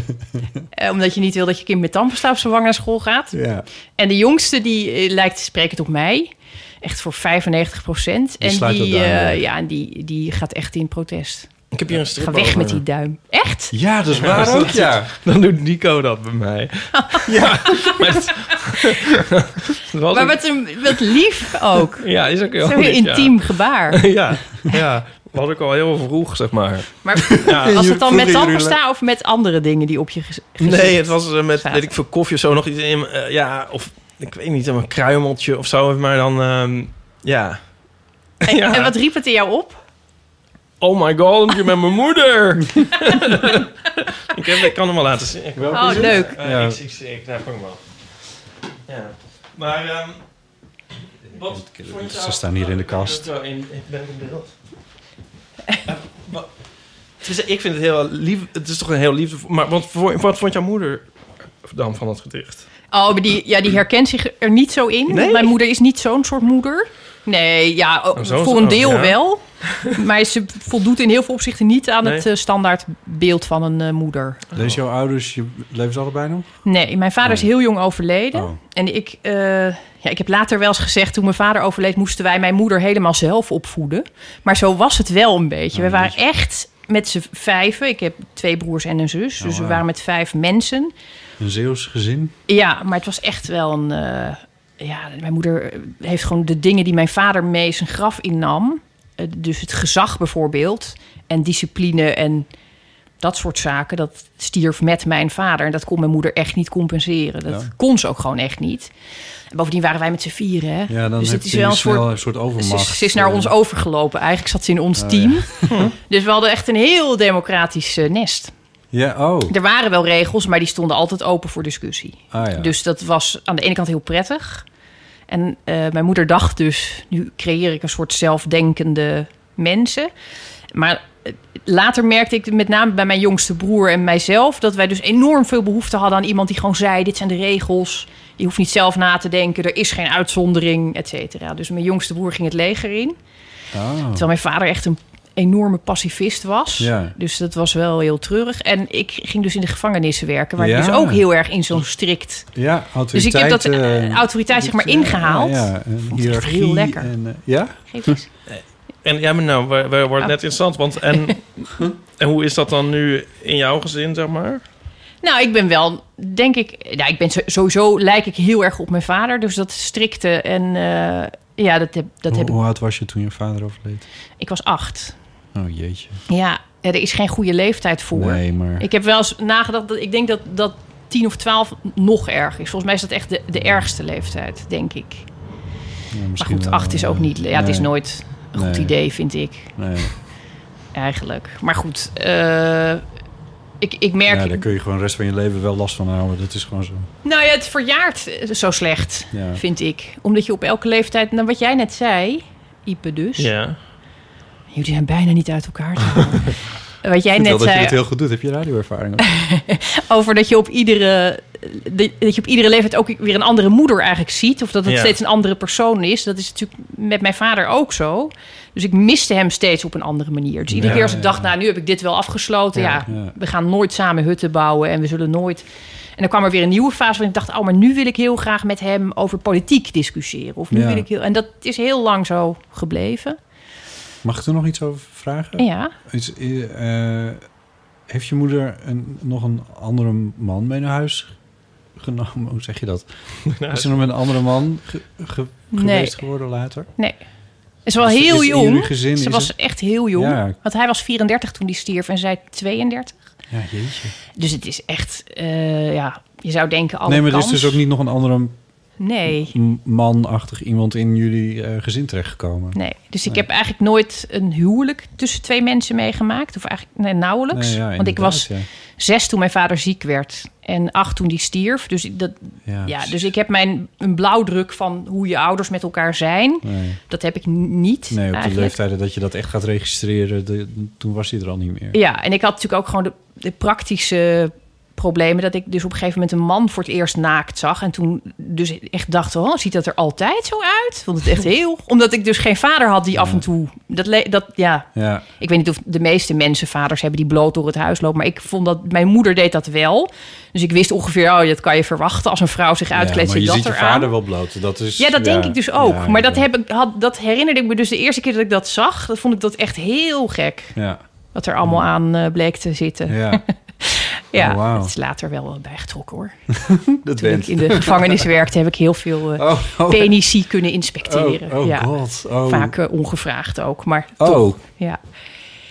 Eh, omdat je niet wil dat je kind met op zijn naar school gaat. Ja. En de jongste die eh, lijkt sprekend op mij. Echt voor 95 procent. En die, eh, ja, en die, die gaat echt in protest. Ik heb hier een strip Ga weg over. met die duim. Echt? Ja, dat is waar ook, ja. Dan doet Nico dat bij mij. *laughs* ja, maar het, het *laughs* was Maar ook- wat, een, wat lief ook. *laughs* ja, is ook heel Zo'n lief, ja. intiem gebaar. ja, ja. Was ik al heel vroeg, zeg maar. Maar Ja. was het dan met tandpasta of met andere dingen die op je Nee, het was eh, met, zaten? weet ik veel, koffie of zo. Nog iets in, eh, ja, of ik weet niet, een kruimeltje of zo. Maar dan, ehm, ja. En, ja. en wat riep het in jou op? Oh my god, je bent mijn moeder. *laughs* ik, heb, ik kan hem wel laten zien. Ik, Oh, leuk. Eh, Ja. ik, ik, ik, ik nou, hem wel. Ja. Maar, ehm wat vond je Ze staan hier in de kast. In, ben ik in beeld? Wat- *laughs* Het is- ik vind het heel lief. Het is toch een heel lief. Maar wat, wat vond jouw moeder dan van het gedicht? Oh, maar die, ja, die herkent zich er niet zo in. Nee? Mijn moeder is niet zo'n soort moeder. Nee, ja, oh, Oh, zo- voor een oh, deel ja. wel. Maar ze voldoet in heel veel opzichten niet aan Nee. het eh, standaard beeld van een eh, moeder. Lees jouw ouders, je, leven ze allebei nog? Nee, mijn vader is heel jong overleden. Oh. En ik, eh, ja, ik heb later wel eens gezegd, toen mijn vader overleed, moesten wij mijn moeder helemaal zelf opvoeden. Maar zo was het wel een beetje. Oh, we waren echt met z'n vijven. Ik heb twee broers en een zus. Oh, dus we waren met vijf mensen. Een Zeeuws gezin? Ja, maar het was echt wel een. Eh, ja, mijn moeder heeft gewoon de dingen die mijn vader mee zijn graf innam. eh, dus het gezag bijvoorbeeld. En discipline en dat soort zaken. Dat stierf met mijn vader. En dat kon mijn moeder echt niet compenseren. Dat Ja. kon ze ook gewoon echt niet. En bovendien waren wij met z'n vieren. Hè? Ja, dan dus heb het is je wel een soort. een soort overmacht. is, ze is naar eh. ons overgelopen. Eigenlijk zat ze in ons Oh, team. *laughs* Dus we hadden echt een heel democratisch eh, nest. Ja, oh. Er waren wel regels, maar die stonden altijd open voor discussie. Ah, ja. Dus dat was aan de ene kant heel prettig. En eh, mijn moeder dacht dus, nu creëer ik een soort zelfdenkende mensen. Maar eh, later merkte ik met name bij mijn jongste broer en mijzelf... dat wij dus enorm veel behoefte hadden aan iemand die gewoon zei... dit zijn de regels, je hoeft niet zelf na te denken... er is geen uitzondering, et cetera. Dus mijn jongste broer ging het leger in. Oh. Terwijl mijn vader echt een enorme pacifist was. Ja. Dus dat was wel heel treurig. En ik ging dus in de gevangenissen werken, waar Ja. ik dus ook heel erg in zo'n strikt Ja, autoriteit. Dus ik heb dat, eh, eh, autoriteit, zeg maar, ingehaald. Ja, echt heel lekker. En, eh, ja? Geef eens. En ja, maar nou, we, we worden Oh. net interessant. Want en, *laughs* en hoe is dat dan nu in jouw gezin, zeg maar? Nou, ik ben wel, denk ik... Nou, ik ben sowieso, lijk ik heel erg op mijn vader. Dus dat strikte en... eh, ja, dat heb, dat hoe, heb ik... hoe oud was je toen je vader overleed? Ik was acht. Oh jeetje. Ja, er is geen goede leeftijd voor. Nee, maar... Ik heb wel eens nagedacht... Dat, ik denk dat, dat tien of twaalf nog erg is. Volgens mij is dat echt de, de ergste leeftijd, denk ik. ja, Maar goed, wel, acht is ook niet... Ja, het is nooit een goed Nee. idee, vind ik. Nee. Eigenlijk. Maar goed, eh, ik, ik merk... Ja, daar kun je gewoon de rest van je leven wel last van houden. Dat is gewoon zo. Nou ja, het verjaart zo slecht, Ja. vind ik. Omdat je op elke leeftijd... Nou, wat jij net zei, Ipe dus... Ja. Jullie zijn bijna niet uit elkaar. *laughs* Wat jij net wel dat je zei het heel goed doet. Heb je radioervaring? *laughs* over dat je op iedere... Dat je op iedere leeftijd ook weer een andere moeder eigenlijk ziet. Of dat het Ja. steeds een andere persoon is. Dat is natuurlijk met mijn vader ook zo. Dus ik miste hem steeds op een andere manier. Dus iedere Ja, keer als ik ja, dacht, nou, nu heb ik dit wel afgesloten. Ja, Ja. we gaan nooit samen hutten bouwen. En we zullen nooit... En dan kwam er weer een nieuwe fase waarin ik dacht... oh, maar nu wil ik heel graag met hem over politiek discussiëren. Of nu Ja. wil ik heel... En dat is heel lang zo gebleven. Mag ik er nog iets over vragen? Ja. Is, eh, heeft je moeder een, nog een andere man mee naar huis genomen? *laughs* Hoe zeg je dat? Is ze nog met een andere man ge- ge- Nee. geweest geworden later? Nee. Ze was wel Is- heel is jong. gezin- ze is was het- echt heel jong. Ja. Want hij was 34 toen die stierf en zij 32. Ja, jeetje. Dus het is echt, eh, ja, je zou denken alle nee, maar er is kans. dus ook niet nog een andere Nee, manachtig iemand in jullie eh, gezin terechtgekomen. nee. Dus ik heb eigenlijk nooit een huwelijk tussen twee mensen meegemaakt. Of eigenlijk nee, nauwelijks. Nee, ja, Want ik was zes toen mijn vader ziek werd. En acht toen die stierf. Dus, dat, Ja, dus ik heb mijn een blauwdruk van hoe je ouders met elkaar zijn. Dat heb ik niet nee op de eigenlijk. leeftijden dat je dat echt gaat registreren, de- toen was hij er al niet meer. Ja, en ik had natuurlijk ook gewoon de, de praktische problemen... dat ik dus op een gegeven moment een man voor het eerst naakt zag. En toen dus echt dacht, oh, ziet dat er altijd zo uit? Vond het echt heel... *laughs* Omdat ik dus geen vader had die af en toe... Dat, dat, ja, Ja, ik weet niet of de meeste mensen vaders hebben die bloot door het huis lopen. Maar ik vond dat... Mijn moeder deed dat wel. Dus ik wist ongeveer, oh, dat kan je verwachten. Als een vrouw zich ja, uitkleedt, maar je dat ziet je vader wel bloot. Dat is, Ja, dat denk ik dus ook. ja, maar dat, ja. heb ik, had, dat herinnerde ik me dus de eerste keer dat ik dat zag. Dat vond ik dat echt heel gek. Ja, Wat er allemaal aan eh, bleek te zitten. ja. *laughs* Ja, Oh, wauw. het is later wel wel bijgetrokken hoor. *laughs* dat Toen ik in de gevangenis werkte, heb ik heel veel eh Oh, oh, penici kunnen inspecteren. oh, oh ja. god. Oh, Vaak eh, ongevraagd ook, maar oh toch.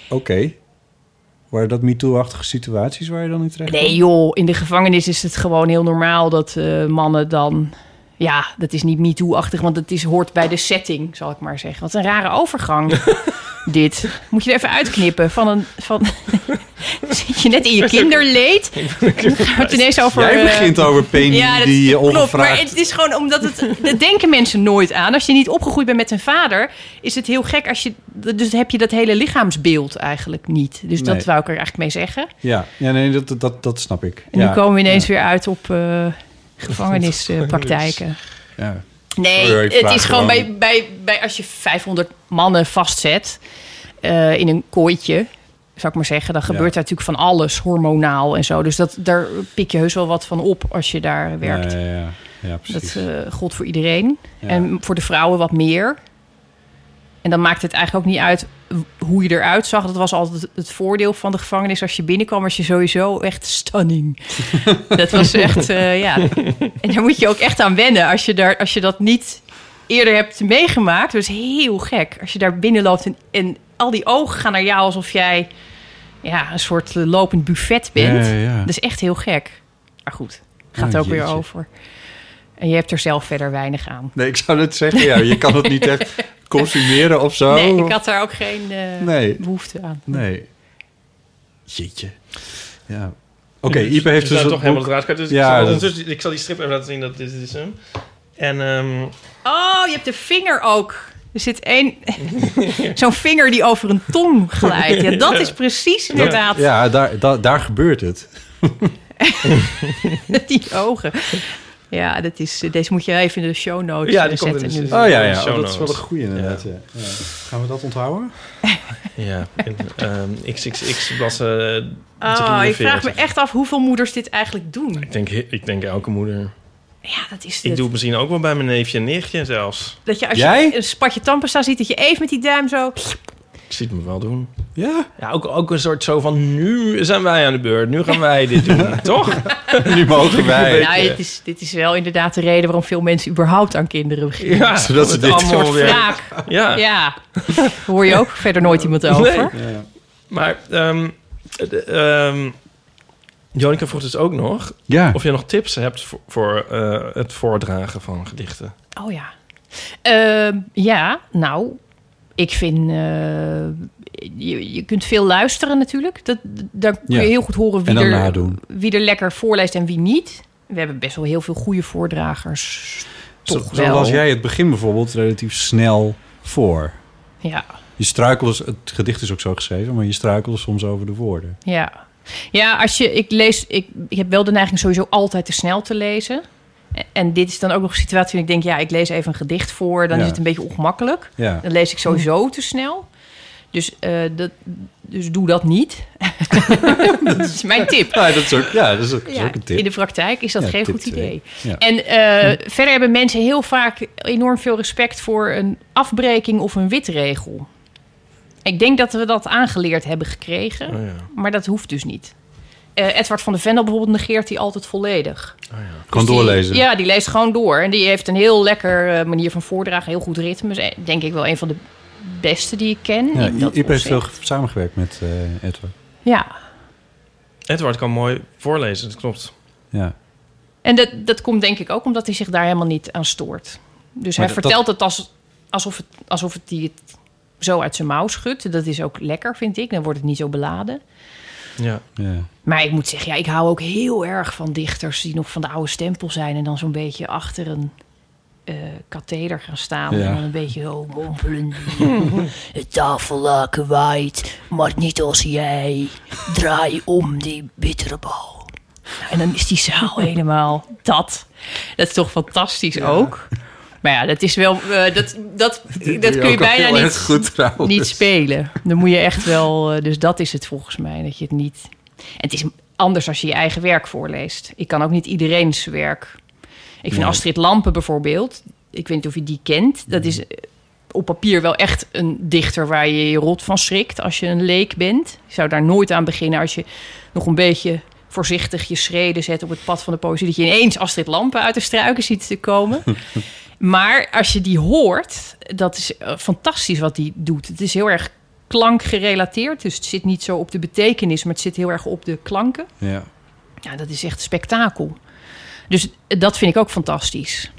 oké. Ja. Waren dat MeToo-achtige situaties waar je dan in terecht Nee joh, in de gevangenis is het gewoon heel normaal dat eh, mannen dan... Ja, dat is niet MeToo-achtig, want het is, hoort bij de setting, zal ik maar zeggen. Wat een rare overgang, *laughs* dit. Moet je er even uitknippen van een... Van, *laughs* zit je net in je *laughs* kinderleed? Het ineens over... Jij eh, begint over penis Ja, dat die je klopt. Maar het is gewoon omdat het... Dat denken mensen nooit aan. Als je niet opgegroeid bent met een vader... is het heel gek als je... Dus heb je dat hele lichaamsbeeld eigenlijk niet. Dus Nee. dat wou ik er eigenlijk mee zeggen. Ja, ja nee, dat, dat, dat snap ik. En ja, nu komen we ineens ja, weer uit op eh, *laughs* gevangenispraktijken. Ja. Nee, het is gewoon bij, bij, bij als je 500 mannen vastzet eh, in een kooitje, zou ik maar zeggen, dan gebeurt daar natuurlijk van alles hormonaal en zo. Dus dat, daar pik je heus wel wat van op als je daar werkt. Ja, ja, ja. ja dat precies. eh gold voor iedereen. Ja. En voor de vrouwen wat meer. En dan maakt het eigenlijk ook niet uit hoe je eruit zag. Dat was altijd het voordeel van de gevangenis. Als je binnenkwam, was je sowieso echt stunning. *laughs* dat was echt, eh, ja. En daar moet je ook echt aan wennen. Als je, daar, als je dat niet eerder hebt meegemaakt. Dat is heel gek. Als je daar binnenloopt en, en al die ogen gaan naar jou... alsof jij ja, een soort lopend buffet bent. Ja, ja, ja. Dat is echt heel gek. Maar goed, gaat Oh, ook weer over. En je hebt er zelf verder weinig aan. Nee, ik zou het zeggen. Ja, je kan het niet echt *laughs* consumeren of zo. Nee, ik had daar ook geen eh, Nee. behoefte aan. Nee. Jeetje. Ja. Oké, Ipe heeft dus dat toch helemaal het raadskaart. Dus Ja, ik, zal, dat- ondertussen- ik zal die strip even laten zien dat dit is hem. En ehm, Oh, je hebt de vinger ook. Er zit één... *laughs* Zo'n vinger die over een tong glijdt. Ja, dat is precies inderdaad Ja, daar, daar, daar gebeurt het. *laughs* die ogen. Ja, dat is, deze moet je even in de show notes Ja, eh, die komt in zetten. de- nu. Oh ja, ja. Show Oh, dat is wel een goede inderdaad. Ja. Ja. Gaan we dat onthouden? *laughs* Ja, in, ehm, XXX was eh Oh, ik vraag me 43. echt af hoeveel moeders dit eigenlijk doen. Ik denk, ik denk elke moeder. Ja, dat is Ik doe het misschien ook wel bij mijn neefje en nichtje zelfs. Dat je als Jij? je een spatje tandpasta ziet, dat je even met die duim zo... Ik zie het me wel doen. Ja, Ja, ook, ook een soort zo van, nu zijn wij aan de beurt. Nu gaan wij dit doen, *laughs* toch? nu mogen wij. Nou, dit is, dit is wel inderdaad de reden waarom veel mensen überhaupt aan kinderen beginnen. Ja, Zodat ze dit allemaal Een soort weer- wraak. Ja, Ja, daar hoor je ook verder nooit iemand over. Ja. maar ehm de- ehm, Jonica vroeg dus ook nog Ja. of je nog tips hebt voor, voor eh, het voordragen van gedichten. Oh ja. Ehm, ja, nou, ik vind... eh, je, je kunt veel luisteren natuurlijk. Dat, daar kun Ja. je heel goed horen wie er, nadoen. wie er lekker voorleest en wie niet. We hebben best wel heel veel goede voordragers. Zo, Toch zo wel. las jij het begin bijvoorbeeld relatief snel voor. Ja, Je struikelde, het gedicht is ook zo geschreven, maar je struikelde soms over de woorden. ja. Ja, als je, ik lees, ik, ik heb wel de neiging sowieso altijd te snel te lezen. En dit is dan ook nog een situatie waarin ik denk, ja, ik lees even een gedicht voor, dan Ja. is het een beetje ongemakkelijk. Ja. Dan lees ik sowieso te snel. Dus, eh, dat, dus doe dat niet. *laughs* dat is mijn tip. Ja, dat is ook, ja, dat is ook, dat is Ja, ook een tip. in de praktijk is dat Ja, geen goed idee. En eh, verder hebben mensen heel vaak enorm veel respect voor een afbreking of een witregel. Ik denk dat we dat aangeleerd hebben gekregen, Oh maar dat hoeft dus niet. Eh, Edward van de Vendel bijvoorbeeld negeert die altijd volledig. Oh ja. Gewoon Dus die- doorlezen. ja, die leest gewoon door. En die heeft een heel lekker eh, manier van voordragen, heel goed ritme. Eh, Denk ik wel een van de beste die ik ken. Ja, Iep heeft veel samengewerkt met eh Edward. Ja, Edward kan mooi voorlezen, dat klopt. Ja. En dat, dat komt denk ik ook omdat hij zich daar helemaal niet aan stoort. Dus Maar hij dat- vertelt het, als, alsof het alsof het die het zo uit zijn mouw schudt. Dat is ook lekker, vind ik. Dan wordt het niet zo beladen. Ja. ja. Maar ik moet zeggen, ja, ik hou ook heel erg van dichters die nog van de oude stempel zijn... en dan zo'n beetje achter een eh katheder gaan staan. Ja. En dan een beetje zo mompelen. *laughs* Het tafellaken waait, maar niet als jij. Draai om die bittere bal. Nou, en dan is die zaal *laughs* helemaal dat. Dat is toch fantastisch ook? Maar ja, dat is wel... eh, dat, dat, *laughs* dat kun je bijna niet, goed niet spelen. Dan moet je echt wel... eh, dus dat is het volgens mij, dat je het niet... En het is anders als je je eigen werk voorleest. Ik kan ook niet iedereen's werk... Ik vind Nee. Astrid Lampen bijvoorbeeld... Ik weet niet of je die kent. Dat is eh, op papier wel echt een dichter waar je je rot van schrikt... als je een leek bent. Je zou daar nooit aan beginnen als je nog een beetje voorzichtig je schreden zet op het pad van de poëzie. Dat je ineens Astrid Lampen uit de struiken ziet te komen. *laughs* maar als je die hoort, dat is eh, fantastisch wat die doet. Het is heel erg klankgerelateerd. Dus het zit niet zo op de betekenis, maar het zit heel erg op de klanken. Ja. Ja, dat is echt spektakel. Dus dat vind ik ook fantastisch.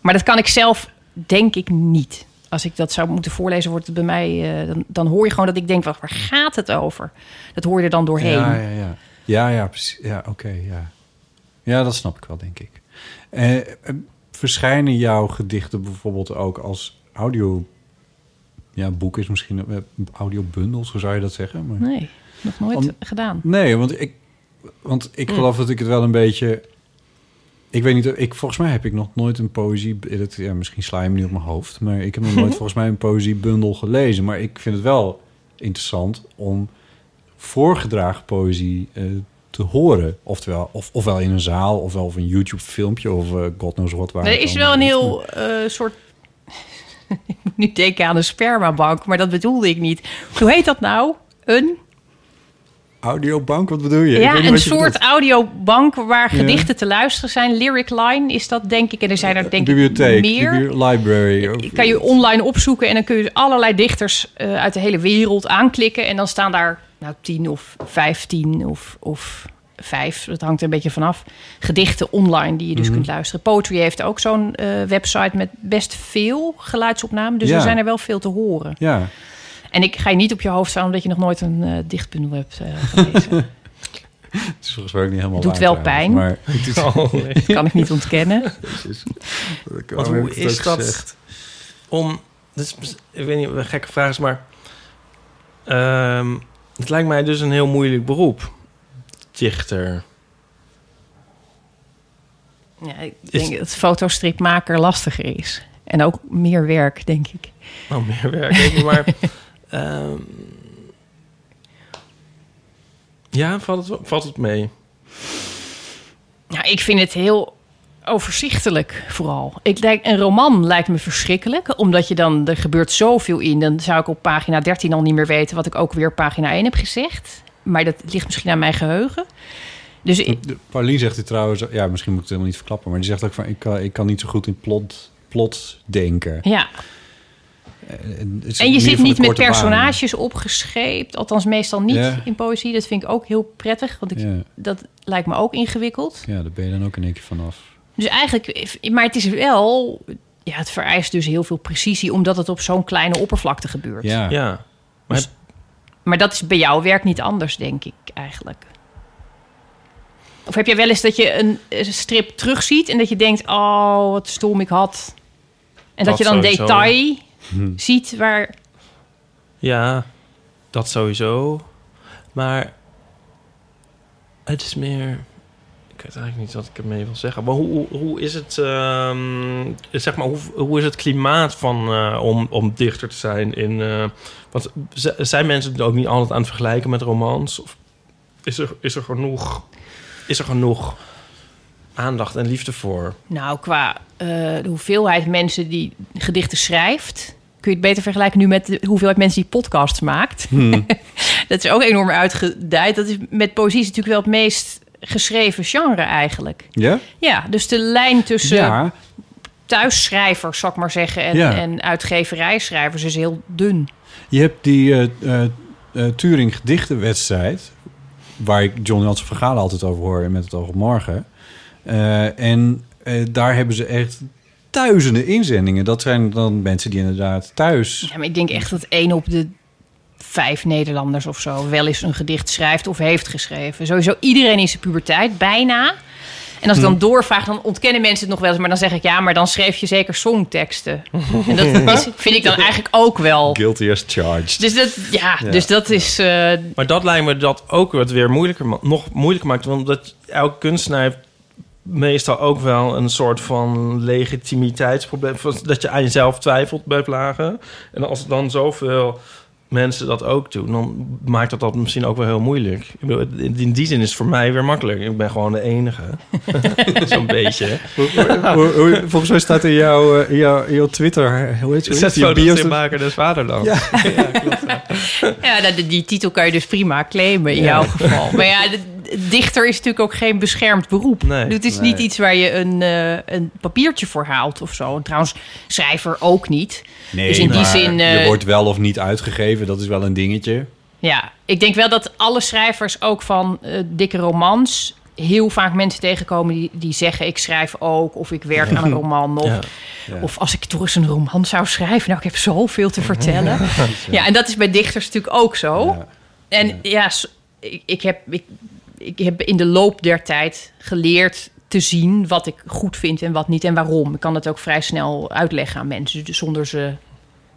Maar dat kan ik zelf, denk ik, niet. Als ik dat zou moeten voorlezen, wordt het bij mij... eh, dan, dan hoor je gewoon dat ik denk, waar gaat het over? Dat hoor je er dan doorheen. Ja, ja, ja. Ja, ja, precies. Ja, oké, ja. Ja, dat snap ik wel, denk ik. Eh, verschijnen jouw gedichten bijvoorbeeld ook als audio... Ja, boek is misschien een audiobundels, hoe zou je dat zeggen? Maar... Nee, nog nooit Om- gedaan. Nee, want ik, want ik geloof dat ik het wel een beetje... Ik weet niet, ik, volgens mij heb ik nog nooit een poëzie... Het, ja, misschien sla je me nu op mijn hoofd, maar ik heb nog nooit *laughs* volgens mij een poëziebundel gelezen. Maar ik vind het wel interessant om voorgedragen poëzie eh, te horen. Oftewel, of, ofwel in een zaal, ofwel of een YouTube-filmpje, of eh, god knows what waar. Er is wel een heel eh, soort... *laughs* ik moet nu denken aan een spermabank, maar dat bedoelde ik niet. Hoe heet dat nou? Een, Audiobank, wat bedoel je? Ja, een wat soort audiobank waar Ja. gedichten te luisteren zijn. Lyric Line is dat, denk ik. En er zijn er denk bibliotheek, ik meer. library. of- kan je online opzoeken en dan kun je allerlei dichters eh, uit de hele wereld aanklikken. En dan staan daar nou, tien of vijftien of, of vijf, dat hangt er een beetje vanaf, gedichten online die je dus Mhm. kunt luisteren. Poetry heeft ook zo'n eh, website met best veel geluidsopnamen. Dus Ja. er zijn er wel veel te horen. Ja, En ik ga je niet op je hoofd staan omdat je nog nooit een eh dichtbundel hebt eh, gelezen. *laughs* het is volgens mij ook niet helemaal Doet waar wel pijn. Maar het is, Oh, nee. Dat kan ik niet ontkennen. Want hoe is dat om... Dit is, ik weet niet, een gekke vraag is, maar... ehm, het lijkt mij dus een heel moeilijk beroep. Dichter. Ja, ik Is- denk dat fotostripmaker lastiger is. En ook meer werk, denk ik. Oh, meer werk. Denk ik, maar... *laughs* ehm, ja, valt het, valt het mee? Ja, ik vind het heel overzichtelijk vooral. Ik denk, een roman lijkt me verschrikkelijk. Omdat je dan, er gebeurt zoveel in. Dan zou ik op pagina 13 al niet meer weten... wat ik ook weer op pagina 1 heb gezegd. Maar dat ligt misschien aan mijn geheugen. Dus ik, Paulien zegt dit trouwens... Ja, misschien moet ik het helemaal niet verklappen... maar die zegt ook van... ik kan, ik kan niet zo goed in plot, plot denken. ja. En, is En je zit niet met korte baan. personages opgescheept. Althans, meestal niet Ja. in poëzie. Dat vind ik ook heel prettig. Want ik, Ja, dat lijkt me ook ingewikkeld. ja, daar ben je dan ook in één keer vanaf. Dus eigenlijk, maar het is wel, ja, het vereist dus heel veel precisie, omdat het op zo'n kleine oppervlakte gebeurt. Ja. Ja. Maar Dus- Maar dat is bij jouw werk niet anders, denk ik eigenlijk. Of heb jij wel eens dat je een, een strip terugziet en dat je denkt, oh, wat stom ik had. En dat, Dat je dan sowieso. detail Hm. ziet waar. Ja, dat sowieso. Maar het is meer... Weet eigenlijk niet wat ik ermee wil zeggen. Maar hoe, hoe, is het... ehm, zeg maar, hoe, hoe is het klimaat van, eh, om, om dichter te zijn in... eh, want zijn mensen het ook niet altijd aan het vergelijken met romans? Of is er, is er genoeg... Is er genoeg aandacht en liefde voor? Nou, qua eh, de hoeveelheid mensen die gedichten schrijft, kun je het beter vergelijken nu met de hoeveelheid mensen die podcasts maakt. *laughs* dat is ook enorm uitgedijd. Dat is met poëzie is natuurlijk wel het meest geschreven genre eigenlijk. Ja? Ja, dus de lijn tussen Ja. thuisschrijvers, zal ik maar zeggen, en, Ja. en uitgeverijschrijvers is heel dun. Je hebt die eh, eh, Turing gedichtenwedstrijd... waar ik John Jansen Vergalen altijd over hoor... met het oog op morgen. En daar hebben ze echt duizenden inzendingen. Dat zijn dan mensen die inderdaad thuis... Ja, maar ik denk echt dat één op de vijf Nederlanders of zo wel eens een gedicht schrijft of heeft geschreven. Sowieso iedereen in zijn puberteit, bijna. En als ik dan doorvraag, dan ontkennen mensen het nog wel eens. Maar dan zeg ik, ja, maar dan schreef je zeker songteksten. En dat *laughs* is, vind ik dan eigenlijk ook wel. Guilty as charged. Dus dat, ja, Ja. dus dat is... eh, Maar dat lijkt me dat ook het weer moeilijker, nog moeilijker maakt. Want dat elke kunstenaar heeft meestal ook wel een soort van legitimiteitsprobleem. Van Dat je aan jezelf twijfelt bij vlagen. En als dan zoveel mensen dat ook doen, dan maakt dat dat misschien ook wel heel moeilijk. Ik bedoel, in die zin is het voor mij weer makkelijk. Ik ben gewoon de enige. *laughs* Zo'n beetje. Volgens mij staat in jouw, eh, in jouw, Twitter... Hoe heet je Zet Je maken des vaderland. *laughs* Ja. klopt. ja. ja, dat- die, die titel kan je dus prima claimen in Ja. jouw geval. Maar ja, dichter is natuurlijk ook geen beschermd beroep. Nee. Het is Nee. niet iets waar je een, eh, een papiertje voor haalt of zo. En trouwens, schrijver ook niet. Nee, Dus in die zin, je eh, wordt wel of niet uitgegeven. Dat is wel een dingetje. Ja, ik denk wel dat alle schrijvers ook van eh, dikke romans heel vaak mensen tegenkomen die, die zeggen ik schrijf ook of ik werk aan een *laughs* roman of, Ja. Ja. of als ik toch eens een roman zou schrijven. Nou, ik heb zoveel te vertellen. *laughs* Ja, en dat is bij dichters natuurlijk ook zo. Ja. En ja, ik, ik, heb, ik, ik heb in de loop der tijd geleerd te zien wat ik goed vind en wat niet en waarom. Ik kan dat ook vrij snel uitleggen aan mensen, dus zonder ze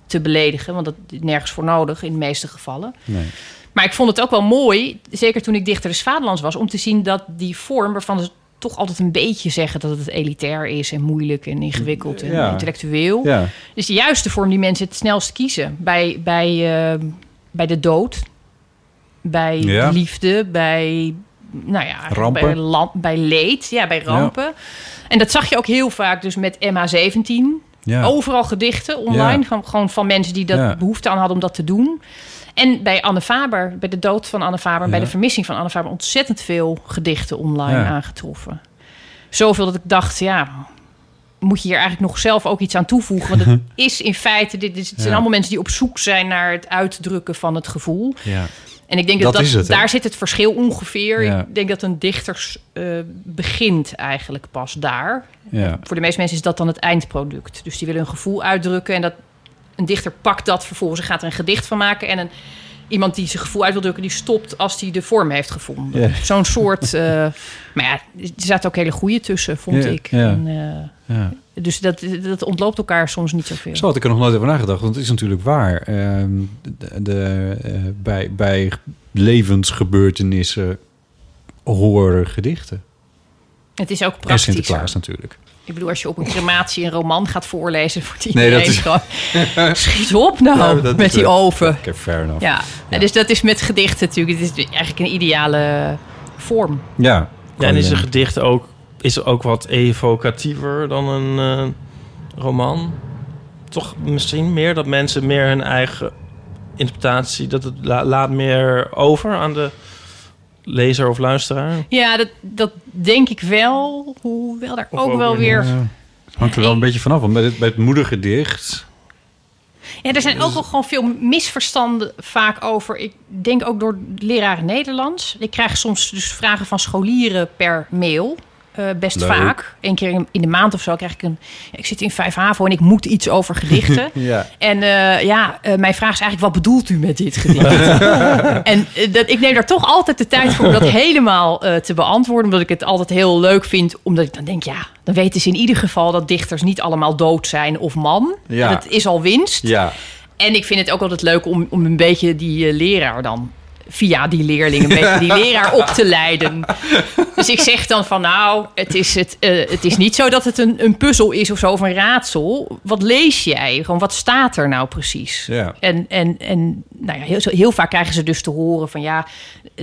te beledigen, want dat is nergens voor nodig in de meeste gevallen. Nee. Maar ik vond het ook wel mooi, zeker toen ik dichter des Vaderlands was, om te zien dat die vorm waarvan ze toch altijd een beetje zeggen dat het elitair is en moeilijk en ingewikkeld en Ja. intellectueel. Ja. Dus de juiste vorm die mensen het snelst kiezen. Bij, bij, eh, bij de dood, bij Ja. liefde, bij, nou ja, Rampen. Bij, bij leed, ja, bij rampen. En dat zag je ook heel vaak dus met MH17. Ja. Overal gedichten online, Ja. gewoon, van mensen die dat behoefte aan hadden om dat te doen. En bij Anne Faber, bij de dood van Anne Faber, bij de vermissing van Anne Faber, ontzettend veel gedichten online aangetroffen. Zoveel dat ik dacht, ja, moet je hier eigenlijk nog zelf ook iets aan toevoegen? Want het *laughs* is in feite, dit, is, het zijn Ja. allemaal mensen die op zoek zijn naar het uitdrukken van het gevoel. Ja. En ik denk Dat dat, dat, is het, daar zit het verschil ongeveer. Ja. Ik denk dat een dichter eh, begint eigenlijk pas daar. Ja. Voor de meeste mensen is dat dan het eindproduct. Dus die willen hun gevoel uitdrukken. En dat, een dichter pakt dat vervolgens en gaat er een gedicht van maken. En een, iemand die zijn gevoel uit wil drukken, die stopt als hij de vorm heeft gevonden. Zo'n soort. eh, maar ja, er zaten ook hele goede tussen, vond ik. En, eh, ja. dus dat, dat ontloopt elkaar soms niet zoveel. Zo had ik er nog nooit over nagedacht, want het is natuurlijk waar. Ehm, de, de, eh, bij, bij levensgebeurtenissen horen gedichten. Het is ook En praktisch. Sinterklaas natuurlijk. Ik bedoel, als je op een crematie een roman gaat voorlezen... voor die Nee, dat is- gewoon... *laughs* Schiet op nou, Ja, met die oven. Oké, fair enough. Ja. dus dat is met gedichten natuurlijk. Het is eigenlijk een ideale vorm. Ja. Ja, en is een gedicht ook, is ook wat evocatiever dan een eh, roman? Toch misschien meer dat mensen meer hun eigen interpretatie... dat het la- laat meer over aan de lezer of luisteraar? Ja, dat, dat denk ik wel. Hoewel daar ook ook wel weer... eh, Het hangt er wel een beetje vanaf. Want bij het, bij het moedergedicht... Ja, er zijn ook wel gewoon veel misverstanden vaak over. Ik denk ook door leraren Nederlands. Ik krijg soms dus vragen van scholieren per mail. Eh, best Leuk. vaak. Eén keer in, de maand of zo krijg ik een... Ik zit in 5 HAVO en ik moet iets over gedichten. *laughs* Ja. En eh, ja, eh, mijn vraag is eigenlijk, wat bedoelt u met dit gedicht? *laughs* en dat, ik neem daar toch altijd de tijd voor om dat helemaal te beantwoorden. Omdat ik het altijd heel leuk vind. Omdat ik dan denk, ja, dan weten ze in ieder geval dat dichters niet allemaal dood zijn of man. Ja. Dat is al winst. Ja. En ik vind het ook altijd leuk om, om een beetje die leraar dan via die leerling een beetje die leraar op te leiden. Dus ik zeg dan van nou, het is, het, eh, het is niet zo dat het een, een puzzel is of zo of een raadsel. Wat lees jij? Gewoon wat staat er nou precies? Ja. En, en, en nou ja, heel, heel vaak krijgen ze dus te horen van ja,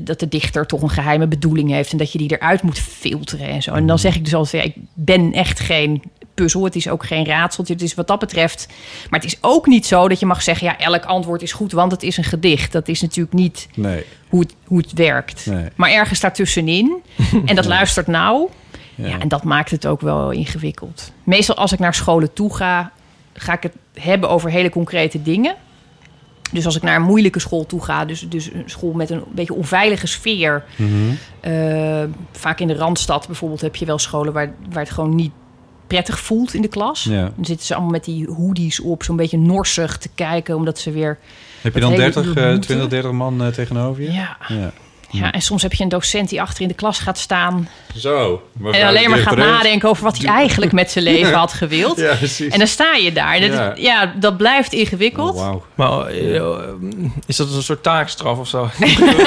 dat de dichter toch een geheime bedoeling heeft en dat je die eruit moet filteren en zo. En dan zeg ik dus altijd, ja, ik ben echt geen puzzel. Het is ook geen raadseltje. Het is wat dat betreft. Maar het is ook niet zo dat je mag zeggen, ja, elk antwoord is goed, want het is een gedicht. Dat is natuurlijk niet Nee. hoe het, hoe het werkt. Nee. Maar ergens daartussenin. *laughs* En dat luistert nou. Ja. Ja. en dat maakt het ook wel ingewikkeld. Meestal als ik naar scholen toe ga, ga ik het hebben over hele concrete dingen. Dus als ik naar een moeilijke school toe ga, dus, dus een school met een beetje onveilige sfeer. Mhm. eh, vaak in de Randstad bijvoorbeeld heb je wel scholen waar, waar het gewoon niet prettig voelt in de klas. Ja. Dan zitten ze allemaal met die hoodies op, zo'n beetje norsig te kijken, omdat ze weer... Heb je dan hele 30, uur eh, moeten. 20, 30 man eh, tegenover je? Ja, Ja. Ja, en soms heb je een docent die achter in de klas gaat staan Zo. en alleen maar gaat nadenken over wat hij eigenlijk met zijn leven *laughs* had gewild. Ja, precies. En dan sta je daar. Dat, Ja. ja. dat blijft ingewikkeld. Oh, wauw. Maar eh, is dat een soort taakstraf of zo?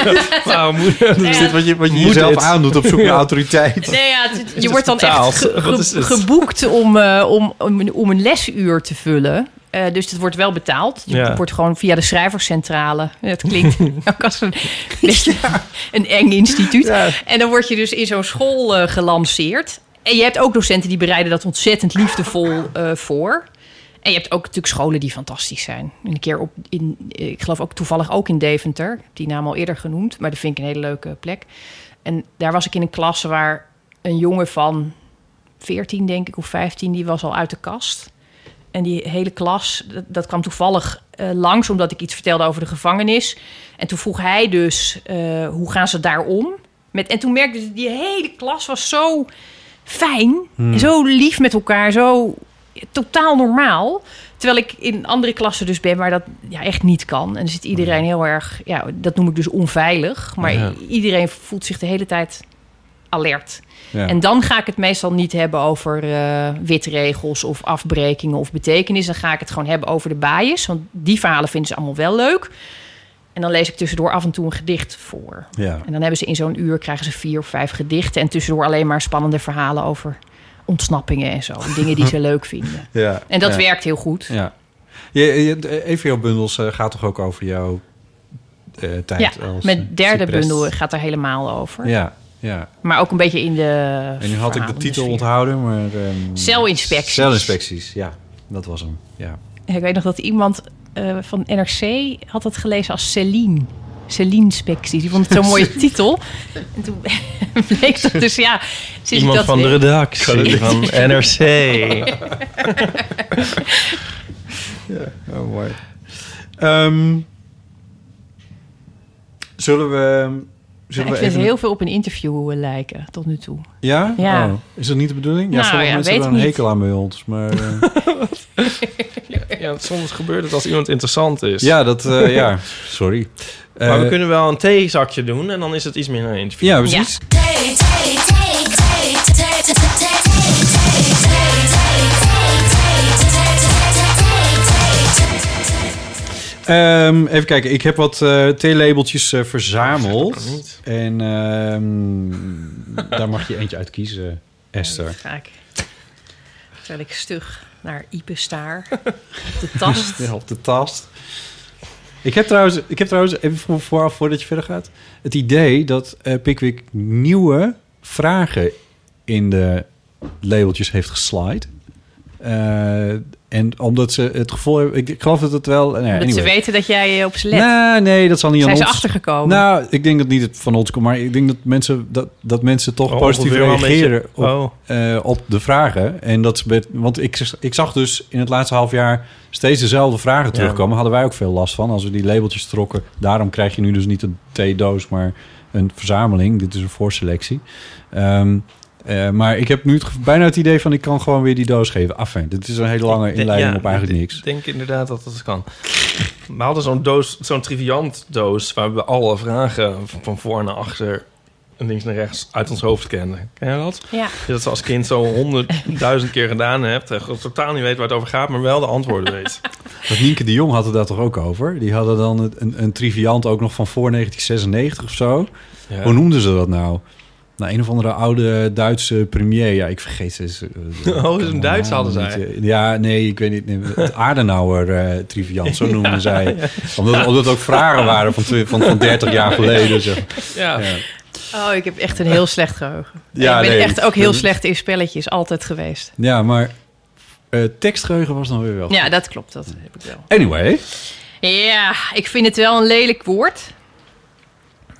*laughs* nou, moet, Is dit wat je, wat je jezelf dit? aandoet op zoek naar autoriteit? Nee, ja, het- je wordt dan echt ge- ge- geboekt om, eh, om, om, om een lesuur te vullen. Eh, dus het wordt wel betaald. Je Ja. wordt gewoon via de schrijverscentrale. Het klinkt *laughs* *laughs* ook als een, beetje een eng instituut. En dan word je dus in zo'n school eh, gelanceerd. En je hebt ook docenten die bereiden dat ontzettend liefdevol eh, voor. En je hebt ook natuurlijk scholen die fantastisch zijn. En een keer op, in, ik geloof ook toevallig ook in Deventer. Ik heb Die naam al eerder genoemd, maar dat vind ik een hele leuke plek. En daar was ik in een klas waar een jongen van 14, denk ik, of 15, die was al uit de kast. En die hele klas, dat, dat kwam toevallig eh, langs omdat ik iets vertelde over de gevangenis. En toen vroeg hij dus, eh, hoe gaan ze daar om? Met, en toen merkte ik, die hele klas was zo fijn, en zo lief met elkaar, zo totaal normaal. Terwijl ik in andere klassen dus ben waar dat ja, echt niet kan. En dan zit iedereen heel erg, ja, dat noem ik dus onveilig. Maar Ja. iedereen voelt zich de hele tijd alert. Ja. En dan ga ik het meestal niet hebben over eh, witregels of afbrekingen of betekenis. Dan ga ik het gewoon hebben over de bias. Want die verhalen vinden ze allemaal wel leuk. En dan lees ik tussendoor af en toe een gedicht voor. ja. En dan hebben ze in zo'n uur krijgen ze vier of vijf gedichten. En tussendoor alleen maar spannende verhalen over ontsnappingen en zo. En dingen die ze *laughs* leuk vinden. ja. En dat ja. werkt heel goed. Ja. Je, je, EVO-bundels eh, gaat toch ook over jouw eh, tijd Ja, als mijn derde cypress? bundel gaat er helemaal over. Ja, ja. Maar ook een beetje in de. En nu had ik de titel sfeer. onthouden, maar... ehm, Celinspecties. Celinspecties, ja. Dat was hem, ja. Ik weet nog dat iemand eh, van NRC had het gelezen als Celine. Celine Specties. Die vond het zo'n mooie *laughs* titel. En toen *laughs* bleek dat dus, ja... sinds ik Iemand dat van de redactie van NRC. *laughs* Oh, mooi. Ehm, zullen we... Zullen ik we vind even... heel veel op een interview eh, lijken, tot nu toe. Ja? Ja. Oh, is dat niet de bedoeling? Ja, Nou, sommige ja, mensen hebben een niet. hekel aan bij ons. Maar eh, *laughs* Ja, soms gebeurt het als iemand interessant is. ja, dat... eh, ja, sorry. maar we kunnen wel een theezakje doen en dan is het iets minder een interview. Ja, precies. Ehm, even kijken, ik heb wat eh theelabeltjes eh, verzameld. niet. En ehm, daar mag je eentje uit kiezen. Esther. Dan ga ik, terwijl ik stug naar Ipe staar. op de tast. *laughs* Ja, op de tast. Ik heb trouwens, ik heb trouwens even voor, vooraf voordat je verder gaat, het idee dat eh, Pickwick nieuwe vragen in de labeltjes heeft geslide. Eh, en omdat ze het gevoel hebben, ik, ik geloof dat het wel. Nee, Dat ze weten dat jij eh, op ze let. Nee, nee, dat zal niet Zijn aan ze ons. achtergekomen? Nou, ik denk dat niet het van ons komt, maar ik denk dat mensen dat, dat mensen toch Oh, positief reageren beetje- op, eh, op de vragen. En dat want ik, ik zag dus in het laatste half jaar steeds dezelfde vragen terugkomen. Hadden wij ook veel last van als we die labeltjes trokken. Daarom krijg je nu dus niet een theedoos, maar een verzameling. Dit is een voorselectie. Ehm, eh, maar ik heb nu het, bijna het idee van ik kan gewoon weer die doos geven. Enfin, dit is een hele lange inleiding Ja, op eigenlijk ik niks. Ik denk inderdaad dat dat kan. We hadden zo'n doos, zo'n triviant doos... waar we alle vragen van voor naar achter... en links naar rechts uit ons hoofd kenden. Ken je dat? Ja. Dat ze als kind zo honderdduizend keer gedaan hebt... en totaal niet weet waar het over gaat... maar wel de antwoorden weet. *laughs* Dat Nienke de Jong had het daar toch ook over? Die hadden dan een, een, een triviant ook nog van voor 1996 of zo. Ja. Hoe noemden ze dat nou? Nou, een of andere oude Duitse premier. Ja, ik vergeet ze. eh, *laughs* Oh, is een Duits hadden zij. Niet, eh, Ja, nee, ik weet niet. Nee, het Adenauer eh triviant, zo *laughs* noemden zij. Omdat, omdat het ook vragen waren van, van, van 30 jaar geleden. Zeg. Ja. Ja. Oh, ik heb echt een heel slecht geheugen. Ja, ik ben nee, echt ook heel slecht in spelletjes, altijd geweest. ja, maar eh tekstgeheugen was dan weer wel. Ja, dat klopt, dat heb ik wel. Anyway. Ja, ik vind het wel een lelijk woord.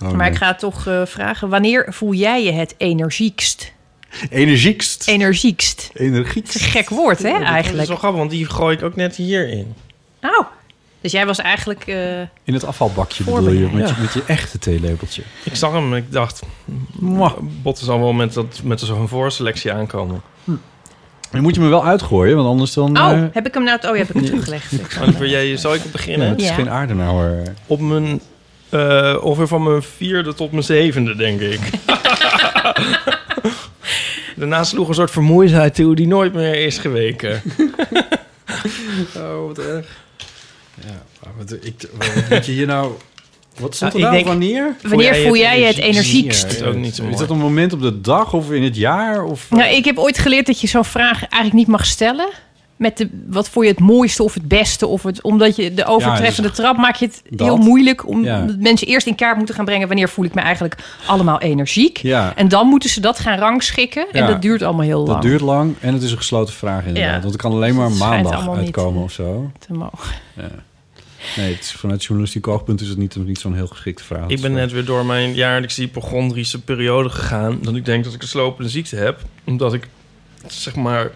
Oh, maar nee. ik ga toch eh, vragen, wanneer voel jij je het energiekst? Energiekst. Energiekst. Energiekst. Een gek woord, hè, Dat is eigenlijk. wel grappig, want die gooi ik ook net hierin. Oh, dus jij was eigenlijk... eh, In het afvalbakje bedoel je, met, je, Ja. met je echte theelepeltje. Ik zag hem en ik dacht... Botten zal wel met, dat, met zo'n voorselectie aankomen. Dan moet je me wel uitgooien, want anders dan... Oh, eh, heb ik hem nou... Oh, *laughs* ja, heb ik hem teruggelegd. Want wil jij, zal ik ja, beginnen? het is Ja. geen aardenauer. Op mijn... eh ongeveer van mijn vierde tot mijn zevende, denk ik. *laughs* Daarna sloeg een soort vermoeidheid toe die nooit meer is geweken. *laughs* Oh, wat erg. Ja, maar wat, ik, wat moet je hier nou... Wat stond Nou, er nou? denk- Wanneer? Wanneer voel jij je het energiekst? Dat is ook niet zo Is mooi. dat een moment op de dag of in het jaar? Of, Nou, ik heb ooit geleerd dat je zo'n vraag eigenlijk niet mag stellen. Met de, wat voor je het mooiste of het beste. Of het, omdat je de overtreffende dus trap maak je het dat. heel moeilijk. Om Ja. mensen eerst in kaart moeten gaan brengen. Wanneer voel ik me eigenlijk allemaal energiek. Ja, En dan moeten ze dat gaan rangschikken. En dat duurt allemaal heel lang. dat duurt lang en het is een gesloten vraag inderdaad. Ja. Want het kan alleen maar Het maandag uitkomen eh, of zo. te mogen. Nee, het is, vanuit journalistiek oogpunt is het niet, niet zo'n heel geschikte vraag. Ik ben net weer door mijn jaarlijkse hypochondrische periode gegaan. Dat ik denk dat ik een slopende ziekte heb. Omdat ik, zeg maar...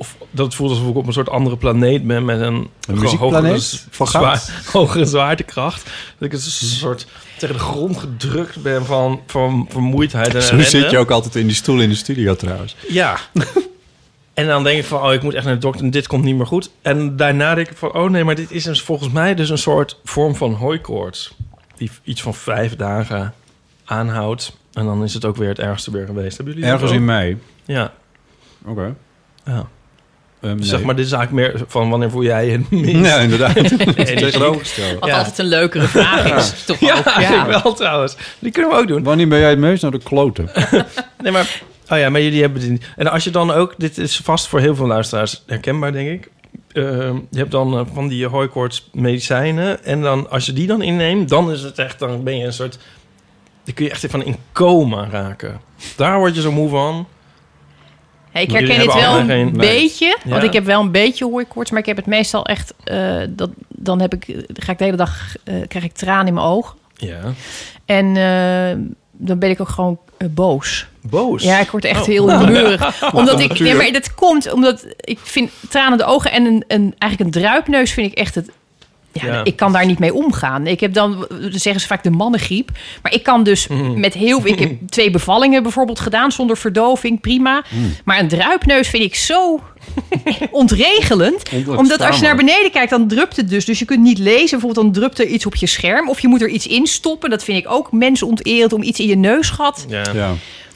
Of dat het voelt alsof ik op een soort andere planeet ben met een, muziekplaneet hogere, zwaar- *laughs* hogere zwaartekracht. Dat ik een soort tegen de grond gedrukt ben van, van vermoeidheid en Zo zit je ook altijd in die stoel in de studio trouwens. Ja. *laughs* en dan denk ik van, oh, ik moet echt naar de dokter en dit komt niet meer goed. En daarna denk ik van, oh nee, maar dit is dus volgens mij dus een soort vorm van hooikoorts. Die iets van vijf dagen aanhoudt. En dan is het ook weer het ergste weer geweest. Hebben jullie Ergens in mei. Ja. Oké. ja. Ehm, Dus nee. zeg maar, dit is eigenlijk meer van wanneer voel jij je het *laughs* minst? Ja, inderdaad. Tegenovergestelde. Wat Ja. altijd een leukere vraag is. Toch Ja, ook, eigenlijk wel trouwens. Die kunnen we ook doen. Wanneer ben jij het meest naar de kloten? *laughs* Nee, maar... Oh ja, maar jullie hebben dit... En als je dan ook... Dit is vast voor heel veel luisteraars herkenbaar, denk ik. Ehm, je hebt dan eh, van die hooikoorts medicijnen. En dan, als je die dan inneemt, dan is het echt... Dan ben je een soort... Dan kun je echt van in coma raken. Daar word je zo moe van. Ja, ik herken het hebben wel een geen- beetje. Want Ja. ik heb wel een beetje hooikoorts. Maar ik heb het meestal echt... eh, dat, dan heb ik, ga ik de hele dag... eh, krijg ik tranen in mijn ogen. Ja. En eh, dan ben ik ook gewoon boos. Boos. Ja, ik word echt Oh. heel *laughs* humeurig. omdat ik, nee, maar dat komt omdat ik vind tranen de ogen en een, een, eigenlijk een druipneus vind ik echt het. Ja, Ja. ik kan daar niet mee omgaan. Ik heb dan, zeggen ze vaak de mannengriep. Maar ik kan dus Mhm. met heel... Ik heb *laughs* twee bevallingen bijvoorbeeld gedaan zonder verdoving, prima. Mm. Maar een druipneus vind ik zo ontregelend. *laughs* Omdat als je naar beneden kijkt, dan drupt het dus. Dus je kunt niet lezen. Bijvoorbeeld dan drupt er iets op je scherm. Of je moet er iets in stoppen. Dat vind ik ook mensonterend om iets in je neusgat. Ja. Ja.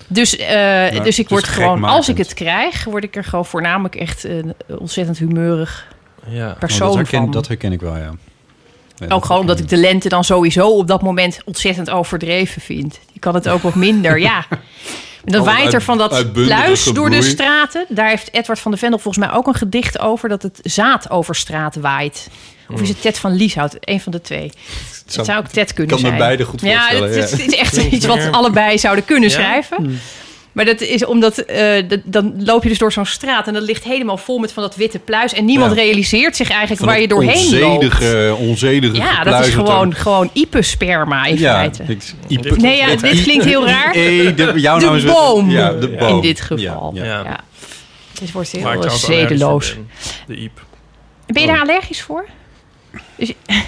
Dus, eh, Ja, dus ik word gewoon, als ik het krijg, word ik er gewoon voornamelijk echt een ontzettend humeurig ja. Persoon dat, herken, van. dat herken ik wel, ja. Nee, ook gewoon omdat ik de lente dan sowieso op dat moment ontzettend overdreven vind. Je kan het ook wat minder, ja. En *laughs* dan Oh, waait er van dat pluis door de straten. Daar heeft Edward van de Vendel volgens mij ook een gedicht over... dat het zaad over straat waait. Of is het Ted van Lieshout? Een van de twee. Het zou ook Ted kunnen kan me zijn. beide goed Ja, voorstellen, het, is- ja. het is echt iets wat allebei zouden kunnen Ja? schrijven. Maar dat is omdat eh, dat- dan loop je dus door zo'n straat en dat ligt helemaal vol met van dat witte pluis. En niemand Ja. realiseert zich eigenlijk Van waar je dat doorheen loopt. onzedige, onzedige Ja, dat is gewoon, gewoon Ipe-sperma in Ja, feite. ik- Ipe- Nee, ja, dit klinkt heel *laughs* raar. E, de, jouw De naam is boom. Ja, de boom. In dit geval. Ja, Ja. ja. Ja. Het wordt heel zedeloos. De iep. Ben je daar allergisch voor?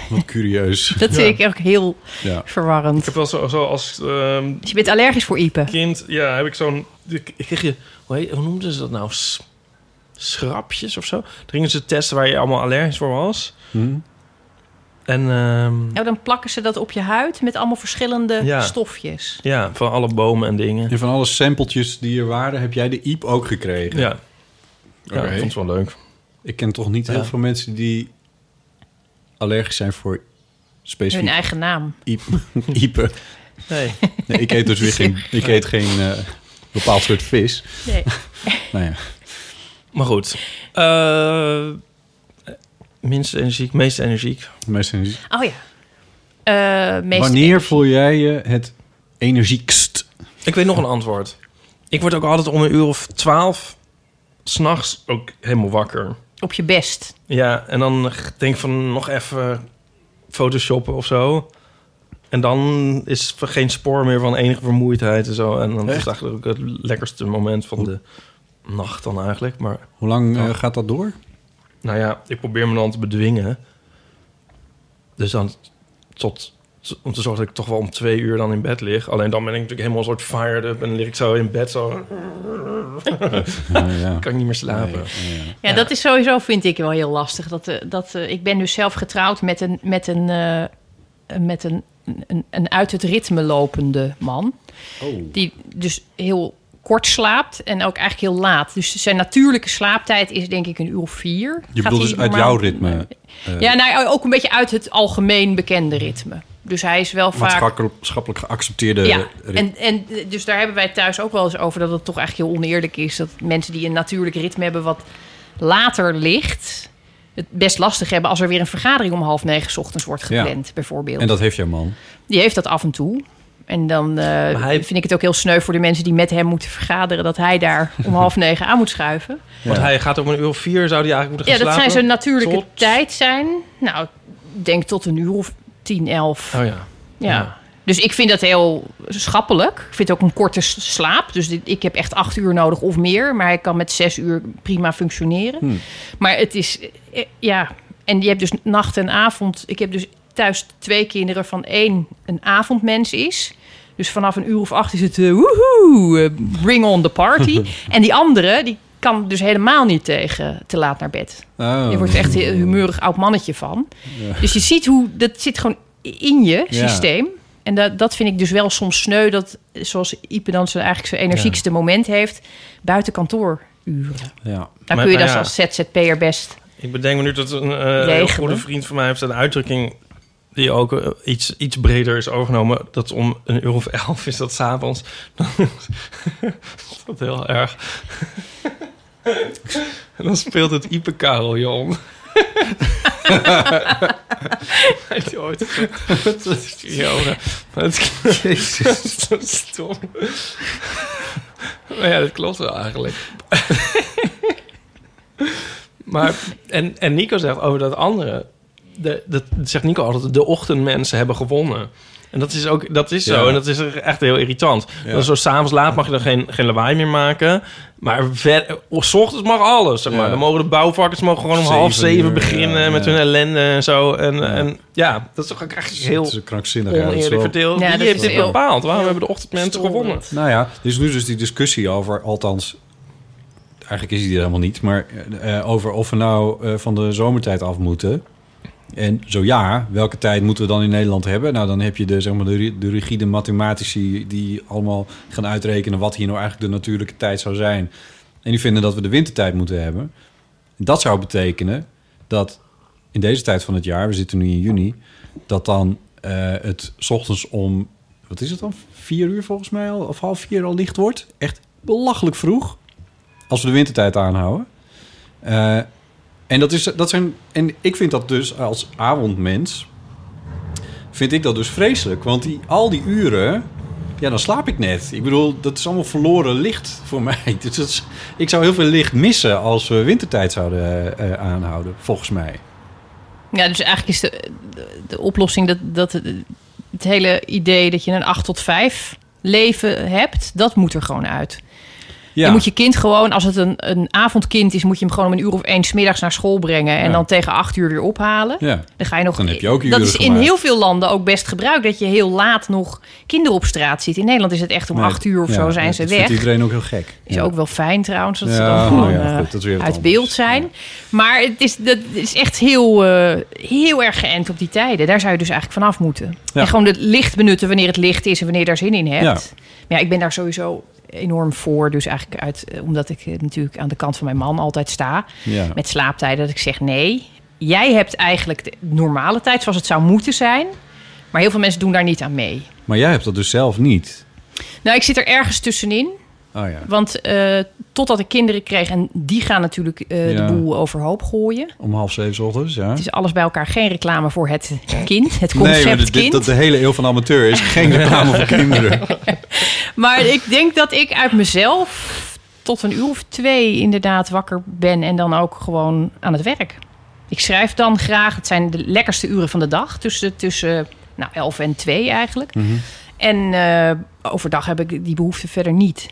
Wat curieus. *laughs* Dat vind ik ook heel Ja. verwarrend. Ik heb wel zo, zo als ehm, Dus je bent allergisch voor Ipe. kind, ja, heb ik zo'n... Ik, ik kreeg je, hoe, heet, hoe noemden ze dat nou? S- schrapjes of zo? Gingen ze testen waar je allemaal allergisch voor was. Hm? En ehm, Nou, dan plakken ze dat op je huid met allemaal verschillende Ja. stofjes. ja, van alle bomen en dingen. En van alle sampletjes die er waren, heb jij de IEP ook gekregen? Ja, ja Oké. ik vond het wel leuk. Ik ken toch niet heel Ja. veel mensen die allergisch zijn voor specifiek Hun eigen naam. IEP. *laughs* Iepen. Nee. Nee, ik eet dus weer geen, ik eet geen eh, bepaald soort vis. Nee. *laughs* Nou ja. Maar goed. Eh minst energiek, meest energiek. Meestal niet. Oh ja. Eh, meest Wanneer voel jij je het energiekst? Ik weet nog een antwoord. Ik word ook altijd om een uur of twaalf s'nachts ook helemaal wakker. Op je best. Ja, en dan denk ik van nog even photoshoppen of zo. En dan is er geen spoor meer van enige vermoeidheid en zo. En dan is het eigenlijk ook het lekkerste moment van de nacht dan eigenlijk. Maar Hoe lang eh, Ja. gaat dat door? nou ja, ik probeer me dan te bedwingen. Dus dan tot... Om te zorgen dat ik toch wel om twee uur dan in bed lig. Alleen dan ben ik natuurlijk helemaal een soort fired up. En dan lig ik zo in bed zo... *laughs* Ja, ja. kan ik niet meer slapen. Nee, ja. Ja, Ja. dat is sowieso, vind ik, wel heel lastig. Dat, eh, dat, eh, ik ben dus zelf getrouwd met een, met een, eh, met een, een, een uit het ritme lopende man. Oh. Die dus heel kort slaapt en ook eigenlijk heel laat. Dus zijn natuurlijke slaaptijd is denk ik een uur of vier. Je Gaat bedoelt hij dus uit jouw ritme? Ja, nou, ook een beetje uit het algemeen bekende ritme. Dus hij is wel vaak... maatschappelijk, geaccepteerde Ja, en, en dus daar hebben wij thuis ook wel eens over dat het toch eigenlijk heel oneerlijk is dat mensen die een natuurlijk ritme hebben wat later ligt, het best lastig hebben als er weer een vergadering om half negen 's ochtends wordt Ja. gepland, bijvoorbeeld. En dat heeft jouw man. Die heeft dat af en toe. En dan eh, hij- vind ik het ook heel sneu voor de mensen die met hem moeten vergaderen dat hij daar om half *laughs* negen aan moet schuiven. Want Ja. hij gaat om een uur of vier, zou hij eigenlijk moeten Ja, gaan dat slapen? zijn zijn natuurlijke Tot- tijd zijn. Nou, ik denk tot een uur of tien, elf. Oh ja. Ja. Ja. Dus ik vind dat heel schappelijk. Ik vind het ook een korte slaap. Dus dit- ik heb echt acht uur nodig of meer. Maar hij kan met zes uur prima functioneren. Hmm. Maar het is... eh, Ja, en je hebt dus nacht en avond. Ik heb dus thuis twee kinderen van één een avondmens is. Dus vanaf een uur of acht is het... eh, woehoe, eh, bring on the party. *laughs* en die andere, die kan dus helemaal niet tegen te laat naar bed. Oh. Je wordt er echt een humeurig oud mannetje van. Dus je ziet hoe dat zit gewoon in je Ja. systeem. En dat, dat vind ik dus wel soms sneu. Dat, zoals Ipe dan zijn, eigenlijk zijn energiekste moment heeft... buiten kantooruren. Ja. Dan Maar- kun je dat ja. als ZZP'er best... Ik bedenk me nu dat een eh, heel Regelen. goede vriend van mij heeft een uitdrukking die ook eh, iets, iets breder is overgenomen. Dat om een uur of elf is dat s'avonds. *laughs* Dat heel erg. En dan speelt het Ipe Carillon. Heeft hij ooit gezegd? Dat is het *laughs* Jezus. *laughs* dat is stom. Maar ja, dat klopt wel eigenlijk. *laughs* Maar, en, en Nico zegt over dat andere... De, dat zegt Nico altijd, de ochtendmensen hebben gewonnen. En dat is ook, dat is zo. Ja. En dat is echt heel irritant. Ja. Dan zo s'avonds laat mag je dan geen, geen lawaai meer maken. Maar ver, oh, s ochtends mag alles, zeg maar. Ja. Dan mogen de bouwvakkers mogen gewoon om Zeven half zeven uur, beginnen ja, met ja. hun ellende en zo. En en, ja dat is toch echt heel Het is een krankzinnig. ja, dat is oneerlijk wel- verdeeld. Ja, Wie heeft dit bepaald? Waarom hebben de ochtendmensen gewonnen? Nou ja, er is nu dus die discussie over, althans, eigenlijk is die er helemaal niet, maar eh, over of we nou eh, van de zomertijd af moeten. En zo ja, welke tijd moeten we dan in Nederland hebben? Nou, dan heb je de, zeg maar, de, ri- de rigide mathematici die allemaal gaan uitrekenen wat hier nou eigenlijk de natuurlijke tijd zou zijn. En die vinden dat we de wintertijd moeten hebben. En dat zou betekenen dat in deze tijd van het jaar, we zitten nu in juni, dat dan eh, het ochtends om wat is het dan? Vier uur volgens mij al, of half vier al licht wordt. Echt belachelijk vroeg. Als we de wintertijd aanhouden. Eh, en, dat is, dat zijn, en ik vind dat dus als avondmens... vind ik dat dus vreselijk. Want die, al die uren... Ja, dan slaap ik net. Ik bedoel, dat is allemaal verloren licht voor *laughs* mij. Dus dat ik zou heel veel licht missen als we wintertijd zouden eh, aanhouden, volgens mij. Ja, dus eigenlijk is de, de, de oplossing dat, dat het hele idee dat je een 8 tot 5 leven hebt, dat moet er gewoon uit. Je moet je kind gewoon, als het een, een avondkind is, moet je hem gewoon om een uur of één middags naar school brengen en dan tegen acht uur weer ophalen. ja. Dan ga je nog. Dan heb je ook dat is in gemaakt. heel veel landen ook best gebruikt dat je heel laat nog kinderen op straat ziet. In Nederland is het echt om Nee, acht uur of zo zijn dat ze weg. iedereen ook heel gek. Is ook wel fijn trouwens, dat ze dan gewoon oh ja, eh, goed, dat is uit anders. beeld zijn. Maar het is, dat is echt heel, eh, heel erg geënt op die tijden. Daar zou je dus eigenlijk vanaf moeten. En gewoon het licht benutten wanneer het licht is en wanneer je daar zin in hebt. Maar ja, ik ben daar sowieso enorm voor. Dus eigenlijk uit, eh, omdat ik eh, natuurlijk aan de kant van mijn man altijd sta. Ja. Met slaaptijden. Dat ik zeg nee. Jij hebt eigenlijk de normale tijd zoals het zou moeten zijn. Maar heel veel mensen doen daar niet aan mee. Maar jij hebt dat dus zelf niet. Nou, ik zit er ergens tussenin. Oh ja. Want eh, totdat ik kinderen kreeg, en die gaan natuurlijk eh, Ja. de boel overhoop gooien. Om half zeven ochtends, ja. Het is alles bij elkaar geen reclame voor het kind, het Nee, concept maar dit, kind. dat de hele eeuw van amateur is geen reclame voor kinderen. *laughs* Maar ik denk dat ik uit mezelf tot een uur of twee inderdaad wakker ben en dan ook gewoon aan het werk. Ik schrijf dan graag, het zijn de lekkerste uren van de dag, tussen, tussen nou, 11 en 2 eigenlijk. Mhm. En eh, overdag heb ik die behoefte verder niet.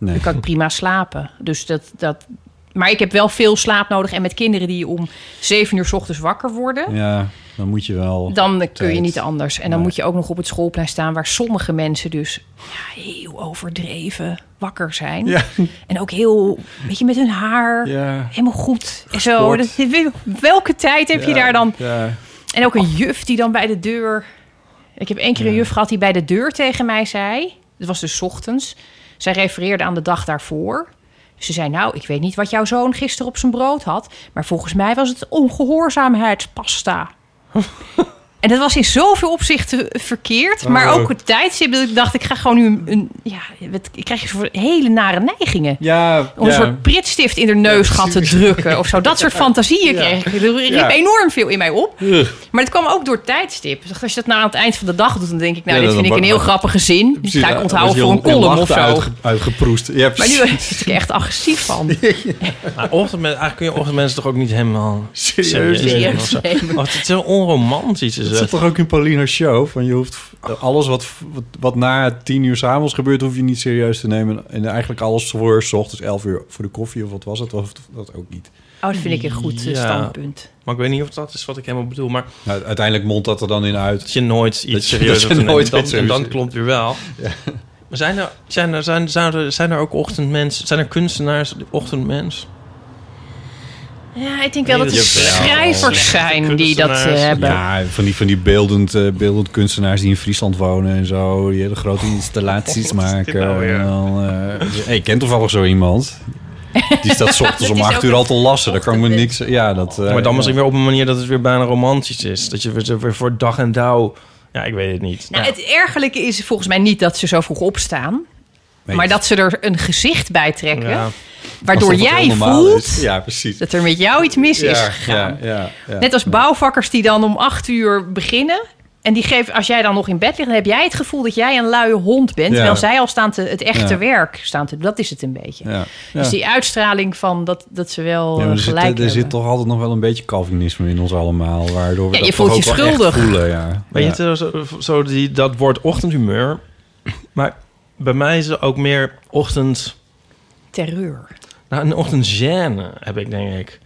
Nee. Dan kan ik prima slapen. Dus dat, dat, maar ik heb wel veel slaap nodig. En met kinderen die om 7 uur 's ochtends wakker worden, Ja, dan moet je wel... dan kun je tijd. niet anders. En dan Nee. moet je ook nog op het schoolplein staan waar sommige mensen dus ja, heel overdreven wakker zijn. Ja. En ook heel, weet je, met hun haar Ja. helemaal goed. En zo. Dat- welke tijd heb je daar dan? Ja. En ook een juf die dan bij de deur. Ik heb één keer een juf gehad die bij de deur tegen mij zei. Het was dus 's ochtends. Zij refereerde aan de dag daarvoor. Ze zei: Nou, ik weet niet wat jouw zoon gisteren op zijn brood had. Maar volgens mij was het ongehoorzaamheidspasta. En dat was in zoveel opzichten verkeerd. Maar Oh. ook het tijdstip dat ik dacht: ik ga gewoon nu een. een ja, ik krijg voor hele nare neigingen. Ja, Om een ja. soort pritstift in de neusgat te drukken of zo. Dat soort *laughs* fantasieën Ja. kreeg ik. Er riep Ja. enorm veel in mij op. Ugh. Maar het kwam ook door tijdstip. Dus als je dat nou aan het eind van de dag doet, dan denk ik, nou, Ja, dit vind ik een heel grappige zin. Die ga ik onthouden voor een column of zo. uitge- uitgeproest. Ja, Maar nu word ik echt agressief van. *laughs* Maar ochtendmen, eigenlijk kun je ochtendmensen toch ook niet helemaal Serieus nemen nemen. of zo. Oh, het is heel onromantisch. Is Dat zit het. toch ook in Paulina's show? Van je hoeft alles wat, wat, wat na tien uur s'avonds gebeurt, hoef je niet serieus te nemen. En eigenlijk alles voor 's ochtends 11 uur voor de koffie of wat was het? Of dat ook niet. Oh, dat vind ik een goed eh, Ja. standpunt. Maar ik weet niet of dat is wat ik helemaal bedoel. Maar Nou, uiteindelijk mondt dat er dan in uit. dat je nooit iets serieus hebt te nemen. nooit Dan- iets En dan klopt weer wel. Maar zijn er, zijn, er, zijn, zijn, er, zijn er ook ochtendmensen? Zijn er kunstenaars die ochtendmens? Ja, ik denk wel dat Jawel. schrijvers zijn die dat eh, hebben. Ja, van die, van die beeldend, eh, beeldend kunstenaars die in Friesland wonen en zo. Die hele grote installaties *laughs* maken. nou weer? en dan, eh, hey, ik ken toevallig zo iemand. Die staat *laughs* 's ochtends om is 8 ook uur al te lassen. Daar kan ik me *laughs* niks... Ja, dat... eh, maar dan ja. misschien weer op een manier dat het weer bijna romantisch is. Dat je weer, weer voor dag en dauw... Ja, ik weet het niet. Nou, Ja. het ergerlijke is volgens mij niet dat ze zo vroeg opstaan. Nee, Maar dat ze er een gezicht bij trekken. Ja. Waardoor jij voelt. Ja, precies. dat er met jou iets mis is gegaan. ja, ja, ja. Net als bouwvakkers die dan om acht uur beginnen. En die geven, als jij dan nog in bed ligt, dan heb jij het gevoel dat jij een luie hond bent. Ja. Terwijl zij al staan te, het echte Ja. werk staan te Dat is het een beetje. Ja, ja. Dus die uitstraling van dat, dat ze wel er, zit, gelijk er hebben. zit toch altijd nog wel een beetje Calvinisme in ons allemaal. Waardoor we Ja, dat je voelt je schuldig. voelen, ja. Weet ja. je, zo die, dat woord ochtendhumeur. Maar bij mij is het ook meer ochtend... Terreur. Nou, een ochtendgêne heb ik, denk ik.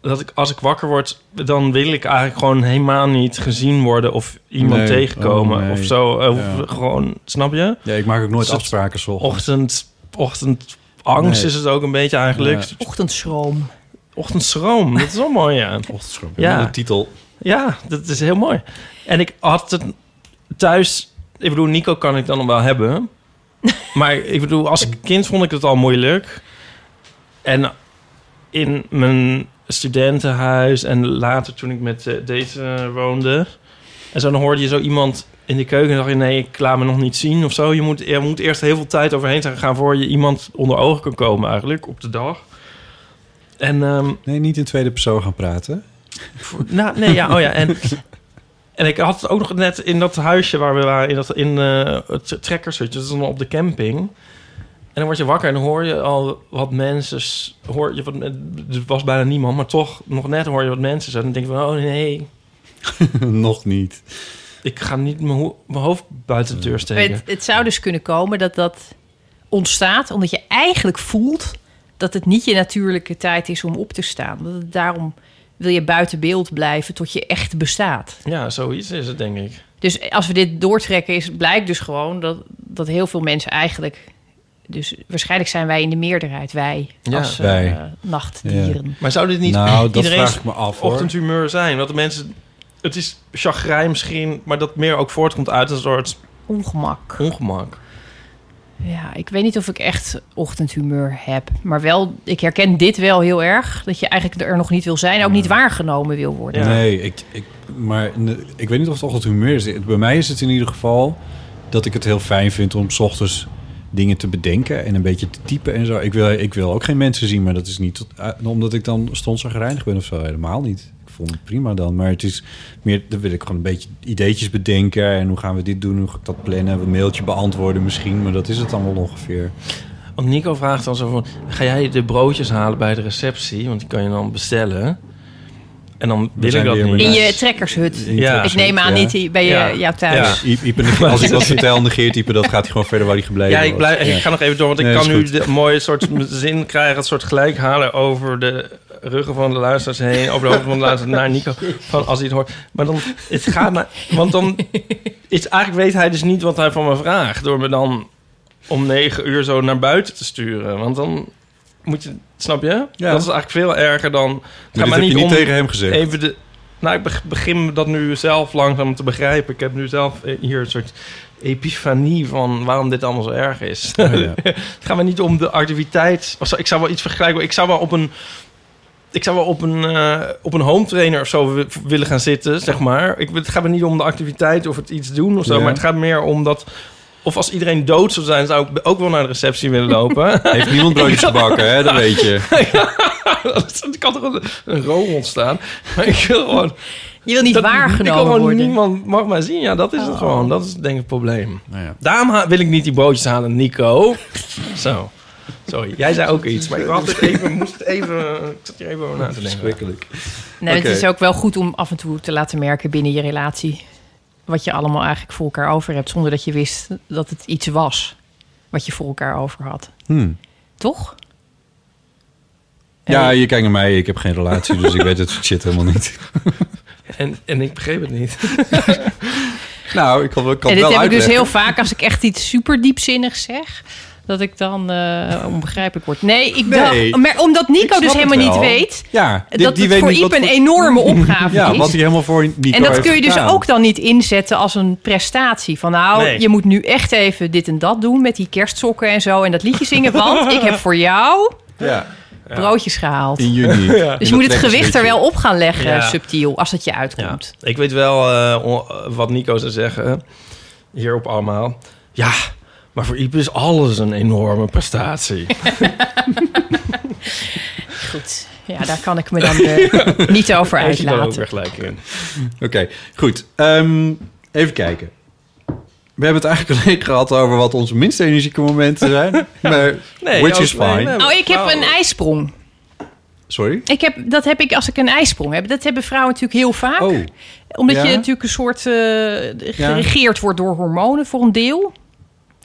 Dat ik, als ik wakker word, dan wil ik eigenlijk gewoon helemaal niet gezien worden... of iemand Nee. tegenkomen Oh, nee. of zo. Of Ja. gewoon, snap je? Ja, ik maak ook nooit Dus afspraken zo. Ochtend, ochtendangst Nee. is het ook een beetje eigenlijk. Ja. Ochtendschroom. Ochtendschroom, dat is wel mooi, ja. *laughs* Ochtendschroom. Ja. Ja. De titel. Ja, dat is heel mooi. En ik had het thuis... Ik bedoel, Nico kan ik dan nog wel hebben. *laughs* Maar ik bedoel, als kind vond ik het al moeilijk. En in mijn studentenhuis en later toen ik met eh, deze woonde... En zo dan hoorde je zo iemand in de keuken en dacht je... nee, ik laat me nog niet zien of zo. Je moet, je moet eerst heel veel tijd overheen zijn gegaan... voor je iemand onder ogen kan komen eigenlijk op de dag. En ehm, Nee, niet in tweede persoon gaan praten. voor- nou, nee, ja, oh ja. En, *laughs* en ik had het ook nog net in dat huisje waar we waren... in, dat, in eh, het trekkershutje, dat is dan op de camping... En dan word je wakker en dan hoor je al wat mensen... Hoor je wat, er was bijna niemand, maar toch nog net hoor je wat mensen. zeggen. En dan denk je van, oh nee, *laughs* nog niet. ik ga niet mijn, ho- mijn hoofd buiten de deur steken. Het, het zou dus kunnen komen dat dat ontstaat omdat je eigenlijk voelt dat het niet je natuurlijke tijd is om op te staan. Dat het daarom wil je buiten beeld blijven tot je echt bestaat. Ja, zoiets is het, denk ik. Dus als we dit doortrekken, is, blijkt dus gewoon dat, dat heel veel mensen eigenlijk. Dus waarschijnlijk zijn wij in de meerderheid, wij Ja, als wij. eh, nachtdieren. Maar zou dit niet nou, dat vraag ik me af hoor. ochtendhumeur zijn? Want de mensen... Het is chagrijn misschien, maar dat meer ook voortkomt uit een soort Ongemak. ongemak. Ja, ik weet niet of ik echt ochtendhumeur heb. Maar wel, ik herken dit wel heel erg. Dat je eigenlijk er nog niet wil zijn. en Ook niet waargenomen wil worden. Ja. Nee, ik, ik, maar ik weet niet of het ochtend humeur is. Bij mij is het in ieder geval dat ik het heel fijn vind om 's ochtends dingen te bedenken en een beetje te typen en zo. Ik wil, ik wil ook geen mensen zien, maar dat is niet tot- eh, omdat ik dan stondzagrijnig ben of zo. Helemaal niet. Ik vond het prima dan. Maar het is meer, dan wil ik gewoon een beetje ideetjes bedenken. En hoe gaan we dit doen? Hoe ga ik dat plannen? Een mailtje beantwoorden misschien. Maar dat is het wel ongeveer. Want Nico vraagt dan zo van... Ga jij de broodjes halen bij de receptie? Want die kan je dan bestellen. En dan wil ik dat niet. In je trekkershut. Ja. Ik neem aan ja. niet die- bij je, Ja. jou thuis. Ja. I- Ipe negeert- als ik *laughs* wat vertel, negeert Ipe, dat gaat hij gewoon verder waar hij gebleven Ja, ik, was. blijf, Ja. ik ga nog even door, want ik Nee, kan nu de mooie soort zin krijgen, het soort gelijk halen over de ruggen van de luisteraars heen, over de hoofden van de luisteraars naar Nico, van als hij het hoort. Maar dan, het gaat maar, want dan is eigenlijk weet hij dus niet wat hij van me vraagt, door me dan om negen uur zo naar buiten te sturen, want dan moet je, snap je? Ja. Dat is eigenlijk veel erger dan. Het Maar gaat dit maar heb je niet om tegen hem gezegd. even de. Nou, ik beg- begin dat nu zelf langzaam te begrijpen. Ik heb nu zelf eh, hier een soort epifanie van waarom dit allemaal zo erg is. Oh, *laughs* ja. Het gaat me niet om de activiteit. Ik zou wel iets vergelijken. Ik zou wel op een. Ik zou wel op een, eh, op een home trainer of zo wi- willen gaan zitten, zeg maar. Ik, het gaat me niet om de activiteit of het iets doen of zo. Ja. Maar het gaat meer om dat... Of als iedereen dood zou zijn, zou ik ook wel naar de receptie willen lopen. *laughs* Heeft niemand broodjes gebakken, hè? Dat weet je. *laughs* *laughs* Er kan toch een, een room ontstaan. Maar ik wil gewoon... Je wil niet dat- ik wil waargenomen gewoon worden. niemand mag mij zien. Ja, dat is het Oh. gewoon. Dat is denk ik het probleem. Nou ja. Daarom wil ik niet die broodjes halen, Nico. Zo. Sorry, jij zei ook iets. Maar ik had het even, moest het even... Ik zat hier even over na te denken. Verschrikkelijk. Nee. Het is ook wel goed om af en toe te laten merken binnen je relatie... wat je allemaal eigenlijk voor elkaar over hebt... zonder dat je wist dat het iets was wat je voor elkaar over had. Hmm. Toch? Ja, En- je kijkt naar mij. Ik heb geen relatie, dus ik weet het soort shit helemaal niet. *laughs* En, en ik begreep het niet. *laughs* Nou, ik kan, ik kan en het dit wel heb ik dus uitleggen. heel vaak als ik echt iets super diepzinnigs zeg... dat ik dan eh, onbegrijpelijk word. Nee, ik Nee. dacht... Maar omdat Nico dus helemaal niet weet... Ja, die, dat die het weet voor Iep een voor- enorme *laughs* opgave Ja, is. wat hij helemaal voor Nico En dat kun je dus ook dan niet inzetten als een prestatie. Van nou, Nee. je moet nu echt even dit en dat doen met die kerstsokken en zo. En dat liedje zingen, want ik heb voor jou *laughs* Ja, broodjes gehaald. in juni. *laughs* Dus je moet het gewicht er wel op gaan leggen, Ja. subtiel, als het je Ja, uitkomt. ik weet wel eh, wat Nico zou zeggen. Hierop allemaal. Ja, maar voor Iep is alles een enorme prestatie. *laughs* Goed, ja, daar kan ik me dan eh, *laughs* niet over er uitlaten. weer gelijk in. Oké, goed. Ehm, even kijken. We hebben het eigenlijk alleen gehad over wat onze minst energieke momenten zijn. *laughs* Maar, Nee, which is fine. nee. Oh, ik heb een ijsprong. Sorry? Ik heb, dat heb ik als ik een ijsprong heb. Dat hebben vrouwen natuurlijk heel vaak. Oh, Omdat Ja? je natuurlijk een soort eh, geregeerd wordt door hormonen voor een deel.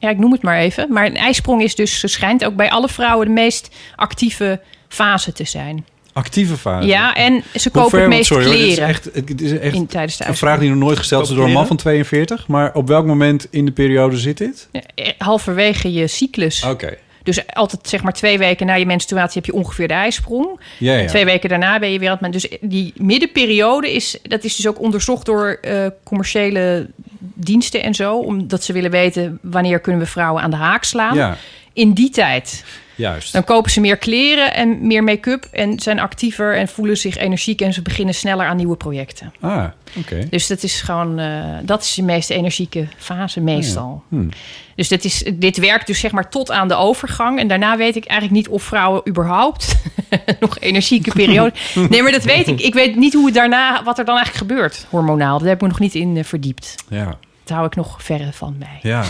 Ja, ik noem het maar even. Maar een ijsprong is dus, schijnt ook bij alle vrouwen de meest actieve fase te zijn. actieve fase. Ja, en ze Hoe kopen ver- het meest sorry, hoor, dit is kleren echt, het is echt in, tijdens de een vraag die nog nooit gesteld is door een man van 42. Maar op welk moment in de periode zit dit? Ja, Halverwege je cyclus. Oké. Dus altijd zeg maar twee weken na je menstruatie heb je ongeveer de ijsprong. Ja, ja. Twee weken daarna ben je weer aan het... Dus die middenperiode is... Dat is dus ook onderzocht door eh, commerciële diensten en zo. Omdat ze willen weten wanneer kunnen we vrouwen aan de haak slaan. Ja. In die tijd. Juist. Dan kopen ze meer kleren en meer make-up en zijn actiever en voelen zich energiek en ze beginnen sneller aan nieuwe projecten. Ah, oké. Dus dat is gewoon, eh, dat is de meest energieke fase meestal. Hmm. Dus dit, is, dit werkt dus zeg maar tot aan de overgang. En daarna weet ik eigenlijk niet of vrouwen überhaupt *laughs* nog energieke periode. *laughs* Nee, maar dat weet ik. Ik weet niet hoe het daarna, wat er dan eigenlijk gebeurt, hormonaal. Daar heb ik me nog niet in eh, verdiept. Ja, Dat hou ik nog verre van mij. ja,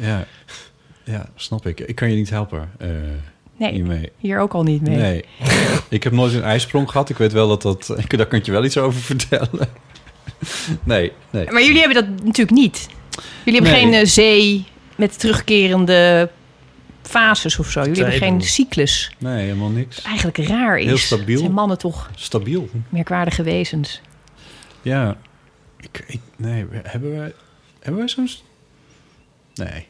ja. Ja, snap ik. Ik kan je niet helpen uh, Nee, hiermee. hier ook al niet mee. Nee. ik heb nooit een ijsprong gehad. Ik weet wel dat dat... *laughs* Daar kan ik je wel iets over vertellen. *laughs* nee, nee. Maar jullie hebben dat natuurlijk niet. Jullie hebben Nee. geen eh, zee met terugkerende fases of zo. Jullie hebben geen cyclus. Nee, helemaal niks. Eigenlijk raar is. Heel stabiel. Zijn mannen toch Stabiel. merkwaardige wezens. Ja. Ik, ik, nee, hebben wij... Hebben wij zo'n... Nee.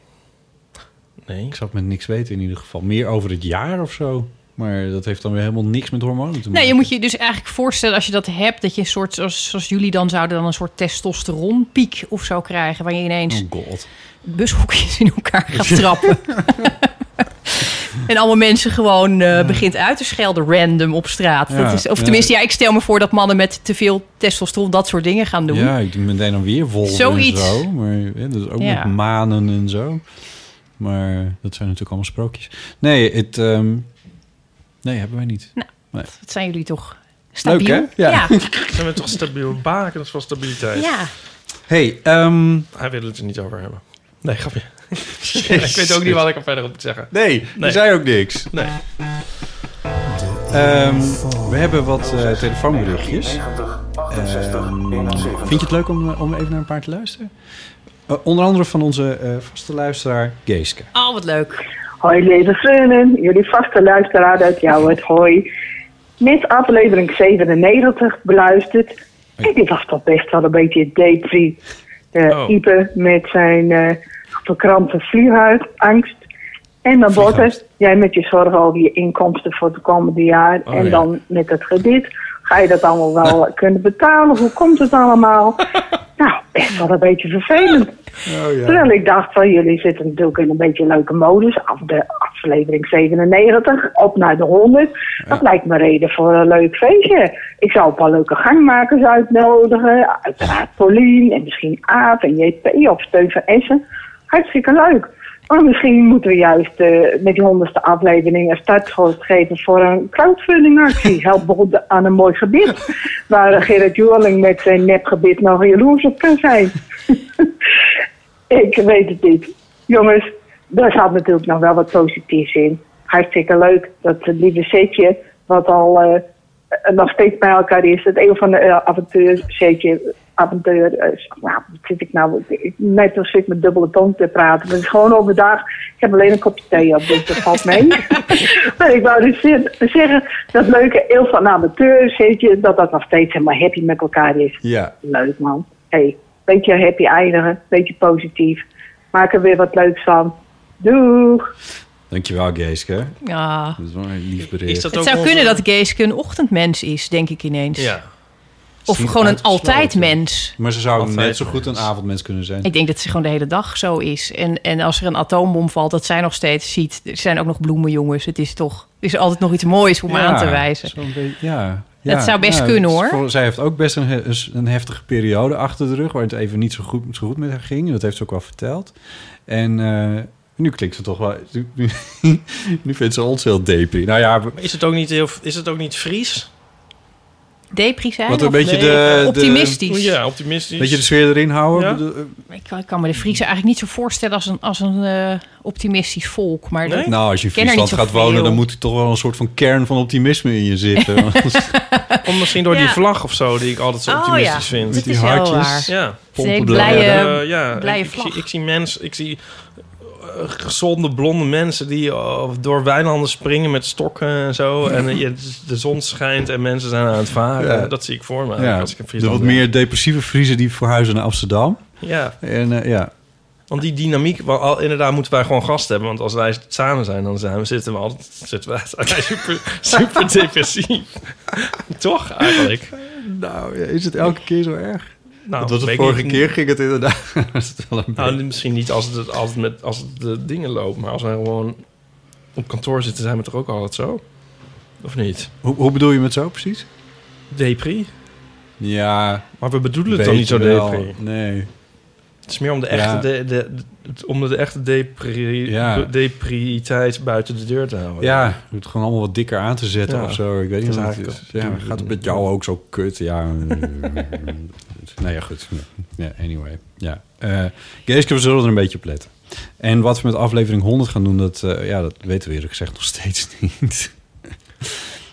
Nee. Ik zou het met niks weten in ieder geval. Meer over het jaar of zo. Maar dat heeft dan weer helemaal niks met hormonen te maken. Nee, je moet je dus eigenlijk voorstellen als je dat hebt... dat je een soort, zoals, zoals jullie dan zouden... dan een soort testosteronpiek of zo krijgen... waar je ineens Oh god. bushokjes in elkaar *laughs* gaat trappen. en allemaal mensen gewoon eh, begint uit te schelden random op straat. Ja, dat is, of tenminste, ja, ik stel me voor dat mannen met te veel testosteron dat soort dingen gaan doen. Ja, ik doe meteen dan weer wolven Zoiets. en zo. Maar ja, dat is ook Ja. met manen en zo. Maar dat zijn natuurlijk allemaal sprookjes. Nee, het... ehm, nee, hebben wij niet. Dat zijn jullie toch stabiel? Leuk, hè? Ja. Ja. *laughs* Zijn we toch stabiel? Baken van stabiliteit. ja. hey, ehm, Hij wil het er niet over hebben. Nee, grapje. *laughs* ik weet ook niet wat ik er verder op moet zeggen. nee, Nee. zei ook niks. Nee. Ehm, we hebben wat eh, telefoonberichtjes. Ehm, vind je het leuk om, eh, om even naar een paar te luisteren? Eh, onder andere van onze eh, vaste luisteraar Geeske. Oh, wat leuk. Hoi lieve vrienden, jullie vaste luisteraar uit jou het hoi. Net aflevering 97 beluisterd. En dit was toch best wel een beetje depri. De Oh. Ipe met zijn eh verkrampte vliegangst. En dan Botte, jij met je zorgen over je inkomsten voor het komende jaar. Oh, en ja. dan met het krediet. Ga je dat allemaal wel kunnen betalen? Hoe komt het allemaal? *laughs* nou, best wel een beetje vervelend. Oh, Terwijl ik dacht van jullie zitten natuurlijk in een beetje een leuke modus. Af de aflevering 97, op naar de 100. Dat lijkt me reden voor een leuk feestje. Ik zou een paar leuke gangmakers uitnodigen. Uiteraard Paulien en misschien Aaf en JP of Steven Essen. Hartstikke leuk. Maar misschien moeten we juist eh, met die honderdste aflevering een startschot geven voor een crowdfundingactie. *laughs* Help bijvoorbeeld aan een mooi gebied. Waar Gerrit Joerling met zijn nepgebied nog jaloers op kan zijn. *laughs* Ik weet het niet. Jongens, daar zat natuurlijk nog wel wat positiefs in. Hartstikke leuk dat het lieve setje, wat al eh, eh, nog steeds bij elkaar is, het een van de uh, avontuursetje, avontuur, eh, nou, wat zit ik nou, ik- net als ik met dubbele tong te praten. Het is gewoon overdag, ik heb alleen een kopje thee op, dus dat valt mee. *laughs* maar ik wou dus ze- zeggen, dat leuke eeuw van amateursetje, dat dat nog steeds helemaal happy met elkaar is. Ja, Leuk man. Hey, beetje happy eindigen, beetje positief. Maak er weer wat leuks van. Doeg! dankjewel Geeske. Ja. Dat is wel een lief bericht. Het zou onze- kunnen dat Geeske een ochtendmens is, denk ik ineens. Ja. Of gewoon een uitgesloten. altijd-mens. Maar ze zou Altijd net zo goed een mens. avondmens kunnen zijn. Ik denk dat ze gewoon de hele dag zo is. En, en als er een atoombom valt, dat zij nog steeds ziet. Er zijn ook nog bloemenjongens. Het is toch er is altijd nog iets moois om aan te wijzen. beetje- ja, Dat zou best kunnen, het hoor. voor- zij heeft ook best een, een heftige periode achter de rug... waar het even niet zo goed, zo goed met haar ging. Dat heeft ze ook wel verteld. En eh, nu klinkt ze toch wel... Nu, *laughs* nu vindt ze ons heel depri. Nou ja, Maar is het ook niet, heel, is het ook niet Fries? Depri zijn? wat een of beetje nee, de, de... optimistisch. Ja, optimistisch. Beetje de sfeer erin houden. Ja. Ik kan, ik kan me de Friese eigenlijk niet zo voorstellen als een, als een eh, optimistisch volk. Maar Nee? Nou, als je in Friesland gaat wonen... dan moet er toch wel een soort van kern van optimisme in je zitten. *laughs* Komt misschien door die vlag of zo, die ik altijd zo Oh, optimistisch ja. vind. Dat die is heel hartjes. waar. Ja. Pompenblauw. blije, Eh, ja, blije ik, zie, ik zie mensen, ik zie eh, gezonde blonde mensen die eh, door weilanden springen met stokken en zo. *laughs* En eh, de zon schijnt en mensen zijn aan het varen. Ja. Dat zie ik voor me. ja, als ik de wat ben. meer depressieve Friesen die verhuizen naar Amsterdam. Ja, En eh, ja, want die dynamiek, al, inderdaad moeten wij gewoon gast hebben. Want als wij samen zijn, dan zijn we, zitten we altijd zitten we altijd *laughs* super, super depressief. *laughs* Toch, eigenlijk? nou, is het elke keer zo erg? Nou, dat was de vorige niet. keer ging het inderdaad. *laughs* Nou, misschien niet als het, altijd met, als het de dingen loopt, maar als wij gewoon op kantoor zitten, zijn we toch ook altijd zo? Of niet? Hoe, hoe bedoel je met zo precies? Depri? Ja, Maar we bedoelen het dan niet zo depri. Nee. Het is meer om de echte, Ja. de, de, de- om de echte depri, Ja. depriteit buiten de deur te houden. Ja, je moet het gewoon allemaal wat dikker aan te zetten Ja. of zo. Ik weet niet Dat is wat het is. Ja, gaat het met jou ook zo kut? Ja. *laughs* nou ja, goed. Ja, anyway. Ja. Eh Geeske, we zullen er een beetje op letten. En wat we met aflevering 100 gaan doen, dat, eh, ja, dat weten we eerlijk gezegd nog steeds *laughs* niet.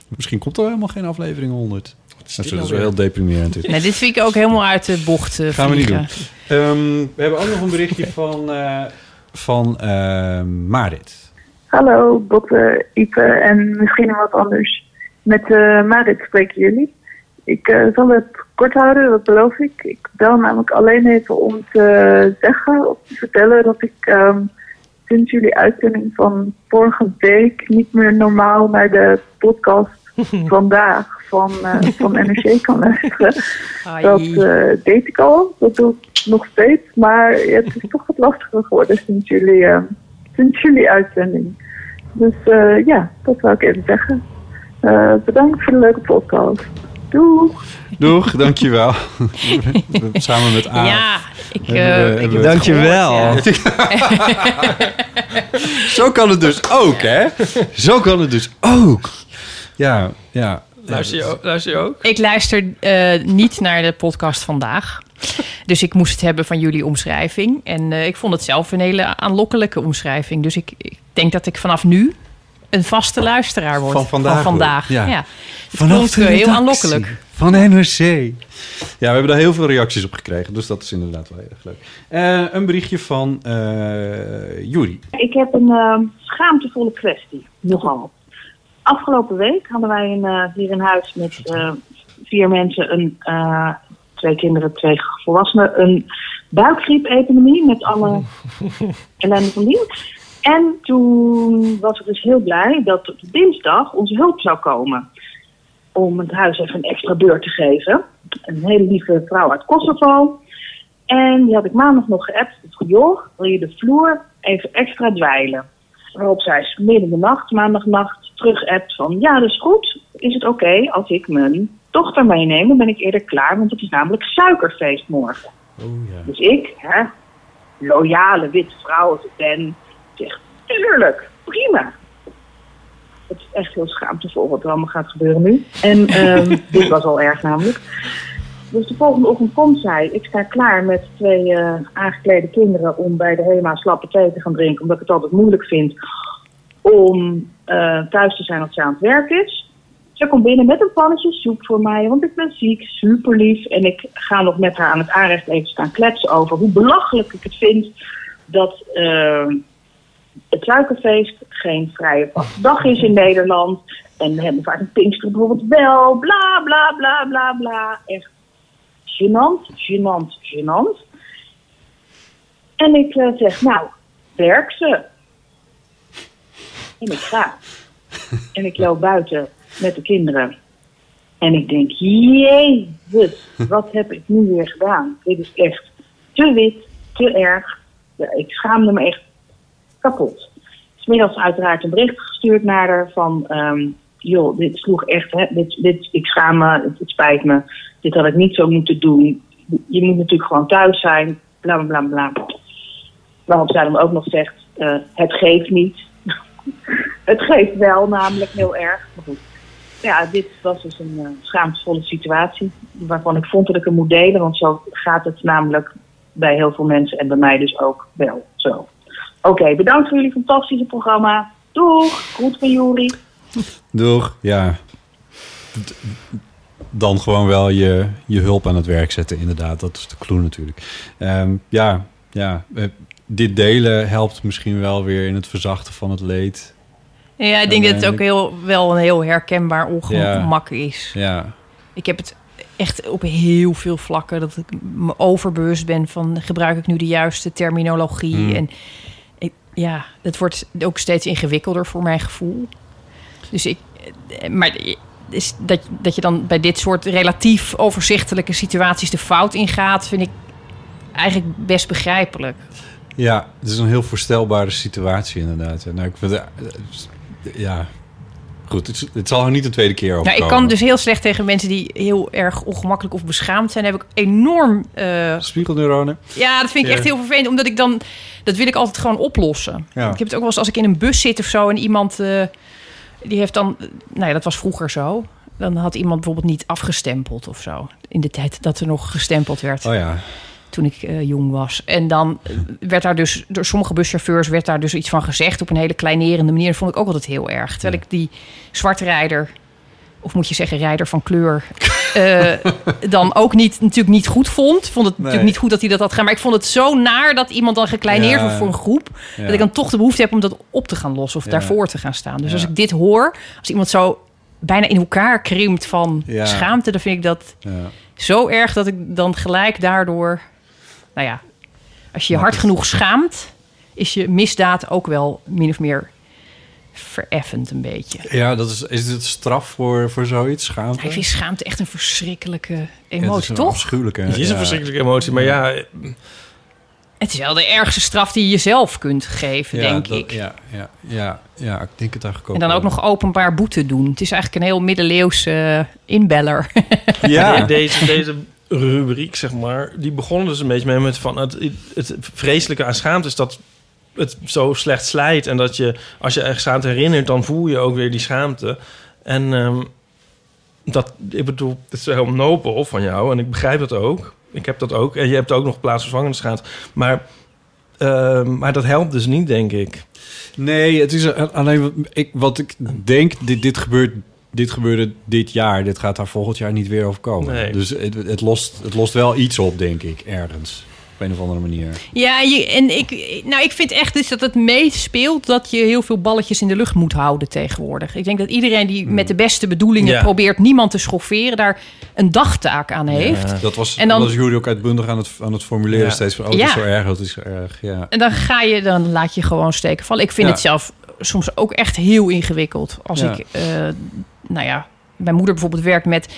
Misschien komt er helemaal geen aflevering 100. is Dat dit is nou wel heel deprimerend. Nee, dit vind ik ook helemaal uit de bocht eh, Gaan we niet doen. Ehm, we hebben ook nog een berichtje *laughs* van, eh, van eh, Marit. Hallo, Botte, Ipe en misschien wat anders. Met eh Marit spreken jullie. Ik eh, zal het kort houden, dat beloof ik. Ik bel namelijk alleen even om te zeggen of te vertellen dat ik ehm, sinds jullie uitzending van vorige week niet meer normaal naar de podcast *laughs* vandaag van, eh, van NRC kan luisteren. Dat eh, deed ik al, dat doe ik nog steeds. Maar het is toch wat lastiger geworden sinds jullie, eh, sinds jullie uitzending. Dus eh, ja, dat zou ik even zeggen. Eh, bedankt voor de leuke podcast. Doeg! Doeg, dankjewel. We- *laughs* Samen met A. Ja, ik, eh hebben ik we- heb het Dankjewel. gehoord, ja. *laughs* Zo kan het dus ook, hè? Zo kan het dus ook. Ja, ja. Luister je, ook- luister je ook? Ik luister eh, niet naar de podcast vandaag. Dus ik moest het hebben van jullie omschrijving. En eh, ik vond het zelf een hele aanlokkelijke omschrijving. Dus ik, ik denk dat ik vanaf nu een vaste luisteraar word. Van vandaag vandaag. wordt, ja. Klonk, eh, heel aanlokkelijk. Van NRC. Ja, we hebben daar heel veel reacties op gekregen. Dus dat is inderdaad wel heel erg leuk. Eh, een berichtje van eh Juri. Ik heb een eh, schaamtevolle kwestie, nogal. Afgelopen week hadden wij een, eh, hier in huis met eh, vier mensen, een, eh, twee kinderen, twee volwassenen, een buikgriepepidemie met alle *laughs* ellende van dien. En toen was ik dus heel blij dat op dinsdag onze hulp zou komen. Om het huis even een extra beurt te geven. Een hele lieve vrouw uit Kosovo. En die had ik maandag nog geappt. Ik vroeg, joh, wil je de vloer even extra dweilen? Waarop zij midden in de nacht, maandagnacht, terug appt van... Ja, dat is goed. Is het oké als ik mijn dochter meeneem? Dan ben ik eerder klaar, want het is namelijk suikerfeest morgen. Dus ik, hè, loyale witte vrouw als ik ben, zeg... Tuurlijk, prima. Het is echt heel schaamtevol wat er allemaal gaat gebeuren nu. En ehm, *laughs* dit was al erg namelijk. Dus de volgende ochtend komt zij. Ik sta klaar met twee eh, aangeklede kinderen om bij de HEMA slappe thee te gaan drinken. Omdat ik het altijd moeilijk vind om thuis te zijn als zij aan het werk is. Ze komt binnen met een pannetje soep voor mij, want ik ben ziek, super lief. En ik ga nog met haar aan het aanrecht even staan kletsen over hoe belachelijk ik het vind dat eh, het suikerfeest geen vrije dag is in Nederland. En we hebben vaak een Pinkster bijvoorbeeld wel, bla bla bla bla bla. Echt gênant, gênant, gênant. En ik eh, zeg, nou, werk ze. En ik ga. En ik loop buiten met de kinderen. En ik denk, jezus, wat heb ik nu weer gedaan? Dit is echt te wit, te erg. Ja, ik schaamde me echt kapot. Smiddags uiteraard een bericht gestuurd naar haar van... ehm, joh, dit sloeg echt, hè, dit, dit, ik schaam me, het, spijt me. Dit had ik niet zo moeten doen. Je moet natuurlijk gewoon thuis zijn, bla bla bla. Waarop zij dan ook nog zegt, eh, het geeft niet. Het geeft wel namelijk heel erg. Maar goed. Ja, dit was dus een uh, schaamtevolle situatie. Waarvan ik vond dat ik hem moet delen. Want zo gaat het namelijk bij heel veel mensen. En bij mij dus ook wel zo. Oké, bedankt voor jullie fantastische programma. Doeg! Groet van Juri. Doeg, ja. Dan gewoon wel je, je hulp aan het werk zetten, inderdaad. Dat is de clue natuurlijk. Ehm, ja, ja. eh, dit delen helpt misschien wel weer in het verzachten van het leed. Ja, ik denk dat het ook heel, wel een heel herkenbaar ongemak is. Ja, Ik heb het echt op heel veel vlakken dat ik me overbewust ben van gebruik ik nu de juiste terminologie. Hmm. En ik, ja, het wordt ook steeds ingewikkelder voor mijn gevoel. Dus ik, eh, maar is dat, dat je dan bij dit soort relatief overzichtelijke situaties de fout ingaat, vind ik eigenlijk best begrijpelijk. ja, het is een heel voorstelbare situatie inderdaad. Nou, ik vind het, ja, goed. Het, het zal er niet de tweede keer over Nou, ik kan dus heel slecht tegen mensen die heel erg ongemakkelijk of beschaamd zijn. Heb ik enorm... eh, Spiegelneuronen. ja, dat vind ik Ja. echt heel vervelend. Omdat ik dan... Dat wil ik altijd gewoon oplossen. Ja. Ik heb het ook wel eens als ik in een bus zit of zo... en iemand... eh, die heeft dan... Nou ja, dat was vroeger zo. Dan had iemand bijvoorbeeld niet afgestempeld of zo. In de tijd dat er nog gestempeld werd. Oh ja. Toen ik eh, jong was. En dan eh, werd daar dus door sommige buschauffeurs werd daar dus iets van gezegd op een hele kleinerende manier. Dat vond ik ook altijd heel erg. Terwijl ik die zwarte rijder, of moet je zeggen rijder van kleur, eh, dan ook niet natuurlijk niet goed vond. Vond het natuurlijk niet goed dat hij dat had gedaan. Maar ik vond het zo naar dat iemand dan gekleineerd Ja. wordt voor een groep. Ja. Dat ik dan toch de behoefte heb om dat op te gaan lossen of Ja. daarvoor te gaan staan. Dus als ik dit hoor, als iemand zo bijna in elkaar krimpt van schaamte, dan vind ik dat zo erg dat ik dan gelijk daardoor... Nou ja, als je je hard genoeg schaamt... is je misdaad ook wel min of meer vereffend een beetje. Ja, dat is, is dit straf voor, voor zoiets? Schaamte? Ik vind schaamte echt een verschrikkelijke Ja, het is emotie, een toch? afschuwelijke. Het is ja. een verschrikkelijke emotie, maar ja... Het is wel de ergste straf die je jezelf kunt geven, Ja, denk dat- ik. Ja, ja, ja, ja, ik denk het eigenlijk ook. En dan ook wel. nog openbaar boete doen. Het is eigenlijk een heel middeleeuwse eh, inbeller. Ja, *laughs* De- Deze, deze rubriek, zeg maar, die begonnen dus een beetje mee met van het, het vreselijke aan schaamte is dat het zo slecht slijt. En dat je, als je ergens schaamte herinnert, dan voel je ook weer die schaamte. En ehm, dat, ik bedoel, het is heel nobel van jou en ik begrijp dat ook. Ik heb dat ook. En je hebt ook nog plaatsvervangende schaamte. Maar, ehm, maar dat helpt dus niet, denk ik. Nee, het is alleen wat ik, wat ik denk, dit, dit, gebeurt, dit gebeurde dit jaar. Dit gaat daar volgend jaar niet weer overkomen. Nee. Dus het, het, lost, het lost wel iets op, denk ik, ergens. Op een of andere manier. Ja, je, en ik, nou, ik vind echt dus dat het meespeelt dat je heel veel balletjes in de lucht moet houden tegenwoordig. Ik denk dat iedereen die met de beste bedoelingen Ja. probeert niemand te schofferen, daar een dagtaak aan heeft. Ja. Dat was, En dan- was Jury ook uitbundig aan het, aan het formuleren Ja. steeds van... oh, het is Ja. zo erg, het is zo erg, ja. En dan ga je, dan laat je gewoon steken vallen. Ik vind Ja. het zelf soms ook echt heel ingewikkeld. Als Ja. ik, eh, nou ja, mijn moeder bijvoorbeeld werkt met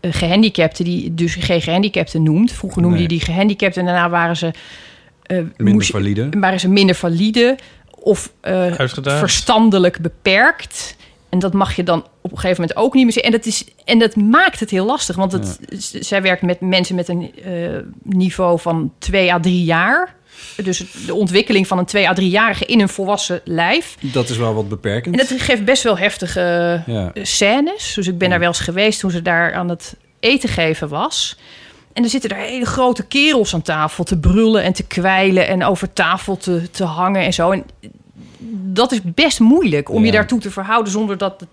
eh, gehandicapten, die dus geen gehandicapten noemt. Vroeger noemde Nee. je die gehandicapten en daarna waren ze, eh, Minder moest valide. waren ze minder valide of eh, verstandelijk beperkt. En dat mag je dan op een gegeven moment ook niet meer zeggen. En dat, is, en dat maakt het heel lastig. Want het, zij werkt met mensen met een eh, niveau van 2 à 3 jaar. Dus de ontwikkeling van een 2 à 3-jarige in een volwassen lijf. Dat is wel wat beperkend. En dat geeft best wel heftige Ja. eh, scènes. Dus ik ben daar wel eens geweest toen ze daar aan het eten geven was. En er zitten daar hele grote kerels aan tafel te brullen en te kwijlen en over tafel te, te hangen en zo. En dat is best moeilijk om je daartoe te verhouden zonder dat het.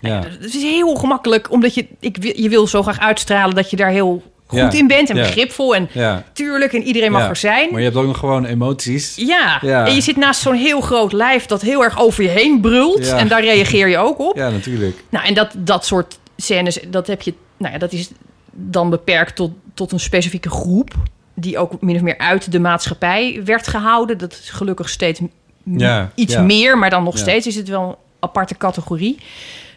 Ja. Het is heel ongemakkelijk, omdat je, ik, je wil zo graag uitstralen dat je daar heel goed in bent en begripvol en Ja. tuurlijk en iedereen mag er zijn. Maar je hebt ook nog gewoon emoties. Ja. Ja. en je zit naast zo'n heel groot lijf dat heel erg over je heen brult. En daar reageer je ook op. Ja, natuurlijk. Nou, en dat, dat soort scènes, dat heb je, nou ja, dat is dan beperkt tot, tot een specifieke groep. Die ook min of meer uit de maatschappij werd gehouden. Dat is gelukkig steeds Ja, iets ja. meer, maar dan nog Ja. steeds is het wel een aparte categorie.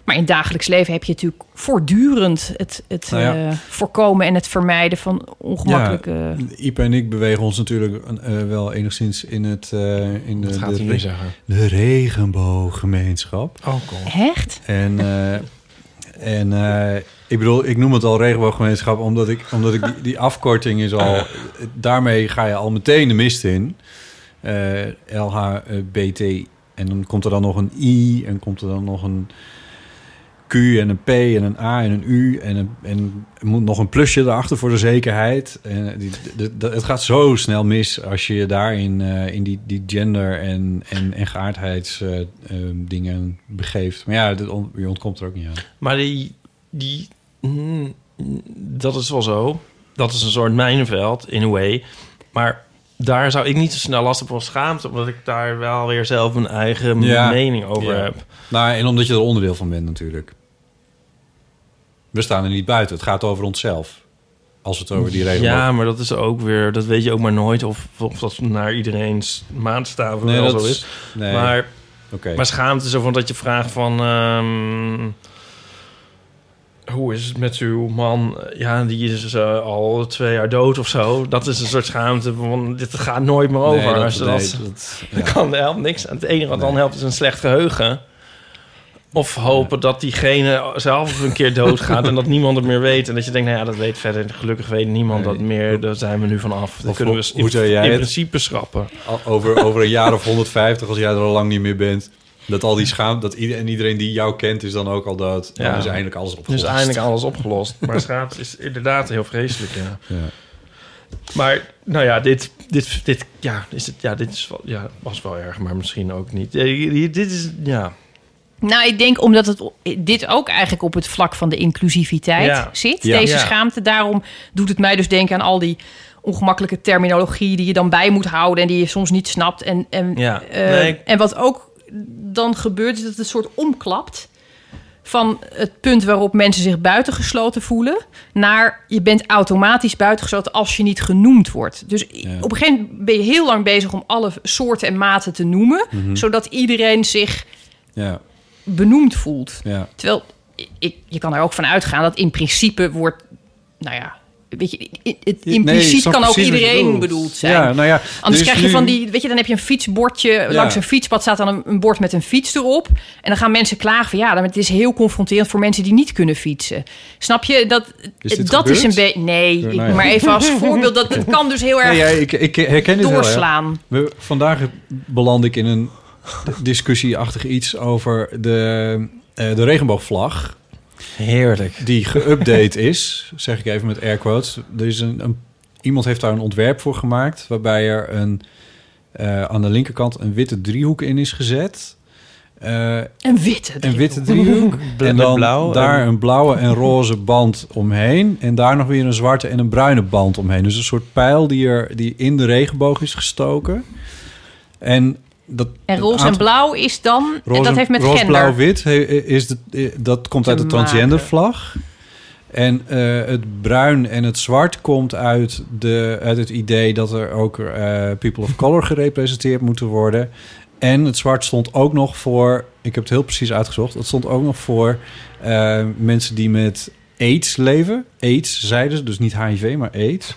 Maar in het dagelijks leven heb je natuurlijk voortdurend het, het Nou ja. eh, voorkomen en het vermijden van ongemakkelijke. Ipe en ik bewegen ons natuurlijk eh, wel enigszins in het... eh, in de, gaat de, zeggen. de regenbooggemeenschap. Oh, kom. Hecht? En, eh, en eh, ik bedoel, ik noem het al regenbooggemeenschap... omdat ik, omdat ik die, die afkorting is al... daarmee ga je al meteen de mist in. Eh, LHBT. En dan komt er dan nog een I... en komt er dan nog een Q en een P en een A en een U... en, een, en moet nog een plusje erachter voor de zekerheid. En die, de- de- het gaat zo snel mis als je je daarin eh, in die, die gender- en, en, en geaardheidsdingen begeeft. Maar ja, dit on- je ontkomt er ook niet aan. Maar die, die, mm, dat is wel zo. Dat is een soort mijnenveld, in a way. Maar daar zou ik niet zo snel last van schaamte... omdat ik daar wel weer zelf een eigen Ja. mening over Ja. heb. Nou, en omdat je er onderdeel van bent natuurlijk. We staan er niet buiten. Het gaat over onszelf. Als het over die regenboog... Ja, maar dat is ook weer... Dat weet je ook maar nooit of, of dat naar iedereen's maatstaven Nee, wel dat zo is- is. nee. Maar, maar schaamte zo van dat je vraagt van... ehm, hoe is het met uw man? Ja, die is eh, al twee jaar dood of zo. Dat is een soort schaamte van... Dit gaat nooit meer over. Nee, dat- Als je nee, dat, dat- *laughs* dat kan helpt niks. Het enige wat dan helpt is een slecht geheugen. Of hopen dat diegene zelf een keer doodgaat en dat *laughs* niemand het meer weet. En dat je denkt, nou ja, dat weet verder. Gelukkig weet niemand dat meer. Daar zijn we nu van af. Dat Of kunnen we hoe- in, hoe zou jij in het? principe schrappen. Over, over een jaar of 150, als jij er al lang niet meer bent. Dat al die schaam, dat iedereen, en iedereen die jou kent, is dan ook al dood. Dan Ja. is eindelijk alles Dus opgelost. eindelijk alles opgelost. Maar schaamte is inderdaad heel vreselijk, ja. Ja. Maar, nou ja, dit, dit, dit, ja, is het, ja, dit is ja, was wel erg, maar misschien ook niet. Dit is, ja, Nou, ik denk omdat het dit ook eigenlijk op het vlak van de inclusiviteit Ja. zit, Ja. deze Ja. schaamte. Daarom doet het mij dus denken aan al die ongemakkelijke terminologie die je dan bij moet houden en die je soms niet snapt. En, en, Ja. eh, Nee. en wat ook dan gebeurt, is dat het een soort omklapt van het punt waarop mensen zich buitengesloten voelen, naar je bent automatisch buitengesloten als je niet genoemd wordt. Dus op een gegeven moment ben je heel lang bezig om alle soorten en maten te noemen, zodat iedereen zich Ja, benoemd voelt. ja. Terwijl ik, je kan er ook van uitgaan dat in principe wordt, nou ja, weet je, in Nee, kan ook iedereen bedoeld zijn. Ja, nou ja, Anders er krijg je nu- van die, weet je, dan heb je een fietsbordje langs een fietspad staat dan een, een bord met een fiets erop, en dan gaan mensen klagen van ja, dan het is heel confronterend voor mensen die niet kunnen fietsen. Snap je dat? Is dat is een beetje nee, ik- nou maar even als voorbeeld dat het *laughs* kan dus heel erg Nee, ik, ik herken doorslaan. We, vandaag beland ik in een discussieachtig iets over de, eh, de regenboogvlag. heerlijk. Die geüpdate is, zeg ik even met air quotes. Er is een, een, iemand heeft daar een ontwerp voor gemaakt... waarbij er een, eh, aan de linkerkant een witte driehoek in is gezet... Eh, Een witte. een witte driehoek. *laughs* En dan blauw daar en- een blauwe en roze band omheen. En daar nog weer een zwarte en een bruine band omheen. Dus een soort pijl die, er, die in de regenboog is gestoken. En, dat, En roze en blauw is dan, en roze- dat heeft met roze, gender. blauw, wit. he- Is de, dat komt uit de transgendervlag. En eh, het bruin en het zwart komt uit, de, uit het idee dat er ook eh, people of color gerepresenteerd moeten worden. En het zwart stond ook nog voor, ik heb het heel precies uitgezocht, het stond ook nog voor eh, mensen die met AIDS leven. AIDS zeiden ze, dus niet HIV, maar AIDS.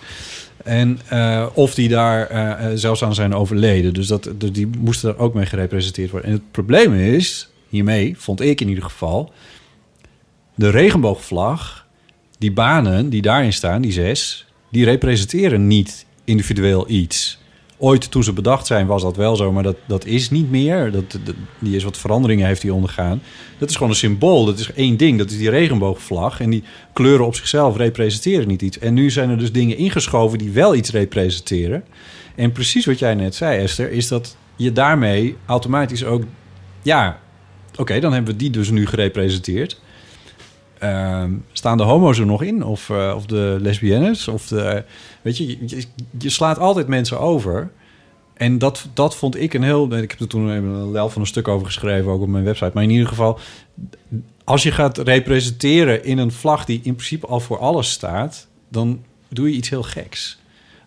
En eh, of die daar eh, eh, zelfs aan zijn overleden. Dus, dat, die moesten er ook mee gerepresenteerd worden. En het probleem is, hiermee, vond ik in ieder geval... de regenboogvlag, die banen die daarin staan, die zes... die representeren niet individueel iets. Ooit toen ze bedacht zijn was dat wel zo, maar dat, dat is niet meer. Dat, die is wat veranderingen heeft die ondergaan. Dat is gewoon een symbool. Dat is één ding. Dat is die regenboogvlag. En die kleuren op zichzelf representeren niet iets. En nu zijn er dus dingen ingeschoven die wel iets representeren. En precies wat jij net zei, Esther, is dat je daarmee automatisch ook... Ja, oké, dan hebben we die dus nu gerepresenteerd. Ehm, staan de homo's er nog in? Of, eh, of de lesbiennes? Of de, weet je, je, slaat altijd mensen over. En dat, dat vond ik een heel... Ik heb er toen even een lel van een stuk over geschreven, ook op mijn website. Maar in ieder geval, als je gaat representeren in een vlag die in principe al voor alles staat... dan doe je iets heel geks.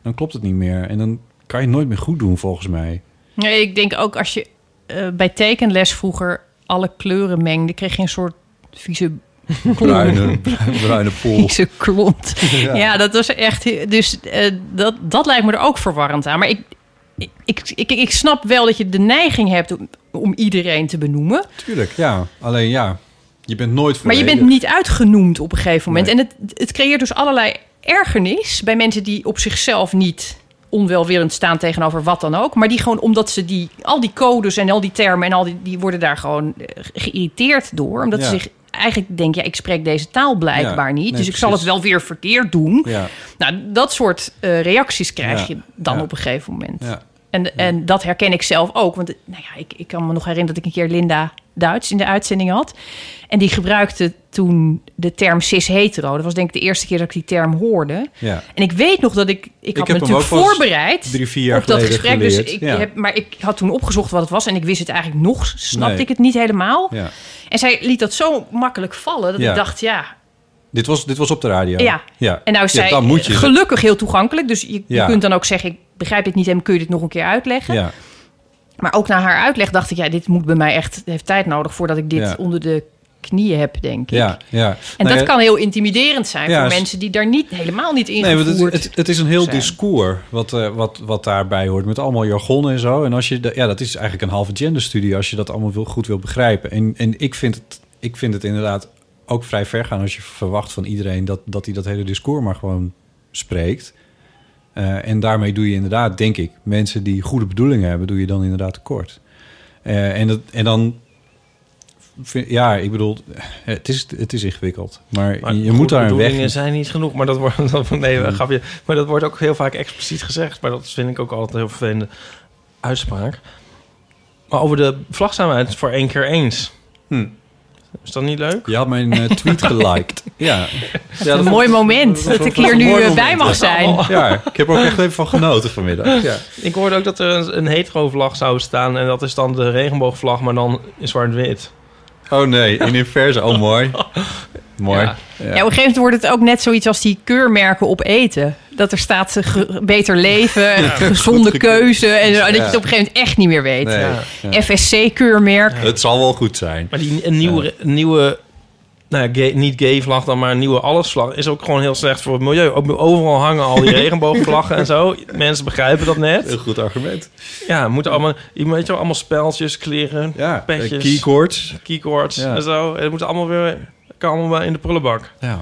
Dan klopt het niet meer. En dan kan je nooit meer goed doen, volgens mij. Nee, ik denk ook als je eh, bij tekenles vroeger alle kleuren mengde, kreeg je een soort vieze *laughs* Bruine, bruine pool. klont. Ja. dat was echt. Dus eh, dat, dat lijkt me er ook verwarrend aan. Maar ik, ik, ik, ik, snap wel dat je de neiging hebt om, om iedereen te benoemen. Tuurlijk, ja. Alleen ja, je bent nooit Maar je volledig. bent niet uitgenoemd op een gegeven moment. Nee. En het, het creëert dus allerlei ergernis bij mensen die op zichzelf niet onwelwillend staan tegenover wat dan ook. Maar die gewoon omdat ze die, al die codes en al die termen en al die, die worden daar gewoon eh, geïrriteerd door. Omdat Ja. ze zich eigenlijk denken, ja, ik spreek deze taal blijkbaar Ja, niet. nee, dus ik zal het wel weer verkeerd doen. Ja, Nou, dat soort eh, reacties krijg je dan op een gegeven moment. ja. En, en dat herken ik zelf ook. Want nou ja, ik, ik kan me nog herinneren dat ik een keer Linda Duits in de uitzending had. En die gebruikte toen de term cis-hetero. Dat was denk ik de eerste keer dat ik die term hoorde. ja. En ik weet nog dat ik... Ik had me natuurlijk voorbereid drie, vier jaar op dat gesprek. Dus ik Ja. heb, maar ik had toen opgezocht wat het was. En ik wist het eigenlijk nog, snapte Nee. ik het niet helemaal. ja. En zij liet dat zo makkelijk vallen. Dat ik dacht, ja... Dit, was, dit was op de radio. Ja. ja. En nou is zij dan moet je. gelukkig heel toegankelijk. Dus je, je kunt dan ook zeggen... ik begrijp dit niet en kun je dit nog een keer uitleggen? Ja, Maar ook na haar uitleg dacht ik, ja, dit moet bij mij echt, heeft tijd nodig voordat ik dit Ja. onder de knieën heb, denk ik. Ja, ja. En Nou dat ja, kan heel intimiderend zijn Ja, voor mensen die daar niet, helemaal niet in Nee, het, het, het is een heel zijn. discours wat, eh, wat, wat daarbij hoort. Met allemaal jargon en zo. En als je, ja, dat is eigenlijk een halve genderstudie als je dat allemaal wil, goed wil begrijpen. En, en ik, vind het, ik vind het inderdaad ook vrij ver gaan als je verwacht van iedereen dat, dat hij dat hele discours maar gewoon spreekt. Eh, en daarmee doe je inderdaad, denk ik, mensen die goede bedoelingen hebben, doe je dan inderdaad tekort. Eh, en, dat, en dan, vind- ja, ik bedoel, het is, het is ingewikkeld. Maar, Maar je moet daar een weg bedoelingen zijn niet genoeg. Maar dat wordt, *laughs* dat, nee, Hmm. grapje. Maar dat wordt ook heel vaak expliciet gezegd. Maar dat vind ik ook altijd een heel vervelende uitspraak. Maar over de vlag zijn we het voor één keer eens. Hm. Is dat niet leuk? Je had mijn eh, tweet *laughs* geliked. Ja. ja een mooi moment dat ik hier nu eh, bij mag zijn. Ja, ik heb er ook echt even van genoten vanmiddag. Ja. Ik hoorde ook dat er een, een hetero-vlag zou staan. En dat is dan de regenboogvlag, maar dan in zwart-wit. Oh nee, in inverse. Oh, mooi. Mooi. Ja. Ja. Ja, op een gegeven moment wordt het ook net zoiets als die keurmerken op eten. Dat er staat eh, beter leven, gezonde Goed keuze. En zo, dat je het op een gegeven moment echt niet meer weet. Nee. Ja. Ja. FSC-keurmerk. Het zal wel goed zijn. Maar die een nieuwe, nieuwe nou ja, gay- niet gay vlag dan, maar een nieuwe allesvlag... is ook gewoon heel slecht voor het milieu. Ook overal hangen al die *laughs* regenboogvlaggen en zo. Mensen begrijpen dat net. Een goed argument. Ja, moeten allemaal, je weet je wel, allemaal speltjes, kleren, Ja, petjes, eh, keycords. keycords Ja. en zo. En het moet allemaal weer kan allemaal in de prullenbak. Ja.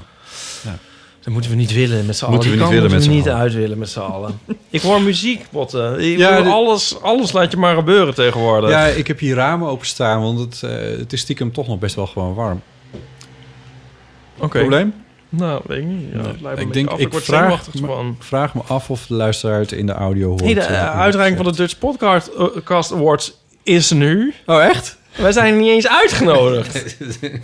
Dat moeten we niet willen met z'n allen. Moeten we niet willen moeten met we z'n niet uit willen met z'n allen. *laughs* Ik hoor muziek, botten. Ik Ja, dit- alles, alles laat je maar gebeuren tegenwoordig. ja, ik heb hier ramen openstaan, want het, eh, het is stiekem toch nog best wel gewoon warm. Oké. Probleem? Nou, weet ik niet. Ja, Nee. lijkt Ik denk, af. ik ik word vraag me- van. Vraag me af of de luisteraar het in de audio hoort. Hey, de eh, uitreiking van de Dutch Podcast uh, Cast Awards is nu. Oh, echt? Wij zijn niet eens uitgenodigd.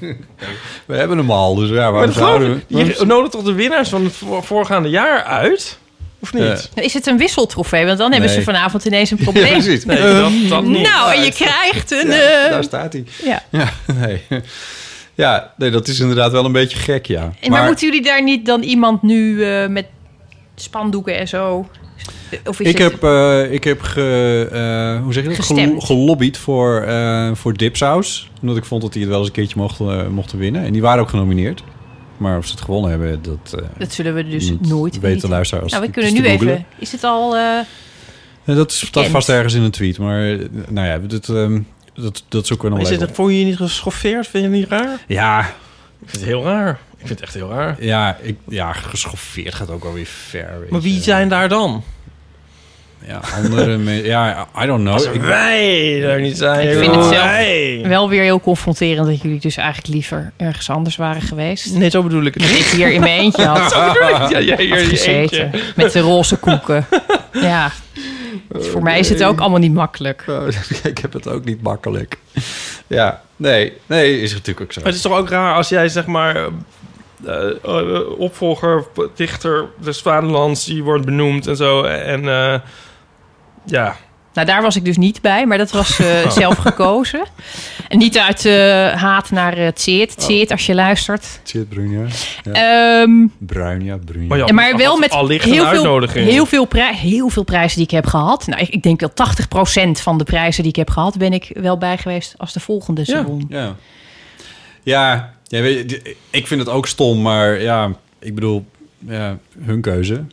*laughs* We hebben hem al, dus ja, waarom zouden we... Je nodigt toch de winnaars van het voor- voorgaande jaar uit? Of niet? Ja. Is het een wisseltrofee? Want dan hebben ze vanavond ineens een *laughs* Ja, probleem. precies. Nee, dat, dat *laughs* niet. nou, en je krijgt een... Ja, eh, daar staat hij. ja. Ja, nee. Ja, nee, dat is inderdaad wel een beetje gek, ja. En maar, moeten jullie daar niet dan iemand nu eh, met spandoeken en zo? Of is ik, het- heb, eh, ik heb ge, eh, hoe zeg je dat? Gelo- gelobbyd voor, eh voor Dipsaus. Omdat ik vond dat die het wel eens een keertje mochten, eh, mochten winnen. En die waren ook genomineerd. Maar of ze het gewonnen hebben, dat, eh Dat zullen we dus nooit weten Nou, we kunnen nu googlen. even... Is het al... eh, Eh, dat staat vast ergens in een tweet. Maar eh, nou ja, dat, ehm, dat, dat zoeken we nog Maar wel is even het, voel je je niet geschoffeerd? Vind je het niet raar? Ja, Ik vind het heel raar. Ik vind het echt heel raar. ja, ik, ja, geschoffeerd gaat ook alweer ver. weet Maar wie je. zijn daar dan? Ja, andere mensen. Ja, I don't know. Als Ik- wij er niet zijn. Ik vind het zelf- wij. wel weer heel confronterend dat jullie dus eigenlijk liever ergens anders waren geweest. Nee, zo bedoel ik het Dat niet. ik hier in mijn eentje had, *laughs* Zo bedoel ik het. Ja, jij hier had in je gezeten. eentje. Met de roze koeken. Ja. Dus voor mij is het ook allemaal niet makkelijk. *laughs* Oh, ik heb het ook niet makkelijk. Ja, nee, nee, is natuurlijk ook zo. Maar het is toch ook raar als jij zeg maar... eh, eh, opvolger, dichter des vaderlands, die wordt benoemd en zo. En eh, ja, Nou, daar was ik dus niet bij, maar dat was eh, zelf gekozen. En niet uit eh, haat naar het Zeert. Het Zeert, als je luistert. Zit Brunja. Ja. Ehm, Bruin, ja, Brunja. Maar ja, maar wel met heel veel, heel, veel prij- heel veel prijzen die ik heb gehad. Nou, ik, ik denk wel 80% van de prijzen die ik heb gehad... ben ik wel bij geweest als de volgende ze Ja. Ja. Ja, ja weet je, ik vind het ook stom, maar ja, ik bedoel, ja, hun keuze.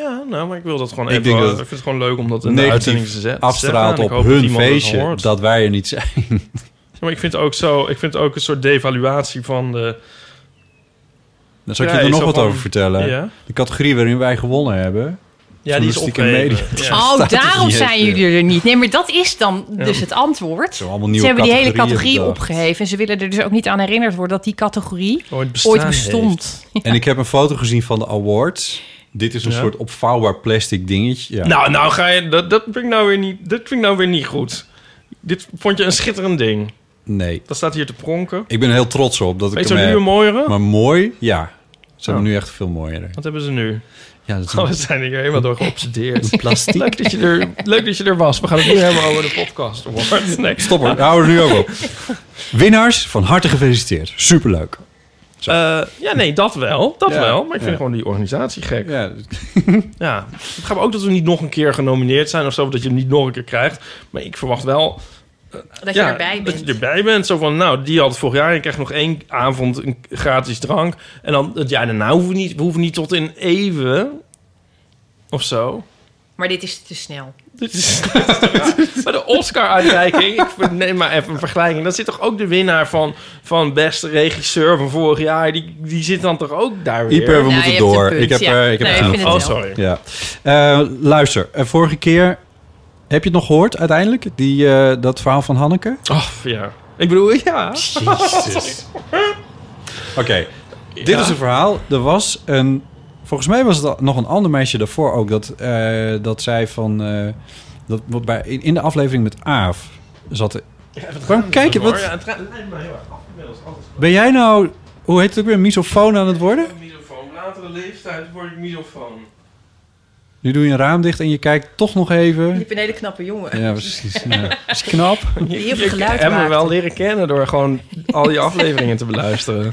Ja, nou, maar ik wil dat gewoon Ik even... denk Ik, vind het gewoon leuk om dat in de Negatief uitzending te zetten. Afstraalt op dat hun feestje dat wij er niet zijn. *laughs* Ja, maar ik vind het ook zo... Ik vind het ook een soort devaluatie van de... Dan zal ik Ja, je er nog wat van- over vertellen. Ja, De categorie waarin wij gewonnen hebben. ja die is opgeheven. media. Ja. Oh, daarom zijn jullie er niet. Nee, maar dat is dan Ja. dus het antwoord. Zo allemaal Ze hebben die hele categorie bedacht. opgeheven. En ze willen er dus ook niet aan herinnerd worden dat die categorie Ooit, ooit bestond. En ik heb een foto gezien van de awards. Dit is een Ja. soort opvouwbaar plastic dingetje. Ja. Nou, nou ga je... Dat, dat, vind ik nou weer niet, dat vind ik nou weer niet goed. Dit vond je een schitterend ding. Nee. Dat staat hier te pronken. Ik ben er heel trots op dat Weet ik hem nu heb. een mooiere? Maar mooi, ja. Ze hebben Oh. nu echt veel mooier. Wat hebben ze nu? Ja, dat *laughs* Oh, we zijn er hier helemaal door geobsedeerd. *laughs* plastic. leuk, dat je er, leuk dat je er was. We gaan het nu hebben over de podcast. *laughs* Nee. Stop er, hou er nu ook op. Winnaars, van harte gefeliciteerd. Superleuk. Eh, ja, nee, dat wel. Dat Ja, wel. Maar ik vind ja. gewoon die organisatie gek. Ja, *laughs* Ja. Het gaat ook dat we niet nog een keer genomineerd zijn of zo. Dat je hem niet nog een keer krijgt. Maar ik verwacht wel Dat je ja, erbij Dat bent. je erbij bent. Zo van, nou, die had het vorig jaar. En je krijgt nog één avond een gratis drank. En dan het jaar daarna hoeven we niet, we hoeven niet tot in even of zo. Maar dit is te snel. Dit is, Bij de Oscar-uitreiking, ik neem maar even een vergelijking. Dan zit toch ook de winnaar van, van beste regisseur van vorig jaar. Die, die zit dan toch ook daar weer. Ieper, we Nou, moeten door. punt, ik heb, ja. eh, ik heb Nee, ik Oh, sorry. Ja. Eh, luister, eh, vorige keer... Heb je het nog gehoord uiteindelijk? Die, eh, dat verhaal van Hanneke? Oh, ja. Ik bedoel, ja. *laughs* Oké, dit is een verhaal. Er was een... Volgens mij was het nog een ander meisje daarvoor ook... dat, eh, dat zei van... eh, dat, wat bij, in, in de aflevering met Aaf zat... er- Waarom kijk je? Wat, Ja, het lijkt me heel erg af inmiddels. Ben jij nou... Hoe heet het ook weer? Misofoon aan het worden? misofoon. Latere leeftijd word ik misofoon. Nu doe je een raam dicht en je kijkt toch nog Je even. hebt een hele knappe jongen. Ja, precies. Ja. *laughs* Is knap. Die heel veel geluid Ik heb me wel leren kennen door gewoon al die afleveringen te beluisteren. *laughs*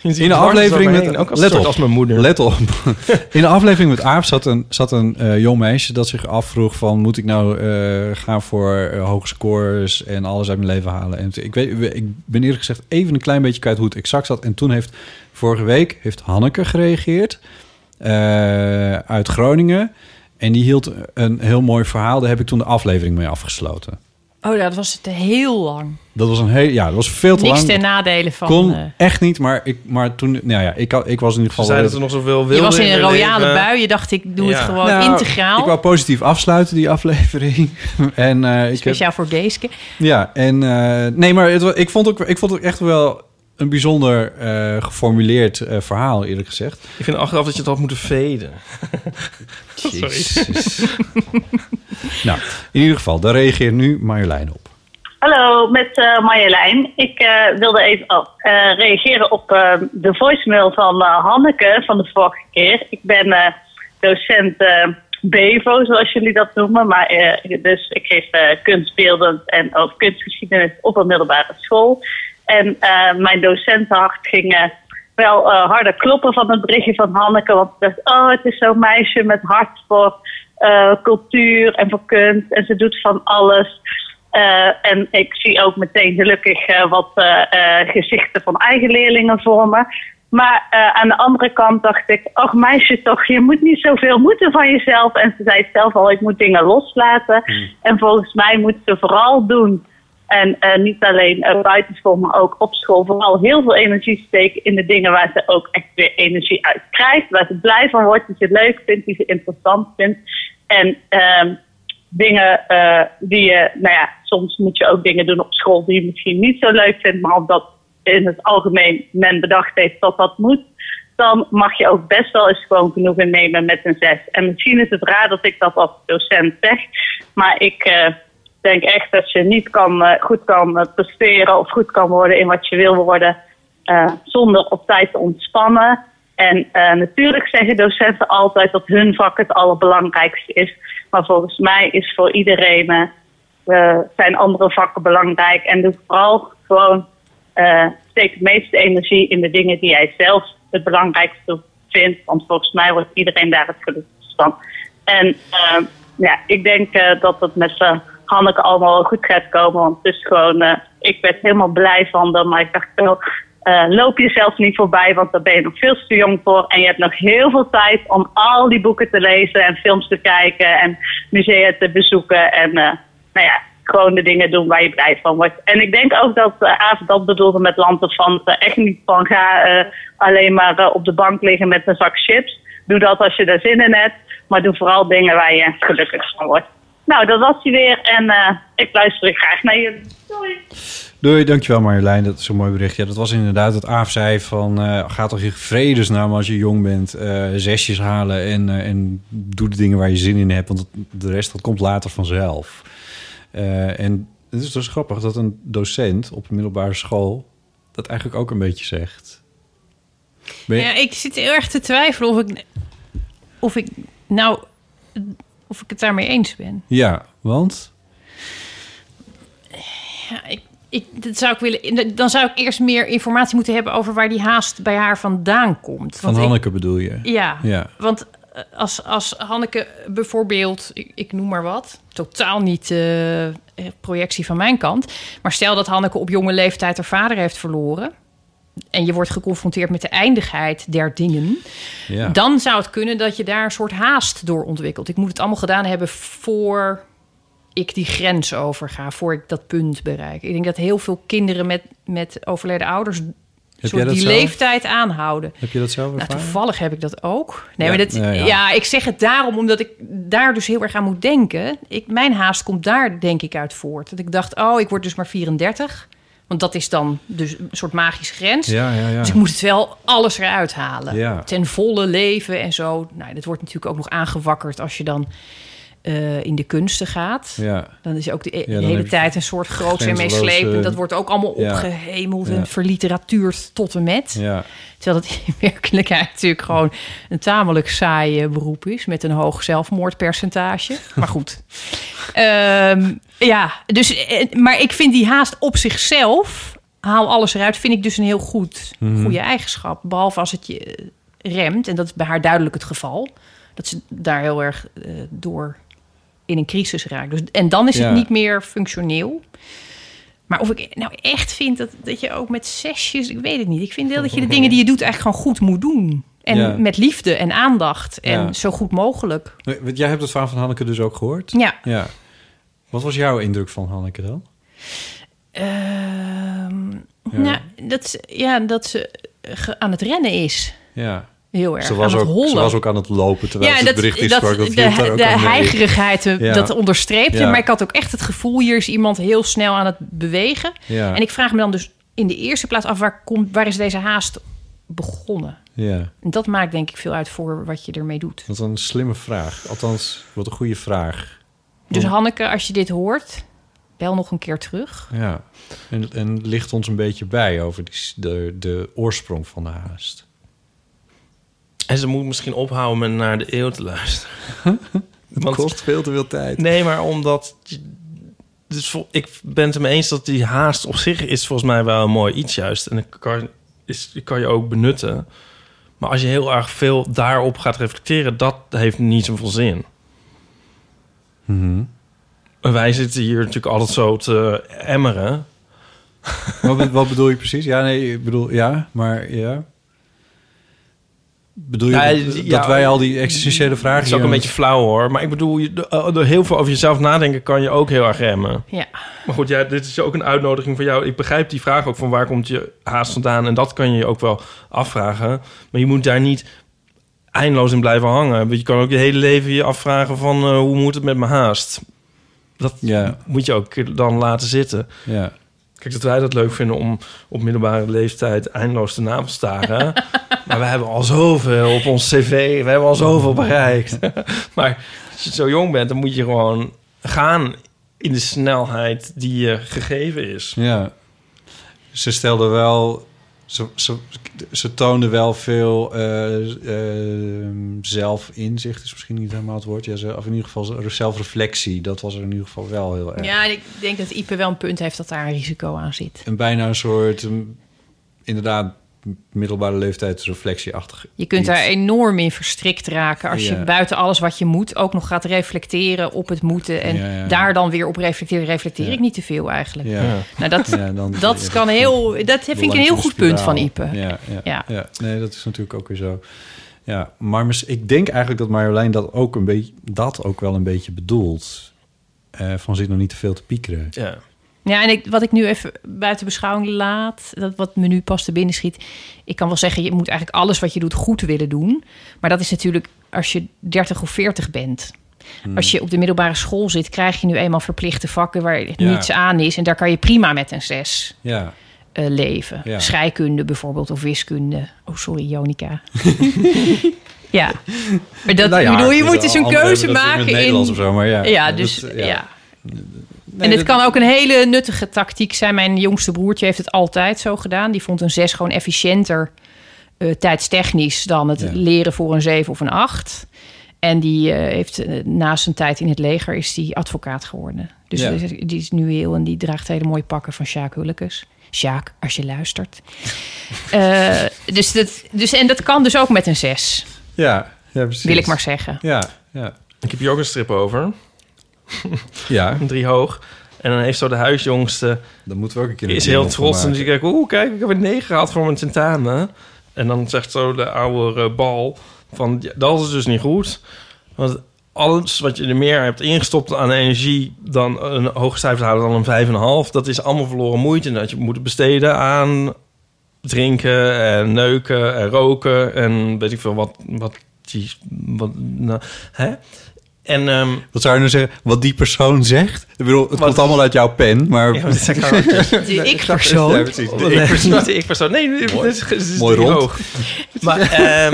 Je In de aflevering met- ook als let op. als mijn moeder. Let op. *laughs* In de aflevering met Aap zat een, zat een eh, jong meisje dat zich afvroeg van... moet ik nou eh, gaan voor eh, hoge scores en alles uit mijn leven halen? En ik, weet, ik ben eerlijk gezegd even een klein beetje kwijt hoe het exact zat. En toen heeft vorige week heeft Hanneke gereageerd uit Groningen. En die hield een heel mooi verhaal. Daar heb ik toen de aflevering mee afgesloten. Oh, ja, dat was het heel lang. Dat was een heel, ja, dat was veel te Niks lang. ten nadele van... Kon eh, echt niet, maar, ik, maar toen, nou ja, ik, ik was in ieder Ze geval. zei dat er nog zoveel wilde je was in een royale leven. bui. Je dacht, ik doe het gewoon Nou, integraal. Ik wou positief afsluiten, die aflevering. *laughs* en eh, ik heb, Speciaal voor Geeske. ja, en eh, nee, maar het, ik, vond ook, ik vond ook echt wel een bijzonder eh, geformuleerd eh, verhaal, eerlijk gezegd. Ik vind achteraf dat je het had moeten veden. *laughs* Jezus. *laughs* nou, in ieder geval, daar reageert nu Marjolein op. Hallo, met eh Marjolein. Ik eh, wilde even oh, eh, reageren op eh, de voicemail van eh, Hanneke van de vorige keer. Ik ben eh, docent eh, BEVO, zoals jullie dat noemen. Maar, eh, dus ik geef eh, kunstbeeldend en ook kunstgeschiedenis op een middelbare school. En eh, mijn docentenhart ging eh, wel eh, harder kloppen van het berichtje van Hanneke. Want ik dacht, oh, het is zo'n meisje met hart voor cultuur en voor kunst. En ze doet van alles. En ik zie ook meteen gelukkig wat gezichten van eigen leerlingen voor me. Maar aan de andere kant dacht ik, ach meisje toch, je moet niet zoveel moeten van jezelf. En ze zei zelf al, ik moet dingen loslaten. En volgens mij moet ze vooral doen. En eh, niet alleen uh, buitenschool, maar ook op school. Vooral heel veel energie steken in de dingen waar ze ook echt weer energie uit krijgt. Waar ze blij van wordt, die ze leuk vindt, die ze interessant vindt. En ehm dingen uh, die je, nou ja, soms moet je ook dingen doen op school die je misschien niet zo leuk vindt, maar omdat in het algemeen men bedacht heeft dat dat moet, dan mag je ook best wel eens gewoon genoegen nemen met een zes. En misschien is het raar dat ik dat als docent zeg, maar ik uh, denk echt dat je niet kan, uh, goed kan presteren of goed kan worden in wat je wil worden zonder op tijd te ontspannen. En natuurlijk zeggen docenten altijd dat hun vak het allerbelangrijkste is. Maar volgens mij is voor iedereen zijn andere vakken belangrijk. En doe vooral gewoon steek het meeste energie in de dingen die jij zelf het belangrijkste vindt. Want volgens mij wordt iedereen daar het gelukkigst van. En ja, ik denk dat het met Hanneke allemaal goed gaat komen. Want gewoon, ik werd helemaal blij van dat. Maar ik dacht wel, uh, loop jezelf niet voorbij, want daar ben je nog veel te jong voor. En je hebt nog heel veel tijd om al die boeken te lezen en films te kijken en musea te bezoeken. En uh, nou ja, gewoon de dingen doen waar je blij van wordt. En ik denk ook dat uh, dat bedoelde met Lanterfanten. Echt niet van ga alleen maar op de bank liggen met een zak chips. Doe dat als je daar zin in hebt. Maar doe vooral dingen waar je gelukkig van wordt. Nou, dat was hij weer. En ik luister graag naar jullie. Doei. Doei, dankjewel Marjolein. Dat is een mooi bericht. Ja, dat was inderdaad dat Aaf zei van... Uh, ga toch in vredesnaam als je jong bent uh, zesjes halen... En, uh, en doe de dingen waar je zin in hebt. Want de rest dat komt later vanzelf. en het is dus grappig dat een docent op een middelbare school... dat eigenlijk ook een beetje zegt. Je... Ja, ik zit heel erg te twijfelen of ik... of ik nou... of ik het daarmee eens ben. Ja, want... Ja, ik, ik, dat zou ik willen, dan zou ik eerst meer informatie moeten hebben over waar die haast bij haar vandaan komt. Van want Hanneke ik, bedoel je? Ja, ja. want als, als Hanneke bijvoorbeeld, ik, ik noem maar wat, totaal niet eh, projectie van mijn kant. Maar stel dat Hanneke op jonge leeftijd haar vader heeft verloren. En je wordt geconfronteerd met de eindigheid der dingen. Ja. Dan zou het kunnen dat je daar een soort haast door ontwikkelt. Ik moet het allemaal gedaan hebben voor ik die grens overga, voor ik dat punt bereik. Ik denk dat heel veel kinderen met, met overleden ouders soort die zelf? leeftijd aanhouden. Heb je dat zelf Nou, ervaren? toevallig heb ik dat ook. Nee, Ja, maar dat, ja. ik zeg het daarom omdat ik daar dus heel erg aan moet denken. Ik, mijn haast komt daar denk ik uit voort. Dat ik dacht, oh, ik word dus maar 34. Want dat is dan dus een soort magische grens. Ja, ja, ja. Dus ik moet het wel alles eruit halen. Ja. Ten volle leven en zo. Nou, dat wordt natuurlijk ook nog aangewakkerd als je dan eh, in de kunsten gaat. Ja. Dan is ook de, de dan hele tijd een soort groots en meeslepend. Dat wordt ook allemaal opgehemeld en verliteratuurd tot en met. Ja. Terwijl het in *laughs* werkelijkheid natuurlijk gewoon een tamelijk saai eh, beroep is. Met een hoog zelfmoordpercentage. Maar goed. *laughs* Ehm, ja, dus, eh, maar ik vind die haast op zichzelf, haal alles eruit, vind ik dus een heel goed, Mhm. goede eigenschap. Behalve als het je eh, remt, en dat is bij haar duidelijk het geval. Dat ze daar heel erg eh, door in een crisis raakt. Dus, en dan is Ja. het niet meer functioneel. Maar of ik nou echt vind dat, dat je ook met zesjes... Ik weet het niet. Ik vind wel dat je de dingen die je doet eigenlijk gewoon goed moet doen. En Ja. met liefde en aandacht. En Ja. zo goed mogelijk. Jij hebt het verhaal van Hanneke dus ook gehoord? Ja. ja. Wat was jouw indruk van Hanneke dan? Ehm, Ja. Nou, dat, ze- ja, dat ze ge- aan het rennen is. Ja. Heel erg. Ze was, aan het ook, hollen. ze was ook aan het lopen terwijl ja, ze het bericht dat, insprak. Dat de, ook de heigerigheid, eh, Ja. dat onderstreepte. Ja. Maar ik had ook echt het gevoel, hier is iemand heel snel aan het bewegen. Ja. En ik vraag me dan dus in de eerste plaats af, waar, komt, waar is deze haast begonnen? Ja, En dat maakt denk ik veel uit voor wat je ermee doet. wat een slimme vraag. Althans, wat een goede vraag. Dus Hanneke, als je dit hoort, bel nog een keer terug. Ja, en, en licht ons een beetje bij over die, de, de oorsprong van de haast. En ze moet misschien ophouden met naar de eeuw te luisteren. *laughs* Want- kost veel te veel tijd. Nee, maar omdat... Dus vol- ik ben het ermee eens dat die haast op zich is volgens mij wel een mooi iets juist. En dat kan, is, die kan je ook benutten. Maar als je heel erg veel daarop gaat reflecteren... dat heeft niet zoveel zin. Mhm. Wij zitten hier natuurlijk altijd zo te emmeren. *laughs* wat, wat bedoel je precies? Ja, nee, ik bedoel, ja, maar ja. Bedoel je Ja, dat, dat wij al die existentiële vragen... Het is ook een beetje flauw hoor. Maar ik bedoel, door door heel veel over jezelf nadenken... kan je ook heel erg remmen. Ja. Maar goed, ja, dit is ook een uitnodiging voor jou. Ik begrijp die vraag ook van waar komt je haast vandaan. En dat kan je je ook wel afvragen. Maar je moet daar niet eindeloos in blijven hangen. Want je kan ook je hele leven je afvragen van... eh, hoe moet het met mijn haast? Dat Ja. moet je ook dan laten zitten. Ja. Kijk, dat wij dat leuk vinden om op middelbare leeftijd eindeloos te navelstaren. *laughs* maar we hebben al zoveel op ons cv. We hebben al zoveel bereikt. *laughs* maar als je zo jong bent, dan moet je gewoon gaan in de snelheid die je gegeven is. Ja. Ze stelde wel... Ze, ze, ze toonde wel veel eh, eh, zelfinzicht, is misschien niet helemaal het woord. Ja, ze, of in ieder geval zelfreflectie. Dat was er in ieder geval wel heel erg. Ja, ik denk dat Ipe wel een punt heeft dat daar een risico aan zit. En bijna een soort, mm, inderdaad, middelbare leeftijd reflectieachtig. Je kunt iets. daar enorm in verstrikt raken als je buiten alles wat je moet ook nog gaat reflecteren op het moeten. En Ja, ja. daar dan weer op reflecteren. Reflecteer Ja. ik niet te veel eigenlijk. Ja. Nou, dat, Ja, dan- dat ja, kan heel. Dat vind ik een heel goed punt van Ipe. Ja, ja, ja. Ja. nee, dat is natuurlijk ook weer zo. Ja, maar ik denk eigenlijk dat Marjolein dat ook een beetje, dat ook wel een beetje bedoelt. Eh, van zit nog niet te veel te piekeren. Ja. Ja, en ik, wat ik nu even buiten beschouwing laat, dat wat me nu pas te binnen schiet. Ik kan wel zeggen, je moet eigenlijk alles wat je doet goed willen doen. Maar dat is natuurlijk als je 30 of 40 bent. Hmm. Als je op de middelbare school zit, krijg je nu eenmaal verplichte vakken waar Ja. niets aan is. En daar kan je prima met een 6 Ja, eh, leven. Ja. Scheikunde bijvoorbeeld, of wiskunde. Oh, sorry, Jonica. *laughs* *laughs* ja, maar dat, Nou bedoel, je moet dus een keuze in maken het Nederlands of zo, maar ja. Ja, dus ja. Nee, en het dat- kan ook een hele nuttige tactiek zijn. Mijn jongste broertje heeft het altijd zo gedaan. Die vond een 6 gewoon efficiënter eh, tijdstechnisch dan het Ja. leren voor een 7 of een 8. En die eh, heeft eh, na zijn tijd in het leger is die advocaat geworden. Dus Ja. die is nu heel en die draagt hele mooie pakken van Sjaak Hullekes. Sjaak, als je luistert. *laughs* Eh, dus dat, dus, en dat kan dus ook met een 6. Ja, Ja, precies. Wil ik maar zeggen. Ja, ja. Ik heb hier ook een strip over. *laughs* Ja, Drie hoog. En dan heeft zo de huisjongste... dan moeten we ook een keer is heel trots. En die kijkt, oeh, kijk, ik heb een 9 gehad voor mijn tentamen. En dan zegt zo de oude eh, bal van, ja, dat is dus niet goed. Want alles wat je er meer hebt ingestopt aan energie... dan een hoger cijfer halen dan een 5,5... dat is allemaal verloren moeite. En dat je moet besteden aan drinken en neuken en roken... en weet ik veel wat... wat die, wat, nou, hè? En ehm, Wat zou je nou zeggen? Wat die persoon zegt? Ik bedoel, het Wat- komt allemaal uit jouw pen, maar... ja, maar zijn. *laughs* De ik-persoon. Ja, precies. De Nee, ik-persoon. niet de ik-persoon. Nee, nee, dit is, dit is Mooi rond. hoog. Maar, ehm,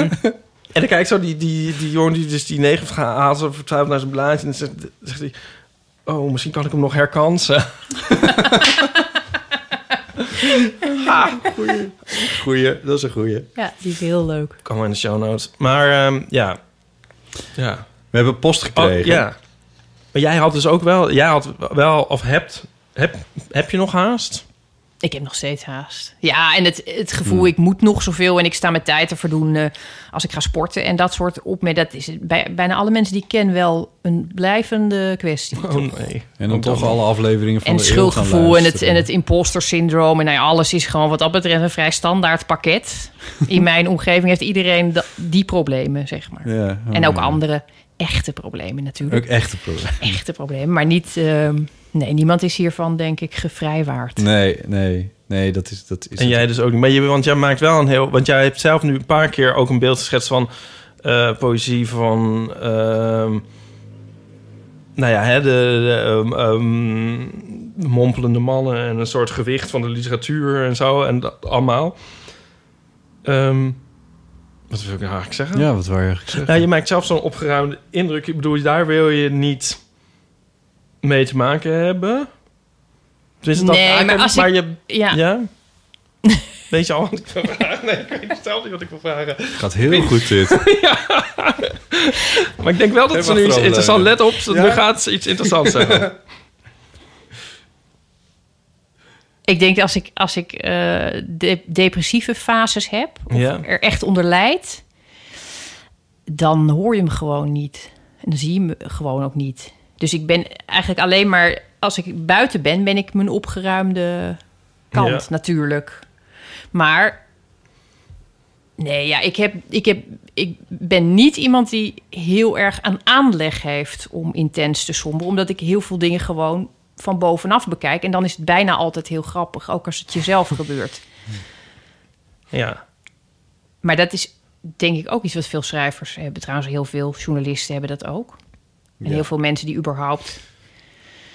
en dan kijk ik zo, die, die, die jongen die dus die negen gaat haalt, zo vertwijfeld naar zijn blaadje. En dan zegt, zegt hij, oh, misschien kan ik hem nog herkansen. *laughs* Goeie, dat is een goeie. Ja, die is heel leuk. Kan maar in de show notes. Maar ehm, ja. Ja. We hebben post Oh, gekregen. ja. Maar jij had dus ook wel, jij had wel, of hebt, heb, heb je nog haast? Ik heb nog steeds haast. Ja, en het, het gevoel, ik moet nog zoveel en ik sta mijn tijd te verdoen eh, als ik ga sporten. En dat soort opmerkingen, dat is bij bijna alle mensen die ik ken wel een blijvende kwestie. Oh nee. En dan toch alle afleveringen van En de schuldgevoel en het, en het imposter syndroom. En nou ja, alles is gewoon wat dat betreft een vrij standaard pakket. In mijn omgeving heeft iedereen die problemen, zeg maar. Ja, oh, en ook ja. andere echte problemen natuurlijk. Ook echte probleem. Echte problemen, maar niet... ehm, nee, niemand is hiervan, denk ik, gevrijwaard. Nee, nee, nee, dat is... Dat is En jij dus ook niet. Maar je, want jij maakt wel een heel. Want jij hebt zelf nu een paar keer ook een beeld geschetst van eh, poëzie van. ehm, nou ja, hè, de, de ehm, mompelende mannen en een soort gewicht van de literatuur en zo en dat allemaal. Ehm, wat wil ik nou eigenlijk zeggen? Ja, wat wou je eigenlijk zeggen? Nou, je maakt zelf zo'n opgeruimde indruk. Ik bedoel, daar wil je niet mee te maken hebben. Tenminste, dat Nee, eigenlijk, maar als maar ik- je Ja, ja? *laughs* Weet je al wat ik wil vragen? Nee, ik weet niet zelf niet wat ik wil vragen. gaat heel goed dit. *laughs* Maar ik denk wel dat Geef ze nu iets interessants... eh, Let op, ze- Ja? nu gaat ze iets interessants zeggen. *laughs* ik denk als ik, als ik eh, de, depressieve fases heb... of Ja. er echt onder lijd... dan hoor je me gewoon niet. En dan zie je me gewoon ook niet. Dus ik ben eigenlijk alleen maar... als ik buiten ben, ben ik mijn opgeruimde kant Ja. natuurlijk. Maar... Nee, ja, ik, heb, ik, heb, ik ben niet iemand die heel erg aan aanleg heeft om intens te somberen. Omdat ik heel veel dingen gewoon van bovenaf bekijk. En dan is het bijna altijd heel grappig, ook als het jezelf *laughs* gebeurt. Ja. Maar dat is denk ik ook iets wat veel schrijvers hebben. Trouwens, heel veel journalisten hebben dat ook. En Ja. heel veel mensen die überhaupt...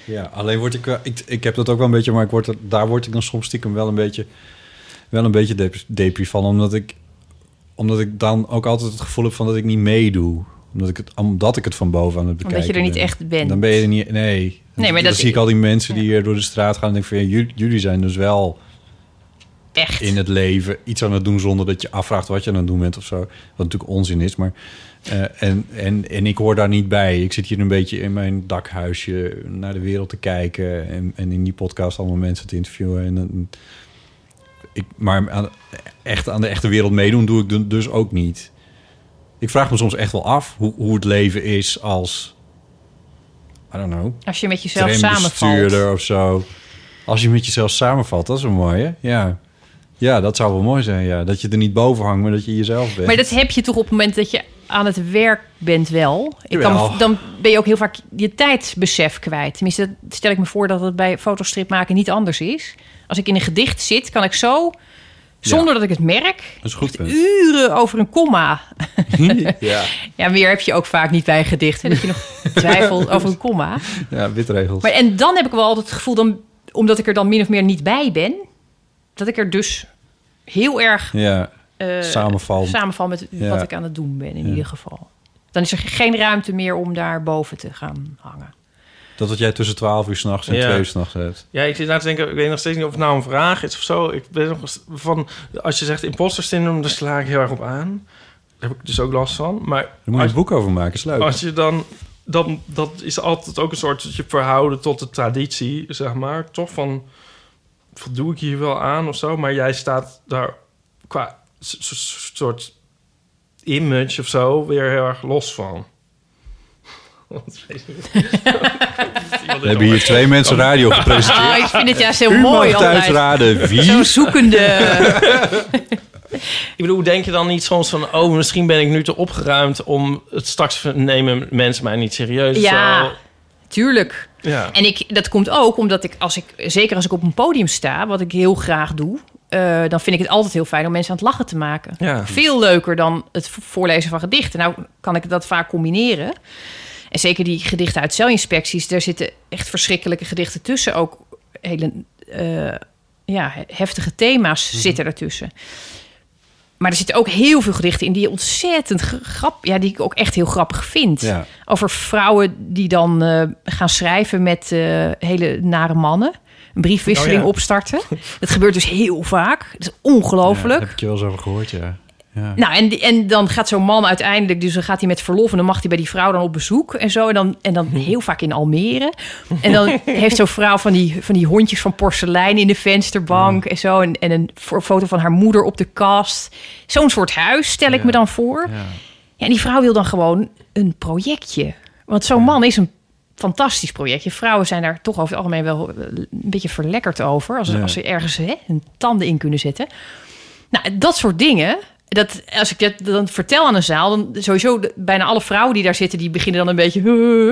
Ja, alleen word ik wel... Ik, ik heb dat ook wel een beetje, maar ik word er, daar word ik dan soms stiekem wel een beetje... wel een beetje dep- depri van, omdat ik... omdat ik dan ook altijd het gevoel heb van dat ik niet meedoe. Omdat ik het, omdat ik het van boven aan het bekijken Omdat je er niet ben. echt bent. Dan ben je er niet... Nee. Nee, maar dan dat- zie ik al die mensen die hier door de straat gaan... en denk van, ja, jullie, jullie zijn dus wel Echt. in het leven iets aan het doen... zonder dat je afvraagt wat je aan het doen bent of zo. Wat natuurlijk onzin is, maar... eh, en, en, en ik hoor daar niet bij. Ik zit hier een beetje in mijn dakhuisje naar de wereld te kijken... en, en in die podcast allemaal mensen te interviewen. En, ik, maar aan, echt aan de echte wereld meedoen doe ik du- dus ook niet. Ik vraag me soms echt wel af hoe, hoe het leven is als... I don't know Als je met jezelf samenvalt. trambestuurder of zo. Als je met jezelf samenvalt, dat is een mooie. Ja. ja, dat zou wel mooi zijn. Ja. Dat je er niet boven hangt, maar dat je jezelf bent. Maar dat heb je toch op het moment dat je aan het werk bent wel. Ik kan, dan ben je ook heel vaak je tijdsbesef kwijt. Tenminste, dat stel ik me voor dat het bij fotostrip maken niet anders is. Als ik in een gedicht zit, kan ik zo, zonder dat ik het merk... Dat is goed punt. uren over een komma. *laughs* *laughs* ja. Ja, meer heb je ook vaak niet bij een gedicht. Hè, dat je nog *laughs* twijfelt over een komma. ja, witregels. Maar en dan heb ik wel altijd het gevoel, dan, omdat ik er dan min of meer niet bij ben... dat ik er dus heel erg Ja, eh, Samenval. samenval met Ja. wat ik aan het doen ben in ieder geval. Dan is er geen ruimte meer om daar boven te gaan hangen. Dat wat jij tussen 12 uur s'nachts en Ja. 2 uur s'nachts hebt. Ja, ik zit nou te denken, ik weet nog steeds niet of het nou een vraag is of zo. Ik ben nog van, als je zegt imposter syndroom, daar sla ik heel erg op aan. Daar heb ik dus ook last van. Maar Daar moet je als, een boek over maken, leuk. als je dan, dan, dat is altijd ook een soort je verhouden tot de traditie, zeg maar. Toch van, voldoe ik hier wel aan of zo? Maar jij staat daar qua soort image of zo weer heel erg los van. Wat weet ik niet. *laughs* We hebben hier twee mensen radio gepresenteerd. Ah, ik vind het juist heel U mooi mag uitraden wie. Zo zoekende. *laughs* Ik bedoel, denk je dan niet soms van... oh, misschien ben ik nu te opgeruimd... om het straks nemen mensen mij niet serieus. Ja, Zo, tuurlijk. ja. En ik, dat komt ook omdat ik, als ik, zeker als ik op een podium sta, wat ik heel graag doe, eh, dan vind ik het altijd heel fijn om mensen aan het lachen te maken. Ja. Veel leuker dan het vo- voorlezen van gedichten. Nou kan ik dat vaak combineren. En zeker die gedichten uit celinspecties, daar zitten echt verschrikkelijke gedichten tussen. Ook hele eh, ja, heftige thema's Mhm. zitten ertussen. Maar er zitten ook heel veel gedichten in die ontzettend gra- grap, ja, die ik ook echt heel grappig vind. Ja. Over vrouwen die dan eh, gaan schrijven met eh, hele nare mannen. Een briefwisseling Oh ja. opstarten. Dat gebeurt dus heel vaak. Dat is ongelooflijk. Ja, heb ik je wel eens over gehoord, ja. Ja. Nou, en, die- en dan gaat zo'n man uiteindelijk, dus dan gaat hij met verlof en dan mag hij bij die vrouw dan op bezoek en zo. En dan, en dan heel vaak in Almere. En dan *laughs* heeft zo'n vrouw van die, van die hondjes van porselein in de vensterbank en zo. En, en een fo- foto van haar moeder op de kast. Zo'n soort huis stel ik me dan voor. Ja. Ja, en die vrouw wil dan gewoon een projectje. Want zo'n man is een fantastisch projectje. Vrouwen zijn daar toch over het algemeen wel eh, een beetje verlekkerd over. Als, als ze ergens hè, hun tanden in kunnen zetten. Nou, dat soort dingen. Dat, als ik dat dan vertel aan een zaal, dan sowieso de- bijna alle vrouwen die daar zitten, die beginnen dan een beetje.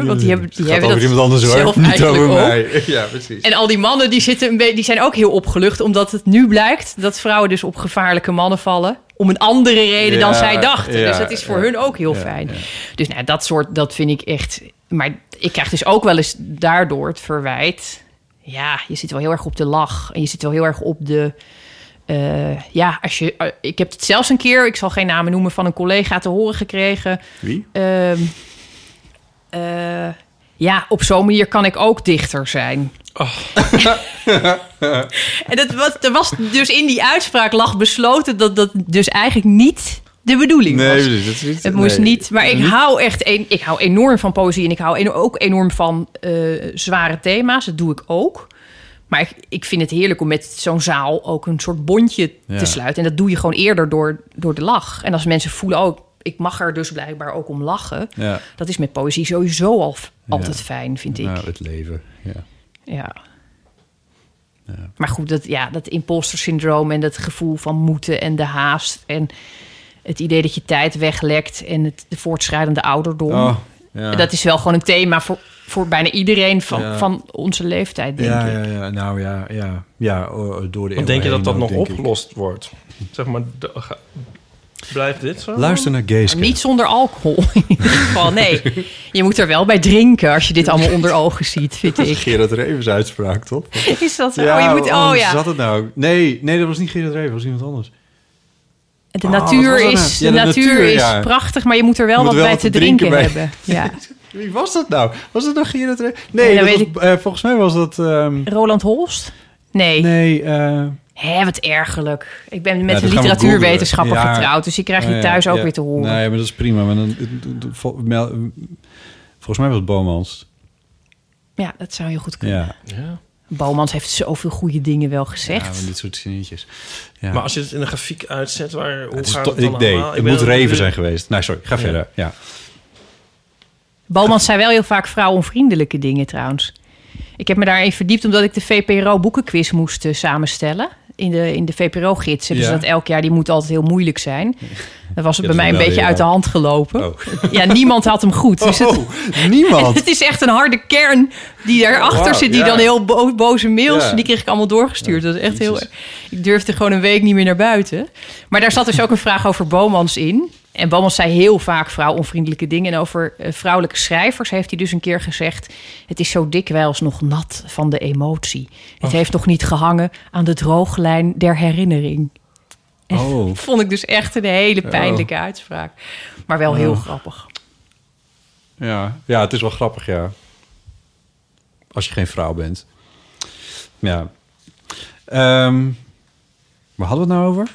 Want die hebben, die hebben dat iemand anders hoor, zelf *laughs* niet eigenlijk over mij. *laughs* Ja, precies. En al die mannen die zitten een beetje, die zijn ook heel opgelucht, omdat het nu blijkt dat vrouwen dus op gevaarlijke mannen vallen. Om een andere reden dan zij dachten. ja, dus dat is voor ja, hun ook heel fijn. Dus nou, dat soort, dat vind ik echt. Maar ik krijg dus ook wel eens daardoor het verwijt. Ja, je zit wel heel erg op de lach. En je zit wel heel erg op de. Eh, ja, als je. eh, ik heb het zelfs een keer, ik zal geen namen noemen, van een collega te horen gekregen. Wie? Ehm, eh, ja, op zo'n manier kan ik ook dichter zijn. *laughs* en dat was, er was dus in die uitspraak lag besloten dat dat dus eigenlijk niet de bedoeling Nee, was. precies, dat is niet... Het moest nee. niet, maar ik hou echt een, ik hou enorm van poëzie en ik hou ook enorm van zware thema's. Dat doe ik ook. Maar ik, ik vind het heerlijk om met zo'n zaal ook een soort bondje Ja. te sluiten. En dat doe je gewoon eerder door, door de lach. En als mensen voelen, oh, ik mag er dus blijkbaar ook om lachen. Ja, Dat is met poëzie sowieso al Ja. altijd fijn, vind ik. nou, het leven. Ja. Ja. Maar goed, dat, ja, dat imposter syndroom en dat gevoel van moeten en de haast en het idee dat je tijd weglekt en het, de voortschrijdende ouderdom. Oh, ja. Dat is wel gewoon een thema voor, voor bijna iedereen van, Ja. van onze leeftijd, denk ja, ik. ja, ja, nou ja, ja, ja, oh, door de Want denk je dat dat nog ik. opgelost wordt? Zeg maar, de- ga- blijft dit zo? Luister naar Geeske. Niet zonder alcohol in ieder geval. Nee, je moet er wel bij drinken als je dit allemaal onder ogen ziet, vind ik. Gerard Revens uitspraak, toch? Is dat zo? oh, je moet, oh hoe ja. zat het nou? Nee, nee, dat was niet Gerard Revens, dat was iemand anders. De Oh, wat natuur, dat is, nou? de de natuur, natuur, is ja. prachtig, maar je moet er wel Je wat wel bij te drinken drinken, bij. hebben. Ja. *laughs* Wie was dat nou? Was het nog Gerard Revens? Nee, Nee, dat dat weet was, eh, volgens mij was dat... ehm, Roland Holst? Nee. nee, eh, Hè, wat ergelijk. Ik ben met Ja, dat een literatuurwetenschapper getrouwd, dus ik krijg oh je ja, thuis ook ja. weer te horen. Nee, maar dat is prima. Maar dan, volgens mij was het Bomans. Ja, dat zou heel goed kunnen. Ja, Ja. Bomans heeft zoveel goede dingen wel ja gezegd. maar dit soort zinnetjes. Ja. Maar als je het in een grafiek uitzet, waar, hoe het, is gaat to- het dan ik, nee, allemaal? het moet Reven zijn geweest. Nee, sorry, ga verder. Ja. Bomans zei wel heel vaak vrouwonvriendelijke dingen trouwens. Ik heb me daarin verdiept omdat ik de VPRO boekenquiz moest eh, samenstellen. In de, in de VPRO-gids hebben ze Ja. dat elk jaar. Die moet altijd heel moeilijk zijn. Dat was het Ja, bij mij een beetje uit de ja. hand gelopen. Oh. *laughs* Ja, niemand had hem goed. Dus het, Oh, niemand. *laughs* Het is echt een harde kern die daarachter zit. Die dan heel bo- boze mails, die kreeg ik allemaal doorgestuurd. dat is echt heel... Ik durfde gewoon een week niet meer naar buiten. Maar daar zat dus ook een vraag over Bomans in. En Bomans zei heel vaak vrouwonvriendelijke dingen. En over eh, vrouwelijke schrijvers heeft hij dus een keer gezegd... het is zo dikwijls nog nat van de emotie. Het heeft nog niet gehangen aan de drooglijn der herinnering. Oh. *laughs* Dat vond ik dus echt een hele pijnlijke uitspraak. Maar wel heel grappig. Ja. ja, het is wel grappig, ja. Als je geen vrouw bent. Ja. Ehm waar hadden we het nou over?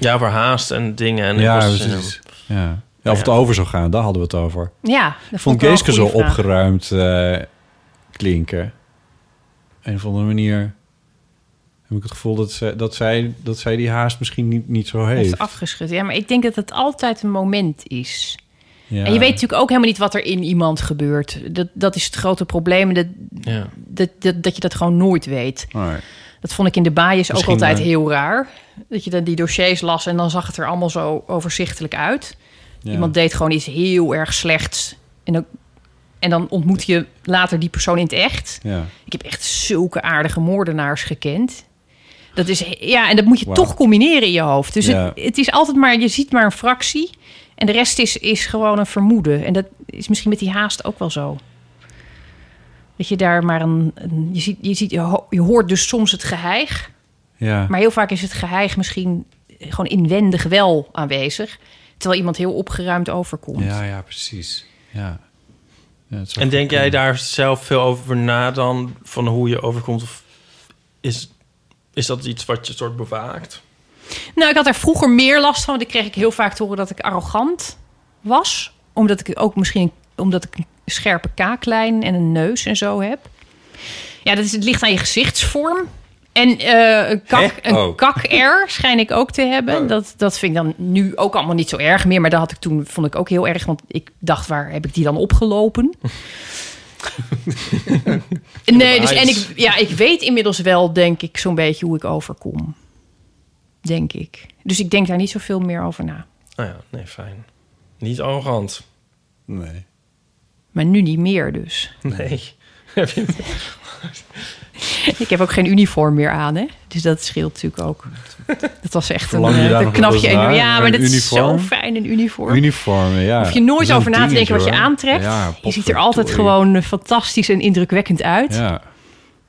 Ja, over haast en dingen. En ja, precies. syndroom. Ja. ja, of het over zou gaan, daar hadden we het over. Ja, dat vond Geeske zo vraag. opgeruimd eh, klinken. Een of andere manier. heb ik het gevoel dat, ze, dat, zij, dat zij die haast misschien niet, niet zo Heeft heeft. afgeschud. Ja, maar ik denk dat het altijd een moment is. Ja. En je weet natuurlijk ook helemaal niet wat er in iemand gebeurt. Dat, dat is het grote probleem. Dat, Ja. dat, dat, dat je dat gewoon nooit weet. Alright. Dat vond ik in de baaiers ook altijd eh, heel raar. Dat je dan die dossiers las en dan zag het er allemaal zo overzichtelijk uit. Ja. Iemand deed gewoon iets heel erg slechts. En dan, en dan ontmoet je later die persoon in het echt. Ja. Ik heb echt zulke aardige moordenaars gekend. Dat is, ja, en dat moet je toch combineren in je hoofd. Dus Ja. het, het is altijd maar, je ziet maar een fractie. En de rest is, is gewoon een vermoeden. En dat is misschien met die haast ook wel zo. Dat je daar maar een. een- je, ziet, je, ziet, je, ho- je hoort dus soms het geheig. Ja. Maar heel vaak is het geheig misschien gewoon inwendig wel aanwezig. Terwijl iemand heel opgeruimd overkomt. ja, ja, precies. Ja. En denk jij daar zelf veel over na dan? Van hoe je overkomt? Of is, is dat iets wat je soort bewaakt? Nou, ik had er vroeger meer last van. Want ik kreeg ik heel vaak te horen dat ik arrogant was. Omdat ik ook misschien omdat ik een scherpe kaaklijn en een neus en zo heb. Ja, dat is, het ligt aan je gezichtsvorm. En eh, een kak, Hè? een Oh. kak-air *laughs* schijn ik ook te hebben. Dat, dat vind ik dan nu ook allemaal niet zo erg meer. Maar dat had ik toen, vond ik ook heel erg. Want ik dacht, waar heb ik die dan opgelopen? *laughs* nee, dus en ik, ja, ik weet inmiddels wel, denk ik, zo'n beetje hoe ik overkom. Denk ik. Dus ik denk daar niet zoveel meer over na. Nou ja, nee, fijn. Niet arrogant. Nee. Maar nu niet meer dus. Nee. *laughs* *laughs* Ik heb ook geen uniform meer aan, hè? Dus dat scheelt natuurlijk ook. Dat was echt een, Verlang eh, een knapje. En, ja, maar dat is zo uniform? fijn, een uniform. Uniformen, ja. Hoef je nooit over na te denken wat je aantrekt. Ja, je ziet er altijd gewoon eh, fantastisch en indrukwekkend uit. Ja,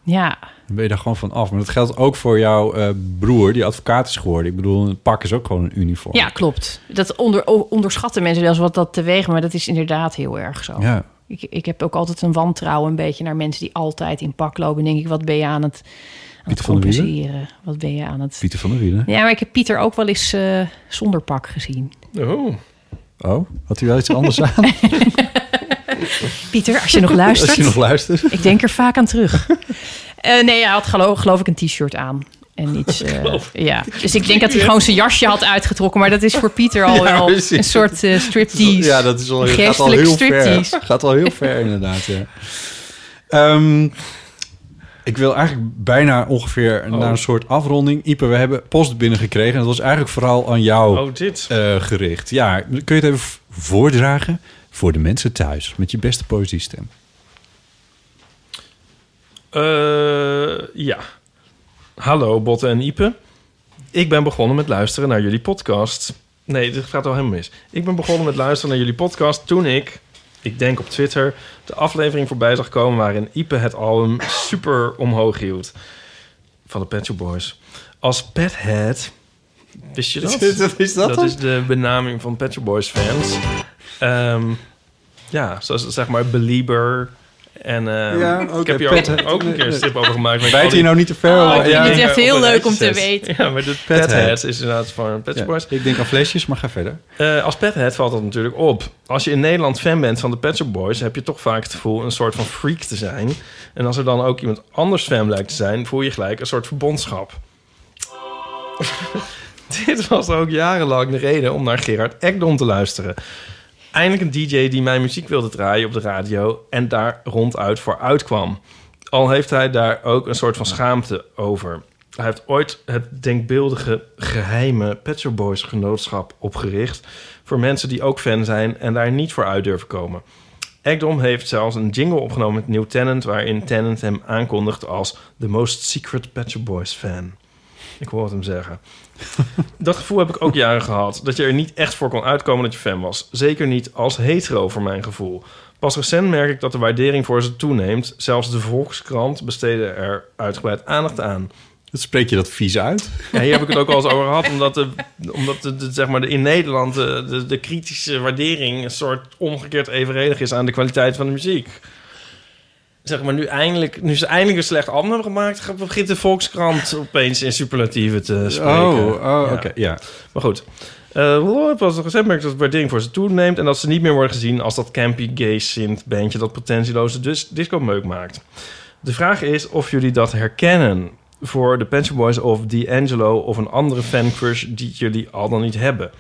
Ja, ben je daar gewoon van af. Maar dat geldt ook voor jouw eh, broer, die advocaat is geworden. Ik bedoel, een pak is ook gewoon een uniform. klopt. Dat onder, onderschatten mensen wel eens wat dat teweeg, maar dat is inderdaad heel erg zo. Ja. Ik, ik heb ook altijd een wantrouwen een beetje naar mensen die altijd in pak lopen. denk ik, wat ben je aan het, aan Pieter van der Wielen? compenseren? Wat ben je aan het... Pieter van der Wielen. Ja, maar ik heb Pieter ook wel eens eh, zonder pak gezien. Oh. Oh, had hij wel iets anders aan? *laughs* *laughs* Pieter, als je nog luistert. Als je nog luistert. Ik denk er vaak aan terug. Eh, nee, hij had geloof, geloof ik een t-shirt aan. En iets, *laughs* eh, ja. Dus ik denk dat hij gewoon zijn jasje had uitgetrokken. Maar dat is voor Pieter al *laughs* Ja, wel een soort eh, striptease. Ja, dat is al, gaat al heel ver. Gaat al heel ver, inderdaad. Ja. Ehm, ik wil eigenlijk bijna ongeveer Oh. naar een soort afronding. Ipe, we hebben post binnengekregen. En dat was eigenlijk vooral aan jou Oh, dit. eh, gericht. Ja, kun je het even voordragen voor de mensen thuis? Met je beste poëziestem. Eh, ja. Hallo Botte en Ipe. Ik ben begonnen met luisteren naar jullie podcast. Nee, dit gaat al helemaal mis. Ik ben begonnen met luisteren naar jullie podcast toen ik, ik denk op Twitter, de aflevering voorbij zag komen waarin Ipe het album super omhoog hield. Van de Pet Shop Boys. Als Pethead, wist je dat? *laughs* is dat, Dat is de benaming van Pet Shop Boys fans. Ehm, ja, zoals zeg maar Belieber. En ehm, Ja, ik heb hier Pet- ook, ook een keer een strip over gemaakt. Bijt hier nou niet te ver? Oh, ik vind ja, het echt heel leuk om te weten. Ja, maar de Pethead. Is inderdaad van Pet Ja, Boys. ik denk aan flesjes, maar ga verder. Eh, als Pethead valt dat natuurlijk op. Als je in Nederland fan bent van de Pet Shop Boys... heb je toch vaak het gevoel een soort van freak te zijn. En als er dan ook iemand anders fan blijkt te zijn... voel je gelijk een soort verbondschap. *laughs* Dit was ook jarenlang de reden om naar Gerard Ekdom te luisteren. Eindelijk een DJ die mijn muziek wilde draaien op de radio... en daar ronduit voor uitkwam. Al heeft hij daar ook een soort van schaamte over. Hij heeft ooit het denkbeeldige geheime Pet Boys genootschap opgericht... voor mensen die ook fan zijn en daar niet voor uit durven komen. Ekdom heeft zelfs een jingle opgenomen met New Tennant... waarin Tennant hem aankondigt als the most secret Pet Boys fan. Ik hoor het hem zeggen. *laughs* Dat gevoel heb ik ook jaren gehad. Dat je er niet echt voor kon uitkomen dat je fan was. Zeker niet als hetero voor mijn gevoel. Pas recent merk ik dat de waardering voor ze toeneemt. Zelfs de Volkskrant besteedde er uitgebreid aandacht aan. Dat spreek je dat vies uit? Ja, hier heb ik het ook al eens over gehad. Omdat, de, omdat de, de- zeg maar de, in Nederland de, de, de kritische waardering... een soort omgekeerd evenredig is aan de kwaliteit van de muziek. Zeg maar, nu, eindelijk, nu ze eindelijk een slecht album hebben gemaakt... begint de Volkskrant *laughs* opeens in superlatieven te spreken. Oh, oh Ja. oké, ja. Maar goed. Uh, pas recent merk ik dat de waardering voor ze toeneemt... en dat ze niet meer worden gezien als dat campy gay synth bandje... dat pretentieloze dis disco meuk maakt. De vraag is of jullie dat herkennen. voor de Pet Shop Boys of D'Angelo of een andere fancrush die jullie al dan niet hebben.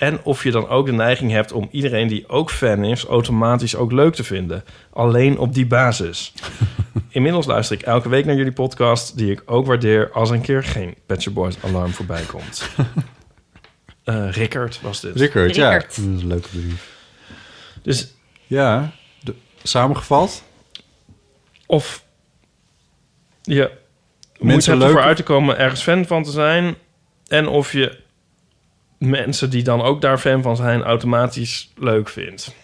En of je dan ook de neiging hebt om iedereen die ook fan is automatisch ook leuk te vinden. Alleen op die basis. *laughs* Inmiddels luister ik elke week naar jullie podcast, die ik ook waardeer als een keer geen Pet Shop Boys alarm voorbij komt. *laughs* Eh Rickert was dit. Rickert, ja. Dat is een leuke brief. Dus Ja, de, samengevat. of je Mensen mensen hebt leuk- ervoor uit te komen ergens fan van te zijn. En of je mensen die dan ook daar fan van zijn automatisch leuk vindt.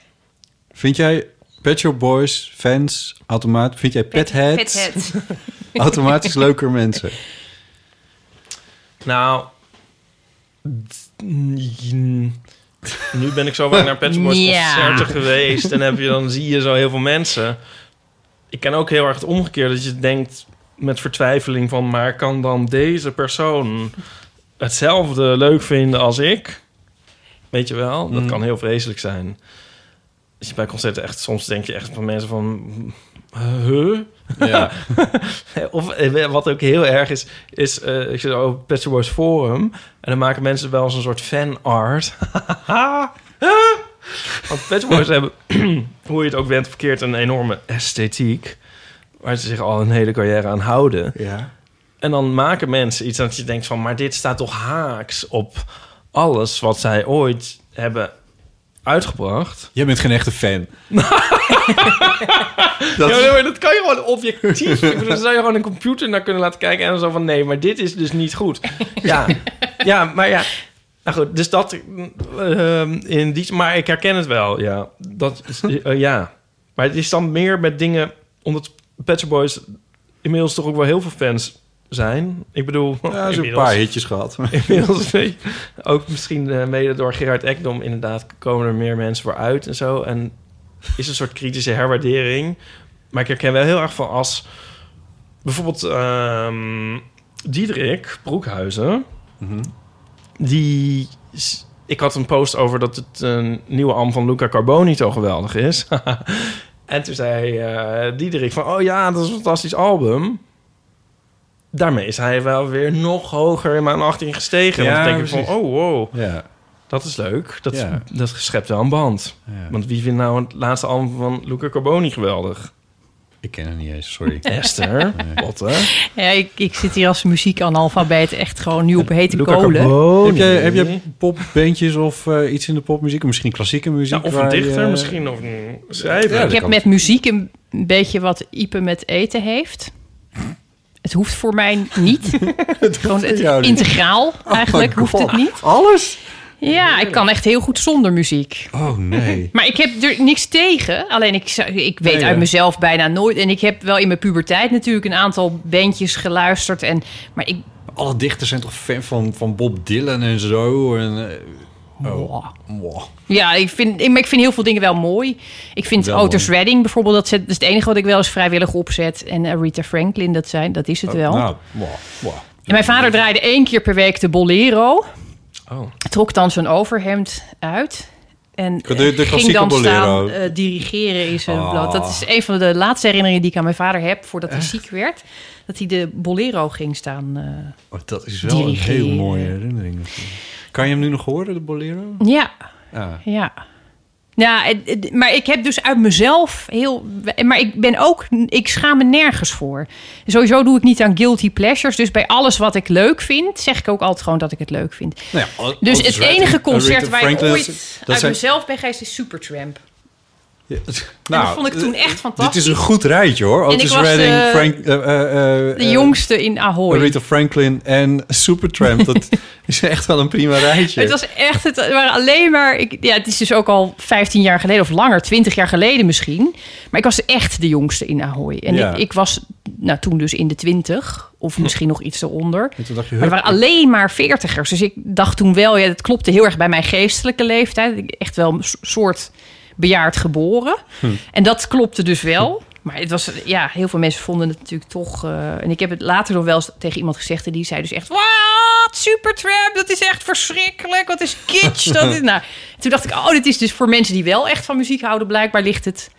Vind jij Pet Shop Boys fans automatisch... Vind jij petheads Pethead. *laughs* automatisch leuker mensen? Nou, nu ben ik zo vaak naar Pet Shop Boys Ja. concerten geweest... en heb je, dan zie je zo heel veel mensen. Ik ken ook heel erg het omgekeerde dat je denkt met vertwijfeling van... maar kan dan deze persoon hetzelfde leuk vinden als ik? Weet je wel? Dat Mm. kan heel vreselijk zijn. Als je bij concerten echt... Soms denk je echt van mensen van... Huh? Ja. *laughs* Of eh, wat ook heel erg is, is eh, ik zit op Pet Boys Forum en dan maken mensen wel eens een soort fan art. *laughs* Want Pet Boys hebben, *clears throat* hoe je het ook bent verkeerd, een enorme esthetiek waar ze zich al een hele carrière aan houden. ja. En dan maken mensen iets dat je denkt van, maar dit staat toch haaks op alles wat zij ooit hebben uitgebracht. Jij bent geen echte fan. *laughs* dat Ja, maar dat kan je gewoon objectief. ik bedoel, dan zou je gewoon een computer naar kunnen laten kijken en dan zo van nee, maar dit is dus niet goed. Ja, *laughs* ja maar ja. Nou goed, dus dat ehm, in die, maar ik herken het wel. Ja, dat is, eh, ja. Maar het is dan meer met dingen, omdat Pet Boys inmiddels toch ook wel heel veel fans zijn. Ik bedoel, Ja, een paar hitjes gehad. *laughs* Inmiddels, ook misschien eh, mede door Gerard Ekdom... inderdaad komen er meer mensen voor uit en zo. En is een soort kritische herwaardering. Maar ik herken wel heel erg van als... bijvoorbeeld ehm Diederik Broekhuizen... Mhm. die... Ik had een post over dat het een nieuwe album van Luca Carboni zo geweldig is. *laughs* en toen zei eh Diederik van... oh ja, dat is een fantastisch album daarmee is hij wel weer nog hoger in mijn achting gestegen. Ja, want dan denk ik van, oh wow, Ja. dat is leuk. Dat, Ja. dat schept wel een band. ja. Want wie vindt nou het laatste album van Luca Carboni geweldig? Ik ken het niet eens, sorry. *laughs* Esther, Botte. Ja, ik, ik zit hier als muziekanalfabeet echt gewoon nu op hete Luca kolen. Carboni. heb, jij, heb jij popbandjes of eh, iets in de popmuziek? Misschien klassieke muziek? Ja, of een je- dichter misschien, of een schrijver. Ja, ik heb met muziek een beetje wat Ipe met eten heeft. Het hoeft voor mij niet. *laughs* Gewoon het niet. integraal eigenlijk Oh, hoeft het niet. Alles? Ja, ik kan echt heel goed zonder muziek. Oh, nee. Maar ik heb er niks tegen. Alleen ik, ik weet Nee, uit mezelf bijna nooit. En ik heb wel in mijn puberteit natuurlijk een aantal bandjes geluisterd. En, maar ik... Alle dichters zijn toch fan van, van Bob Dylan en zo? En, eh, oh. Wow. Ja, ik vind, ik, ik vind heel veel dingen wel mooi. Ik vind Wel Otis mooi. Redding bijvoorbeeld, dat, zet, dat is het enige wat ik wel eens vrijwillig opzet. En eh, Rita Franklin, dat, zijn, dat is het wel. Nou, wow, wow. En mijn vader draaide één keer per week de bolero. Oh. Trok dan zijn overhemd uit. En De- eh, de ging klassieke dan bolero. staan eh, dirigeren in zijn Ah. bloot. Dat is een van de laatste herinneringen die ik aan mijn vader heb... voordat hij ziek werd. Dat hij de bolero ging staan. eh. Oh, dat is wel een heel mooie herinnering. natuurlijk. Kan je hem nu nog horen, de bolero? Ja, Ja. Ja. Ja, maar ik heb dus uit mezelf heel. Maar ik ben ook. Ik schaam me nergens voor. Sowieso doe ik niet aan guilty pleasures. Dus bij alles wat ik leuk vind, zeg ik ook altijd gewoon dat ik het leuk vind. Nou ja, Dus het enige concert waar ik ooit uit mezelf ben geweest is Supertramp. Ja, *laughs* En dat vond ik toen echt Dit fantastisch. is een goed rijtje hoor. Otis Redding, eh, Frank, eh, eh, eh, De jongste in Ahoy. Aretha Franklin en Supertramp. Dat *laughs* is echt wel een prima rijtje. Het was echt, het waren alleen maar, ik, ja, het is dus ook al 15 jaar geleden of langer, 20 jaar geleden misschien. Maar ik was echt de jongste in Ahoy. En Ja. ik, ik was nou, toen dus in de 20 of misschien nog iets eronder. En toen dacht je, Maar er waren alleen maar veertigers. Dus ik dacht toen wel, ja, dat klopte heel erg bij mijn geestelijke leeftijd. Ik- Echt wel een soort bejaard geboren. Hm. En dat klopte dus wel. Maar het was, ja, heel veel mensen vonden het natuurlijk toch... eh, en ik heb het later nog wel eens tegen iemand gezegd... en die zei dus echt... Wat? Supertramp, dat is echt verschrikkelijk. Wat is kitsch. *laughs* Dat is, nou, toen dacht ik, oh, dit is dus voor mensen die wel echt van muziek houden... blijkbaar ligt het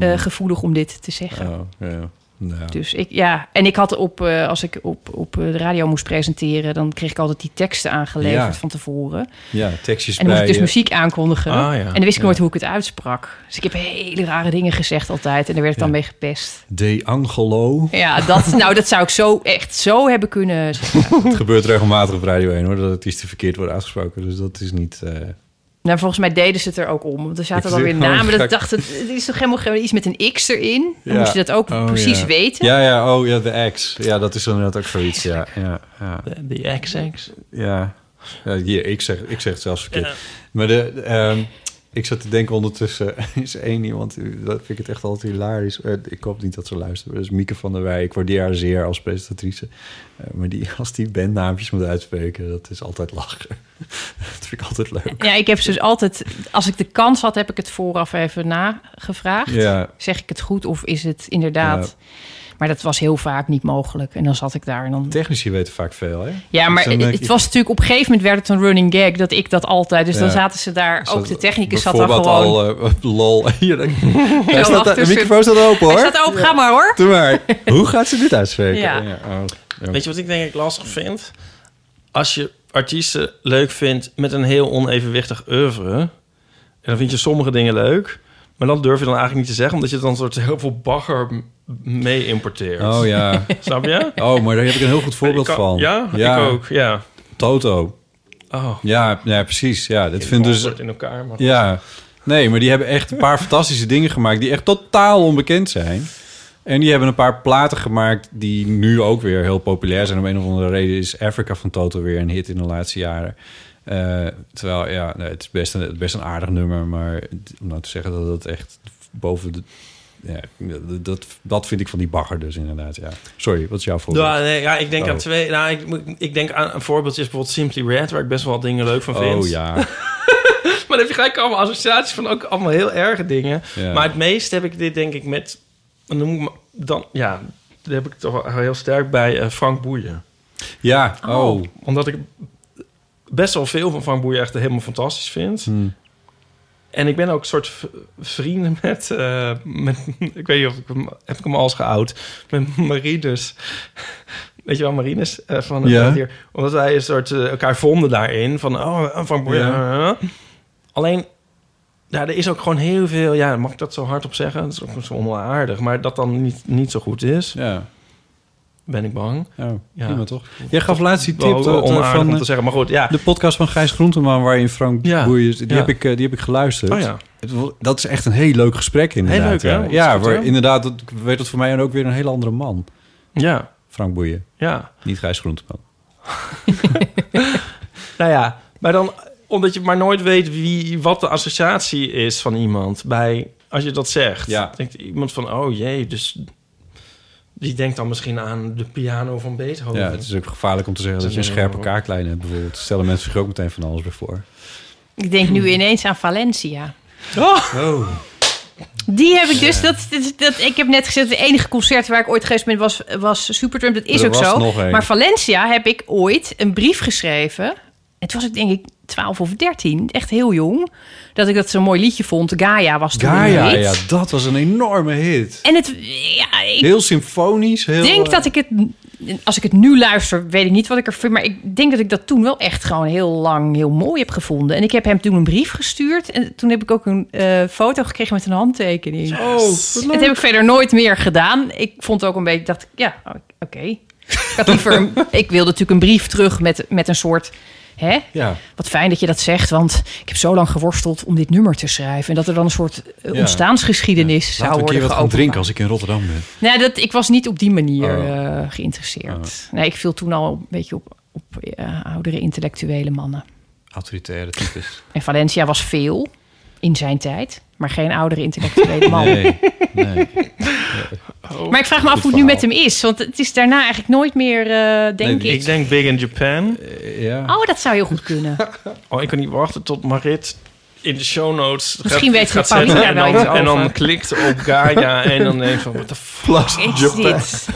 eh, gevoelig om dit te zeggen. Oh, ja. Nou, Dus ik, ja, en ik had op, eh, als ik op, op eh, de radio moest presenteren, dan kreeg ik altijd die teksten aangeleverd Ja. van tevoren. ja, tekstjes En dan moest bij ik dus je. muziek aankondigen. Ah, ja. En dan wist ik Ja. nooit hoe ik het uitsprak. Dus ik heb hele rare dingen gezegd altijd. En daar werd ik dan Ja. mee gepest. De Angelo. Ja, dat, nou, dat zou ik zo echt zo hebben kunnen zeggen. *laughs* Het gebeurt regelmatig op Radio 1 hoor, dat het iets te verkeerd wordt uitgesproken. Dus dat is niet... eh, Nou, volgens mij deden ze het er ook om. Want er zaten dan weer namen. Dat dacht, het, het is toch helemaal geen- iets met een X erin? Dan Ja. moest je dat ook Oh, precies ja. weten. Ja, ja, oh ja, de X. Ja, dat is inderdaad ook zoiets. Ja, ja, ja. De, de XX. ja. ja hier, ik, zeg, ik zeg het zelfs verkeerd. Maar de, ehm, ik zat te denken ondertussen, *laughs* is één iemand, dat vind ik het echt altijd hilarisch. Eh, ik hoop niet dat ze luisteren. Dat is Mieke van der Wij. Ik waardeer haar zeer als presentatrice. Eh, maar die, als die bandnaampjes moet uitspreken, dat is altijd lachen. *laughs* dat vind ik altijd leuk. Ja, ik heb ze dus altijd... Als ik de kans had, heb ik het vooraf even nagevraagd. Ja, Zeg ik het goed of is het inderdaad... Maar dat was heel vaak niet mogelijk. En dan zat ik daar en dan... technici weten vaak veel, hè? Ja, maar Dus dan het, denk het ik- was natuurlijk op een gegeven moment werd het een running gag dat ik dat altijd. Dus dan Ja. zaten ze daar, ook de technicus zat daar gewoon. al, eh, *laughs* lol. Hier, dan- *laughs* Hij staat, de microfoon staat open, hoor. Hij staat open, ga maar hoor. Doe maar. *laughs* Hoe gaat ze dit uitspreken? Ja. oh, ja. Weet je wat ik denk ik lastig vind? Als je artiesten leuk vindt met een heel onevenwichtig oeuvre... en dan vind je sommige dingen leuk... maar dat durf je dan eigenlijk niet te zeggen... omdat je dan soort heel veel bagger mee importeert. Oh ja. *laughs* Snap je? Oh, maar daar heb ik een heel goed voorbeeld kan- van. Ja? ja, ik ook, ja. Toto. Oh, Ja, ja precies. Ja, dat vind dus... in elkaar. Maar Ja. Nee, maar die hebben echt een paar *laughs* fantastische dingen gemaakt... die echt totaal onbekend zijn. En die hebben een paar platen gemaakt... die nu ook weer heel populair zijn. Om een of andere reden is Africa van Toto weer een hit in de laatste jaren. Eh, terwijl, ja, nee, het is best een, best een aardig nummer... maar om nou te zeggen dat het echt boven de... Ja, dat, dat vind ik van die bagger dus inderdaad, ja. Sorry, wat is jouw voorbeeld? Ja, nee, ja, ik denk Oh. aan twee. Nou, ik, ik denk aan een voorbeeldje is bijvoorbeeld Simply Red, waar ik best wel wat dingen leuk van vind. Oh ja. *laughs* Maar dan heb je gelijk allemaal associaties van ook allemaal heel erge dingen. Ja. Maar het meest heb ik dit denk ik met. Dan noem dan ja, daar heb ik toch wel heel sterk bij eh, Frank Boeien. Ja, oh. Omdat ik best wel veel van Frank Boeien echt helemaal fantastisch vind. Hm. En ik ben ook een soort vrienden met, eh, met... *laughs* Ik weet niet of ik hem... Heb ik hem al eens geout? Met Marinus. *laughs* Weet je wel, Marinus? eh, van het Ja. hier. Omdat wij een soort eh, elkaar vonden daarin. Van, oh, Frank Boeien. Ja. Alleen... Ja, er is ook gewoon heel veel... Ja, mag ik dat zo hard op zeggen? Dat is ook zo onaardig. Maar dat dan niet, niet zo goed is, Ja. Ben ik bang. Oh, Ja. prima toch? Jij gaf laatst die tip eh, onaardig van om eh, te zeggen. Maar goed, ja. de podcast van Gijs Groenteman... waarin Frank Ja. Boeien... Die, Ja. heb ik, eh, die heb ik geluisterd. Oh ja. Dat is echt een heel leuk gesprek inderdaad. leuk, hè? ja, goed, waar, inderdaad, dat werd het voor mij ook weer een hele andere man. Ja, Frank Boeien, ja. niet Gijs Groenteman. *laughs* Nou ja, maar dan omdat je maar nooit weet wie, wat de associatie is van iemand bij als je dat zegt. Ja. Denkt iemand van, oh jee, dus die denkt dan misschien aan de piano van Beethoven. Ja, het is ook gevaarlijk om te zeggen dat je een scherpe kaaklijn hebt bijvoorbeeld. Stellen mensen zich ook meteen van alles bij voor. Ik denk nu ineens aan Valencia. Oh. Die heb ik dus, dat, dat, dat- ik heb net gezegd, het enige concert waar ik ooit geweest ben was, was Supertramp. Dat is Er ook was zo. Maar Valencia heb ik ooit een brief geschreven. En toen was ik denk ik 12 of 13, echt heel jong. Dat ik dat zo'n mooi liedje vond. Gaia was toen een Gaia, hit. ja, dat was een enorme hit. En het, ja, ik Heel symfonisch. Heel, denk eh, dat ik het, als ik het nu luister, weet ik niet wat ik er vind. Maar ik denk dat ik dat toen wel echt gewoon heel lang heel mooi heb gevonden. En ik heb hem toen een brief gestuurd. En toen heb ik ook een eh, foto gekregen met een handtekening. Oh, Dat heb ik verder nooit meer gedaan. Ik vond het ook een beetje, dacht ik, ja, oké. Ik had liever, een- *laughs* ik wilde natuurlijk een brief terug met, met een soort, hè? Ja, Wat fijn dat je dat zegt, want ik heb zo lang geworsteld om dit nummer te schrijven. En dat er dan een soort eh, Ja. ontstaansgeschiedenis zou we een worden keer wat gaan drinken als ik in Rotterdam ben. Nee, dat, ik was niet op die manier Oh. eh, geïnteresseerd. Nee, ik viel toen al een beetje op, op ja, oudere intellectuele mannen. Autoritaire types. En Valencia was veel in zijn tijd, maar geen oudere intellectuele man. Nee, nee. Maar ik vraag me af hoe het nu met hem is, want het is daarna eigenlijk nooit meer, eh, denk Nee, ik. Ik denk Big in Japan. Eh, ja. Oh, dat zou heel goed kunnen. *laughs* Oh, ik kan niet wachten tot Marit in de show notes Misschien weet gaat Paulina en wel dan, en dan klikt op Gaia *laughs* en dan denkt van, what the fuck? Is dit?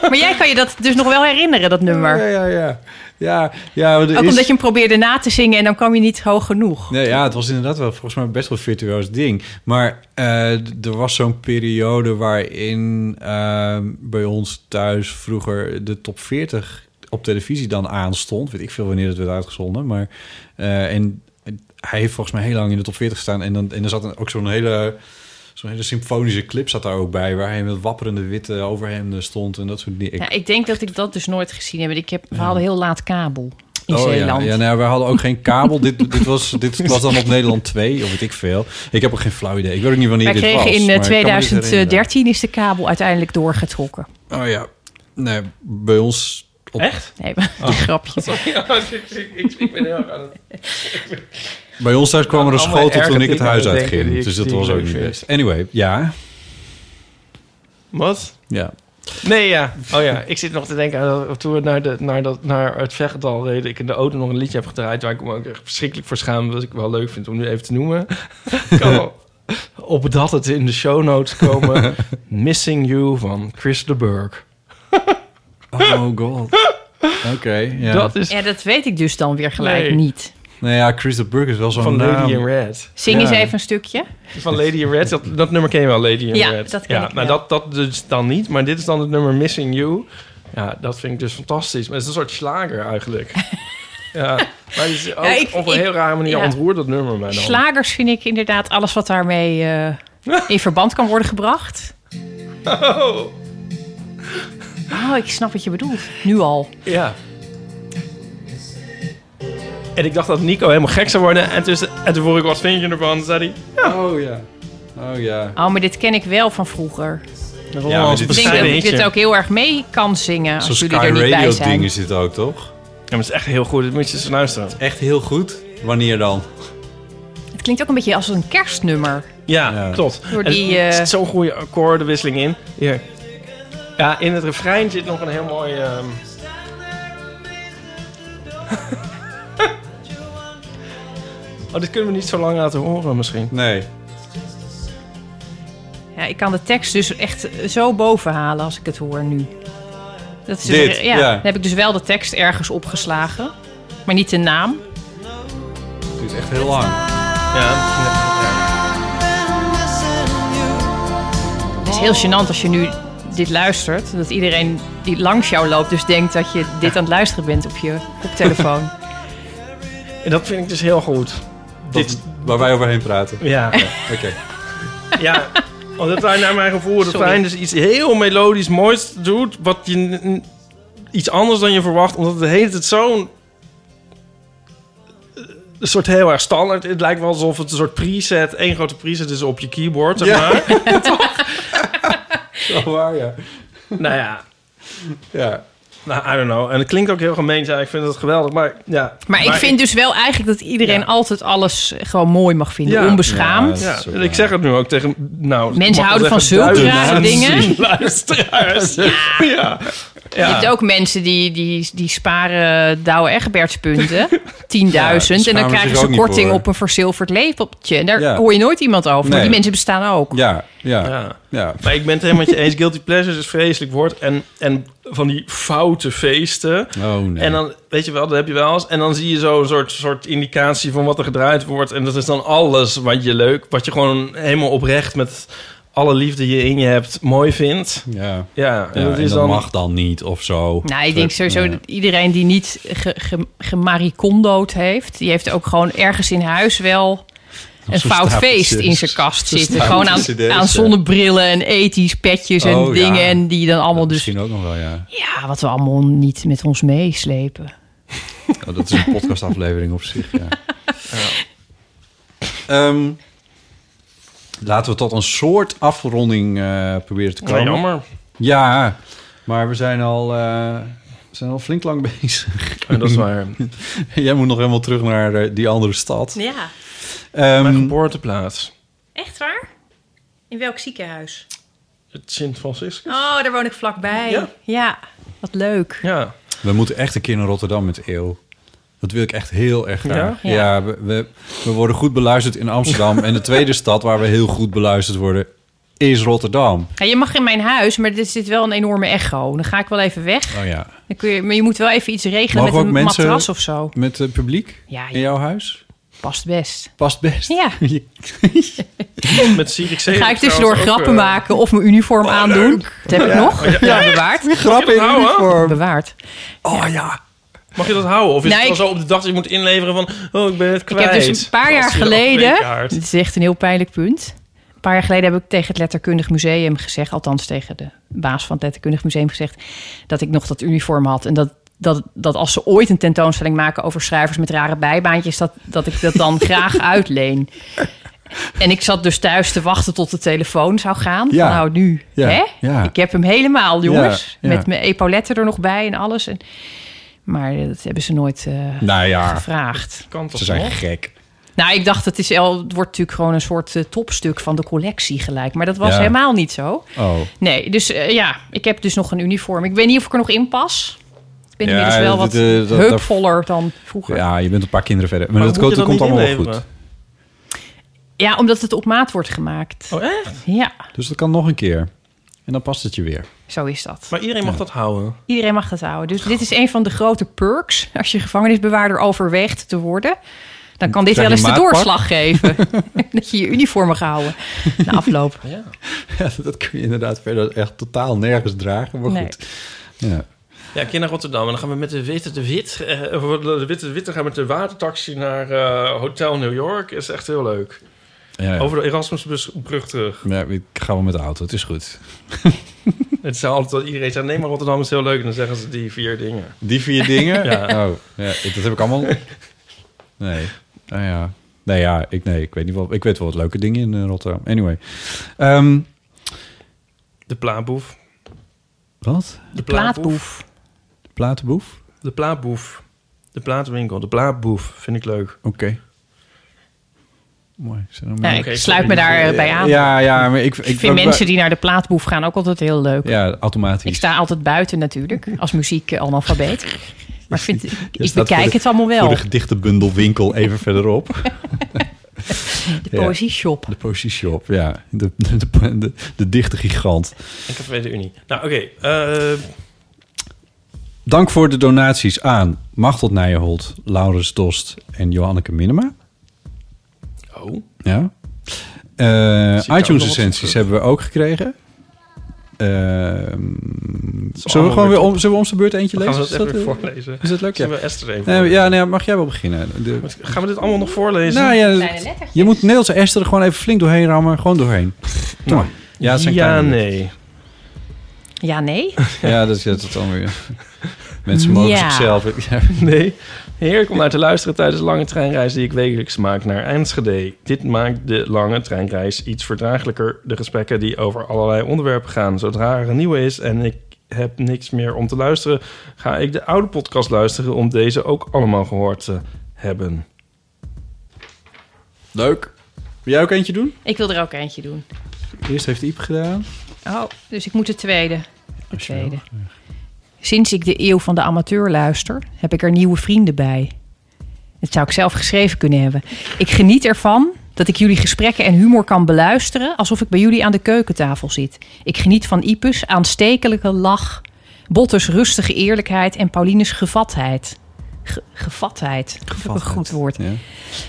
maar jij kan je dat dus nog wel herinneren, dat nummer. Ja, ja, ja. Ja, ja Ook is- omdat je hem probeerde na te zingen en dan kwam je niet hoog genoeg. Nee, ja, het was inderdaad wel volgens mij best wel een virtuoos ding. Maar eh, er was zo'n periode waarin eh, bij ons thuis vroeger de top 40 op televisie dan aanstond. Weet ik veel wanneer het werd uitgezonden. Maar, eh, en hij heeft volgens mij heel lang in de top 40 gestaan. En, dan, en er zat ook zo'n hele, zo'n hele symfonische clip zat daar ook bij... waar hij met wapperende witte overhemden stond en dat soort dingen. Ik- Ja, ik denk dat ik dat dus nooit gezien heb. Ik heb we hadden heel laat kabel in Oh, Zeeland. Ja, ja nou, we hadden ook geen kabel. dit, dit, was, dit was dan op Nederland 2, of weet ik veel. Ik heb ook geen flauw idee. Ik weet ook niet wanneer Wij dit was. kregen in maar eh, herinneren. 2013 is de kabel uiteindelijk doorgetrokken. Oh ja. Nee, bij ons... Op, Echt? Nee, die *laughs* grapje. Ja, *laughs* ik, ik, ik, ik ben heel erg aan het... *laughs* Bij ons thuis kwam er een schotel toen ik het huis uitging. Dus dat was ook niet best. Anyway, ja. Wat? Ja. Nee, ja. Oh ja, ik zit nog te denken aan toen we naar, de, naar, dat, naar het Vechtdal reden. Ik in de auto nog een liedje heb gedraaid waar ik me ook echt verschrikkelijk voor schaam. Wat ik wel leuk vind om nu even te noemen. *laughs* Wel op dat het in de show notes komen. *laughs* Missing You van Chris de Burg. Oh god. Oké, ja. Dat is Ja, dat weet ik dus dan weer gelijk Nee. niet. Nou ja, Chris de Burg is wel zo'n van. Lady in Red. Zing eens even een stukje. Van Lady in Red. Dat, dat nummer ken je wel, Lady in Ja, Red. dat ken ja, ik wel. dat, dat dus dan niet. Maar dit is dan het nummer Missing You. Ja, dat vind ik dus fantastisch. Maar het is een soort slager eigenlijk. *laughs* ja, maar het is ook Ja, ik- op een ik- heel rare manier ja. ontroert dat nummer mij dan. Slagers vind ik inderdaad alles wat daarmee eh, *laughs* in verband kan worden gebracht. Oh, Oh, ik snap wat je bedoelt. Nu al. ja. En ik dacht dat Nico helemaal gek zou worden. En, tussen, en toen vroeg ik, wat vind je ervan? zei hij, Oh ja. Oh ja. Oh, maar dit ken ik wel van vroeger. een maar dit Ik denk dat ik dit ook heel erg mee kan zingen Zo'n als Sky jullie er niet bij Radio zijn. ding is dit ook, toch? Ja, maar het is echt heel goed. Dat moet je eens luisteren. Echt heel goed. Wanneer dan? Het klinkt ook een beetje als een kerstnummer. Ja, Ja. klopt. Door En die, er eh, zit zo'n goede akkoordenwisseling in. Hier. Ja, in het refrein zit nog een heel mooi... ehm, oh, dit kunnen we niet zo lang laten horen misschien. Nee. Ja, ik kan de tekst dus echt zo boven halen als ik het hoor nu. Dat is dus- Dit, ja, ja. Dan heb ik dus wel de tekst ergens opgeslagen. Maar niet de naam. Het is echt heel lang. Ja, ja. Het is heel gênant als je nu dit luistert. Dat iedereen die langs jou loopt dus denkt dat je dit aan het luisteren bent op je koptelefoon. *laughs* En dat vind ik dus heel goed. Dit, waar wij overheen praten. ja, Oké. ja. Omdat hij naar mijn gevoel Sorry. fijn dus iets heel melodisch moois doet. Wat je iets anders dan je verwacht. Omdat het de hele tijd zo'n eh, een soort heel erg standaard. Het lijkt wel alsof het een soort preset, één grote preset is op je keyboard, zeg Ja. maar. *laughs* *laughs* Zo waar, ja. nou ja, Ja. Nou, I don't know. En het klinkt ook heel gemeen, ja, ik vind het geweldig, maar ja. Maar ik vind dus wel eigenlijk dat iedereen Ja. altijd alles gewoon mooi mag vinden. Ja. Onbeschaamd. Ja, Ja, ik zeg het nu ook tegen, nou... Mensen houden van zulke rare dingen. luisteraars. Ja. Je hebt ook mensen die, die, die sparen Douwe Egbertspunten. 10.000. *laughs* en dan krijgen ze korting op een verzilverd lepeltje. En daar Ja. hoor je nooit iemand over. Maar Nee. die mensen bestaan ook. Ja, ja, ja. Ja. Maar ik ben het helemaal met je eens. Guilty pleasures is een vreselijk woord. En, en van die foute feesten. Oh nee. En dan, weet je wel, dat heb je wel eens. En dan zie je zo'n soort, soort indicatie van wat er gedraaid wordt. En dat is dan alles wat je leuk, wat je gewoon helemaal oprecht met alle liefde je in je hebt, mooi vindt. ja. Ja, en Ja, dat en is dat dan... mag dan niet of zo. Nou, ik denk sowieso Ja. dat iedereen die niet ge, ge, gemaricondood heeft... die heeft ook gewoon ergens in huis wel een fout feest in zijn kast zitten. Gewoon aan, aan zonnebrillen en ethisch petjes en Oh, ja. dingen. En die dan allemaal dus... Misschien ook nog wel, ja. Ja, wat we allemaal niet met ons meeslepen. Oh, dat is een *laughs* podcastaflevering op zich, ja. Ehm, laten we tot een soort afronding eh, proberen te komen. jammer. Ja, maar we zijn al, eh, we zijn al flink lang *laughs* bezig. Ja, dat is waar. *laughs* Jij moet nog helemaal terug naar eh, die andere stad. Ja, Ehm, Mijn geboorteplaats. echt waar? In welk ziekenhuis? Het Sint Franciscus. Oh, daar woon ik vlakbij. Ja. Ja, wat leuk. Ja. we moeten echt een keer naar Rotterdam met Eeuw. Dat wil ik echt heel erg graag. Ja? Ja, Ja. we, we, we worden goed beluisterd in Amsterdam. en de tweede *laughs* stad waar we heel goed beluisterd worden is Rotterdam. Ja, je mag in mijn huis, maar er zit wel een enorme echo. Dan ga ik wel even weg. Oh ja. Dan kun je, maar je moet wel even iets regelen Mogen met ook een matras of zo. met het publiek Ja, in jouw huis? Past best. Past best. Ja. *laughs* *laughs* Met Sirik ga ik tussendoor grappen maken of mijn uniform aandoen. Dat heb ik Ja. nog. Oh, ja, ja. Bewaard. Grap in uniform. Bewaard. Oh ja. Mag je dat houden? Of is het ik- wel zo op de dag dat je moet inleveren van... Oh, ik ben het Ik kwijt. heb dus een paar jaar geleden... Dit is echt een heel pijnlijk punt. Een paar jaar geleden heb ik tegen het Letterkundig Museum gezegd... althans tegen de baas van het Letterkundig Museum gezegd... dat ik nog dat uniform had. En dat, dat, dat als ze ooit een tentoonstelling maken over schrijvers met rare bijbaantjes... dat, dat ik dat dan *laughs* graag uitleen. En ik zat dus thuis te wachten tot de telefoon zou gaan. Ja. Van, nou, nu. Ja, Hè? ja. Ik heb hem helemaal, jongens. Ja, ja. Met mijn epauletten er nog bij en alles. En, maar dat hebben ze nooit eh, Nou ja, gevraagd. Kan toch ze zijn nog? gek. Nou, ik dacht, het, is het wordt natuurlijk gewoon een soort eh, topstuk van de collectie gelijk. Maar dat was Ja. helemaal niet zo. Oh. Nee, dus eh, ja, ik heb dus nog een uniform. Ik weet niet of ik er nog in pas. Ik ben Ja, inmiddels wel wat dat, eh, dat- heupvoller dan vroeger. Ja. Ja, je bent een paar kinderen verder. Maar, Maar dat, komt, dat allemaal wel goed. inleveren? omdat het op maat wordt gemaakt. Oh, echt? Ja, Dus dat kan nog een keer. En dan past het je weer. Zo is dat. Maar iedereen mag dat houden. Iedereen mag dat houden. Dus dit is een van de grote perks. Als je gevangenisbewaarder overweegt te worden... dan kan dit wel eens de doorslag geven. *laughs* dat je je uniform mag houden na afloop. *laughs* Ja. Ja, dat kun je inderdaad verder echt totaal nergens dragen. Maar Nee. goed. Ja. Ja, ik keer naar Rotterdam. En dan gaan we met de witte de wit... eh, de witte de wit, dan gaan we met de watertaxi naar eh, Hotel New York. Is echt heel leuk. Ja, ja. Over de Erasmusbrug terug. Ja, ik ga wel met de auto. Het is goed. *laughs* Het is altijd dat iedereen zegt... Nee, maar Rotterdam is heel leuk. En dan zeggen ze die vier dingen. Die vier dingen? *laughs* Ja. Oh, ja, dat heb ik allemaal... Nee. Nou ja. Nee, ja, ik, nee, ik weet niet wel. Ik weet wel wat leuke dingen in eh, Rotterdam. Anyway. Ehm, De plaatboef. wat? De Plaatboef. Platenboef? De plaatboef. De platenwinkel. De plaatboef. Vind ik leuk. Oké. Mooi. Zijn er Ja, meer? ik Oké, sluit me daarbij aan. Ja, ja, maar ik... Ik vind mensen die naar de plaatboef gaan ook altijd heel leuk. Ja, automatisch. Ik sta altijd buiten natuurlijk, als muziek eh, analfabeet. Maar ik, vind, ik, bekijk de- het allemaal wel. Voor de gedichtenbundelwinkel even verderop. *laughs* De poëzieshop. De poëzieshop, ja. De, de, de, de, de dichte gigant. Ik heb de Unie. Nou, oké. eh, Dank voor de donaties aan Machteld Nijenholt, Laurens Dost en Johanneke Minema. Oh. Ja. Eh, iTunes recensies terug. hebben we ook gekregen. Ehm, zullen, we gewoon weer om, zullen we om zijn beurt eentje gaan lezen? we dat Is even dat, eh, voorlezen. Is dat leuk? Ja. Zullen we Esther even Nee, ja, nee, mag jij wel beginnen? De, Gaan we dit allemaal nog voorlezen? nou ja, je moet Nederlandse Esther er gewoon even flink doorheen rammen. Gewoon doorheen. Doe maar. Ja, het zijn ja nee. Ja, nee. *laughs* Ja, dat is dat dan weer. *laughs* Mensen mogen Ja. zichzelf... Ja. Nee. Heerlijk om naar te luisteren tijdens de lange treinreis die ik wekelijks maak naar Enschede. Dit maakt de lange treinreis iets verdraaglijker. De gesprekken die over allerlei onderwerpen gaan. Zodra er een nieuwe is en ik heb niks meer om te luisteren... ga ik de oude podcast luisteren om deze ook allemaal gehoord te hebben. Leuk. Wil jij ook eentje doen? Ik wil er ook eentje doen. Eerst heeft Iep gedaan. Oh, dus ik moet de tweede. De tweede. Sinds ik de eeuw van de amateur luister, heb ik er nieuwe vrienden bij. Dat zou ik zelf geschreven kunnen hebben. Ik geniet ervan dat ik jullie gesprekken en humor kan beluisteren... alsof ik bij jullie aan de keukentafel zit. Ik geniet van Ipus aanstekelijke lach... Botters rustige eerlijkheid en Paulines gevatheid. Ge- gevatheid. Dat is ook een goed woord. Ja.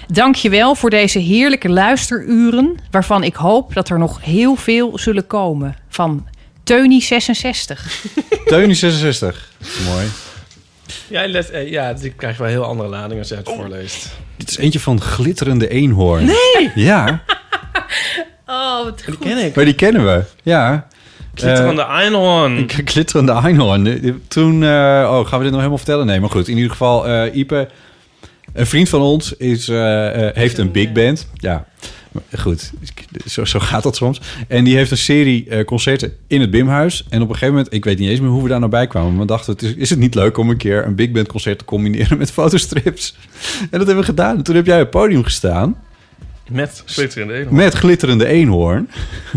Dank je wel voor deze heerlijke luisteruren... waarvan ik hoop dat er nog heel veel zullen komen. Van Teunie 66. *laughs* Teunie 66. Mooi. Ja, let, eh, ja, dit krijgt wel heel andere lading als jij het voorleest. Dit is eentje van Glitterende Eenhoorn. Nee! Ja, *laughs* Oh, wat Die ken ik. maar die kennen we. Ja. Glitterende Einhorn. Ik- *laughs* Glitterende Einhorn. Toen... eh, oh, gaan we dit nog helemaal vertellen? Nee, maar goed. In ieder geval, eh Ipe... Een vriend van ons is, heeft een big band. Ja, goed. Zo, zo gaat dat soms. En die heeft een serie eh, concerten in het Bimhuis. En op een gegeven moment, ik weet niet eens meer hoe we daar nou bij kwamen. Maar we dachten, het is, is het niet leuk om een keer een big band concert te combineren met *laughs* fotostrips? En dat hebben we gedaan. En toen heb jij op het podium gestaan Met Glitterende Einhorn. met glitterende eenhoorn.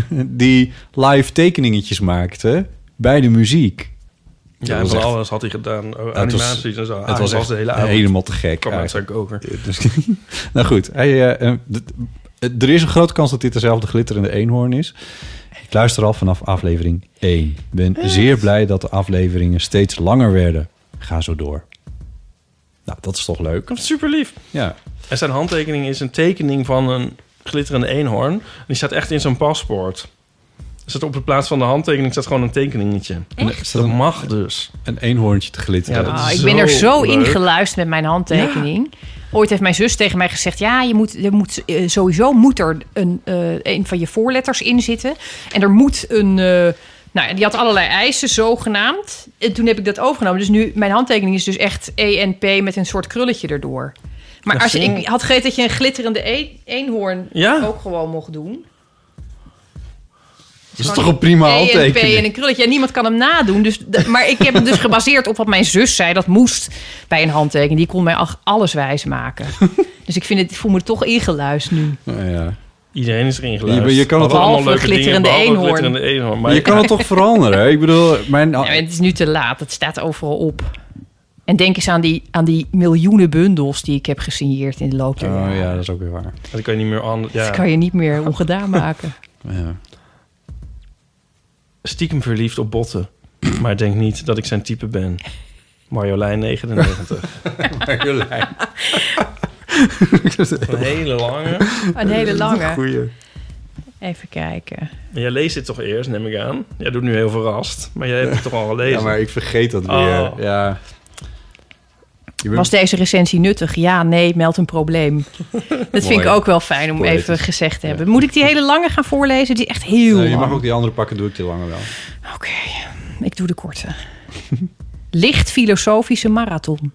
*laughs* Die live tekeningetjes maakte bij de muziek. Ja, en was van echt- alles had hij gedaan. Oh, was- animaties en zo. Het Ah, was echt de hele avond. helemaal te gek. Kwam uit zijn koker. Dus, *laughs* nou goed, hij, eh, eh, er is een grote kans dat dit dezelfde glitterende eenhoorn is. Ik luister al vanaf aflevering 1. Ben zeer blij dat de afleveringen steeds langer werden. Ga zo door. Nou, dat is toch leuk? Dat is super lief. Ja. En zijn handtekening is een tekening van een glitterende eenhoorn. En die staat echt in zo'n paspoort. Dus dat op de plaats van de handtekening staat gewoon een tekeningetje. En Echt? Dat mag dus. Een eenhoorntje te glitteren. Ja, dat Ah, ik ben er zo leuk. ingeluisterd met mijn handtekening. Ooit heeft mijn zus tegen mij gezegd: ja, je moet, er moet eh, sowieso moet er een, eh, een van je voorletters in zitten. En er moet een. eh, nou, ja, die had allerlei eisen, zogenaamd. En toen heb ik dat overgenomen. Dus nu, mijn handtekening is dus echt ENP met een soort krulletje erdoor. Maar als je, ik had gegeten dat je een glitterende e- eenhoorn Ja. ook gewoon mocht doen. Dat is toch een prima handtekening? en een krulletje. En niemand kan hem nadoen. Dus, maar ik heb het dus gebaseerd op wat mijn zus zei. Dat moest bij een handtekening. Die kon mij alles wijs maken. *laughs* dus ik, vind het, ik voel me toch ingeluisterd nu. Nou ja. Iedereen is erin geluisterd. Je- je kan het allemaal Behalve leuke dingen, glitterende behalve eenhoorn. glitterende eenhoorn. Maar *laughs* je kan het toch veranderen? Ik bedoel, mijn... Ja, het is nu te laat. Het staat overal op. En denk eens aan die, aan die miljoenen bundels die ik heb gesigneerd in de loop der Oh jaren. ja, dat is ook weer waar. Dat kan je niet meer aan. Ja. Dat kan je niet meer ongedaan maken. *laughs* Ja. Stiekem verliefd op botten. Maar denk niet dat ik zijn type ben. Marjolein 99. *laughs* Marjolein. *laughs* Een hele lange. Een hele lange. Goeie. Even kijken. Maar jij leest dit toch eerst, neem ik aan? Jij doet nu heel verrast. Maar jij hebt het toch al gelezen? Ja, maar ik vergeet dat weer. Oh. Ja. Was deze recensie nuttig? Ja, nee, meld een probleem. *laughs* Dat vind ik ook wel fijn om Poëtisch. even gezegd te hebben. Moet ik die hele lange gaan voorlezen? Die is echt heel Nee, je lang. mag ook die andere pakken, doe ik die langer wel. Oké, ik doe de korte. *laughs* Licht filosofische marathon.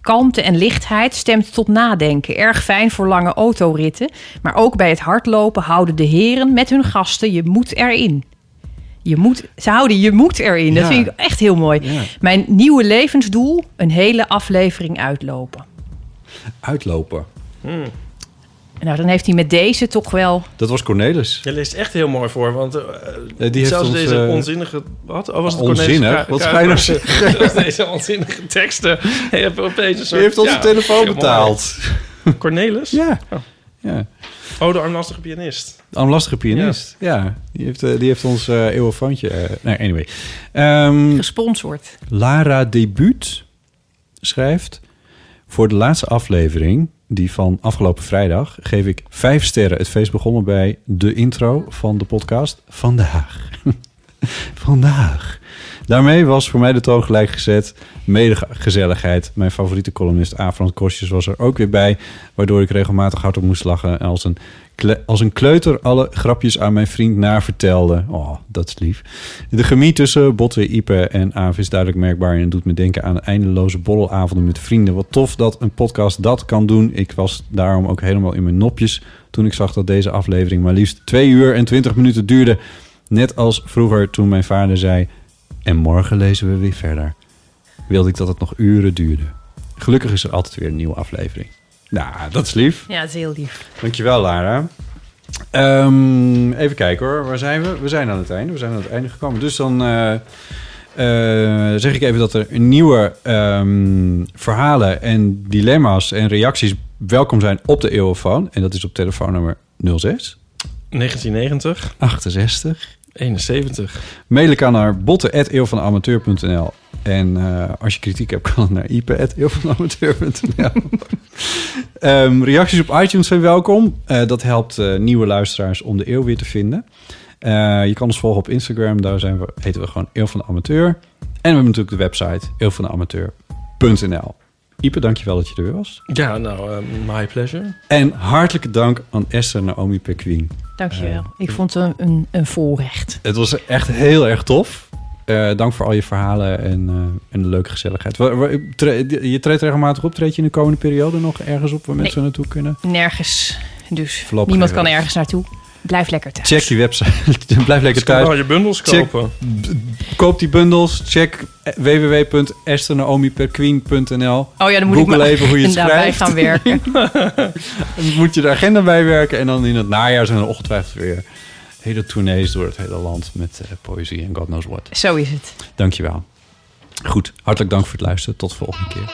Kalmte en lichtheid stemt tot nadenken. Erg fijn voor lange autoritten. Maar ook bij het hardlopen houden de heren met hun gasten je moet erin. Je moet, ze houden je moet erin. Dat Ja. vind ik echt heel mooi. Ja. Mijn nieuwe levensdoel: een hele aflevering uitlopen. Uitlopen. Nou, dan heeft hij met deze toch wel. Dat was Cornelis. Jij leest echt heel mooi voor, want uh, die heeft zelfs ons, deze eh, onzinnige... Wat? Oh, was het onzinnig? Cornelis? Wat ga je nou zeggen? Deze onzinnige teksten. Je opeens *laughs* een soort... Die heeft onze ja, telefoon betaald. Cornelis? *laughs* Ja. Oh. ja. Oh, de armlastige pianist. Armlastige pianist. Ja. Die, heeft, eh, die heeft ons eh eeuwenfoontje... eh nee, anyway. Ehm, Gesponsord. Lara Debuut schrijft... Voor de laatste aflevering, die van afgelopen vrijdag... geef ik vijf sterren. Het feest begonnen bij de intro van de podcast Vandaag. *laughs* Vandaag. Daarmee was voor mij de toon gelijk gezet. Mede gezelligheid. Mijn favoriete columnist Afrand Kostjes was er ook weer bij. Waardoor ik regelmatig hard op moest lachen. En als een, als een kleuter alle grapjes aan mijn vriend navertelde. Oh, dat is lief. De chemie tussen Botte, Ipe en Aaf is duidelijk merkbaar. En doet me denken aan eindeloze borrelavonden met vrienden. Wat tof dat een podcast dat kan doen. Ik was daarom ook helemaal in mijn nopjes. Toen ik zag dat deze aflevering maar liefst 2 uur en 20 minuten duurde. Net als vroeger toen mijn vader zei... En morgen lezen we weer verder. Wilde ik dat het nog uren duurde. Gelukkig is er altijd weer een nieuwe aflevering. Nou, dat is lief. Ja, dat is heel lief. Dankjewel, Lara. Ehm, even kijken hoor. Waar zijn we? We zijn aan het einde. We zijn aan het einde gekomen. Dus dan eh, eh, zeg ik even dat er nieuwe ehm, verhalen en dilemma's en reacties welkom zijn op de Eeuwenfoon. En dat is op telefoonnummer 06 1990, 68 71. Mailen kan naar botten.eeuwvanamateur.nl En eh, als je kritiek hebt, kan het naar ipe.eeuwvanamateur.nl *laughs* Ehm Reacties op iTunes zijn welkom. Eh, dat helpt eh, nieuwe luisteraars om de eeuw weer te vinden. Je kan ons volgen op Instagram. Daar zijn we, heten we gewoon Eeuw van de Amateur. En we hebben natuurlijk de website eeuwvandeamateur.nl Ipe, dankjewel dat je er weer was. Ja, nou, my pleasure. En hartelijke dank aan Esther Naomi Perquin. Dankjewel. ik vond het een, een, een voorrecht. Het was echt heel erg tof. Eh, dank voor al je verhalen en, eh, en de leuke gezelligheid. Je treedt regelmatig op. Treed je in de komende periode nog ergens op waar Nee. mensen naartoe kunnen? Nergens. Dus niemand kan ergens naartoe. Blijf lekker thuis. Check die website. *laughs* Blijf lekker Dus kan thuis. wel je bundels Check- kopen. Koop die bundels. Check www.esternaomiperqueen.nl Oh ja, dan moet ik Google mijn even hoe je het *laughs* agenda bij schrijft. gaan werken. *laughs* Dan moet je de agenda bijwerken. En dan in het najaar zijn er ongetwijfeld weer hele tournees door het hele land met eh, poëzie en God knows what. Zo is het. Dankjewel. Goed, hartelijk dank voor het luisteren. Tot de volgende keer.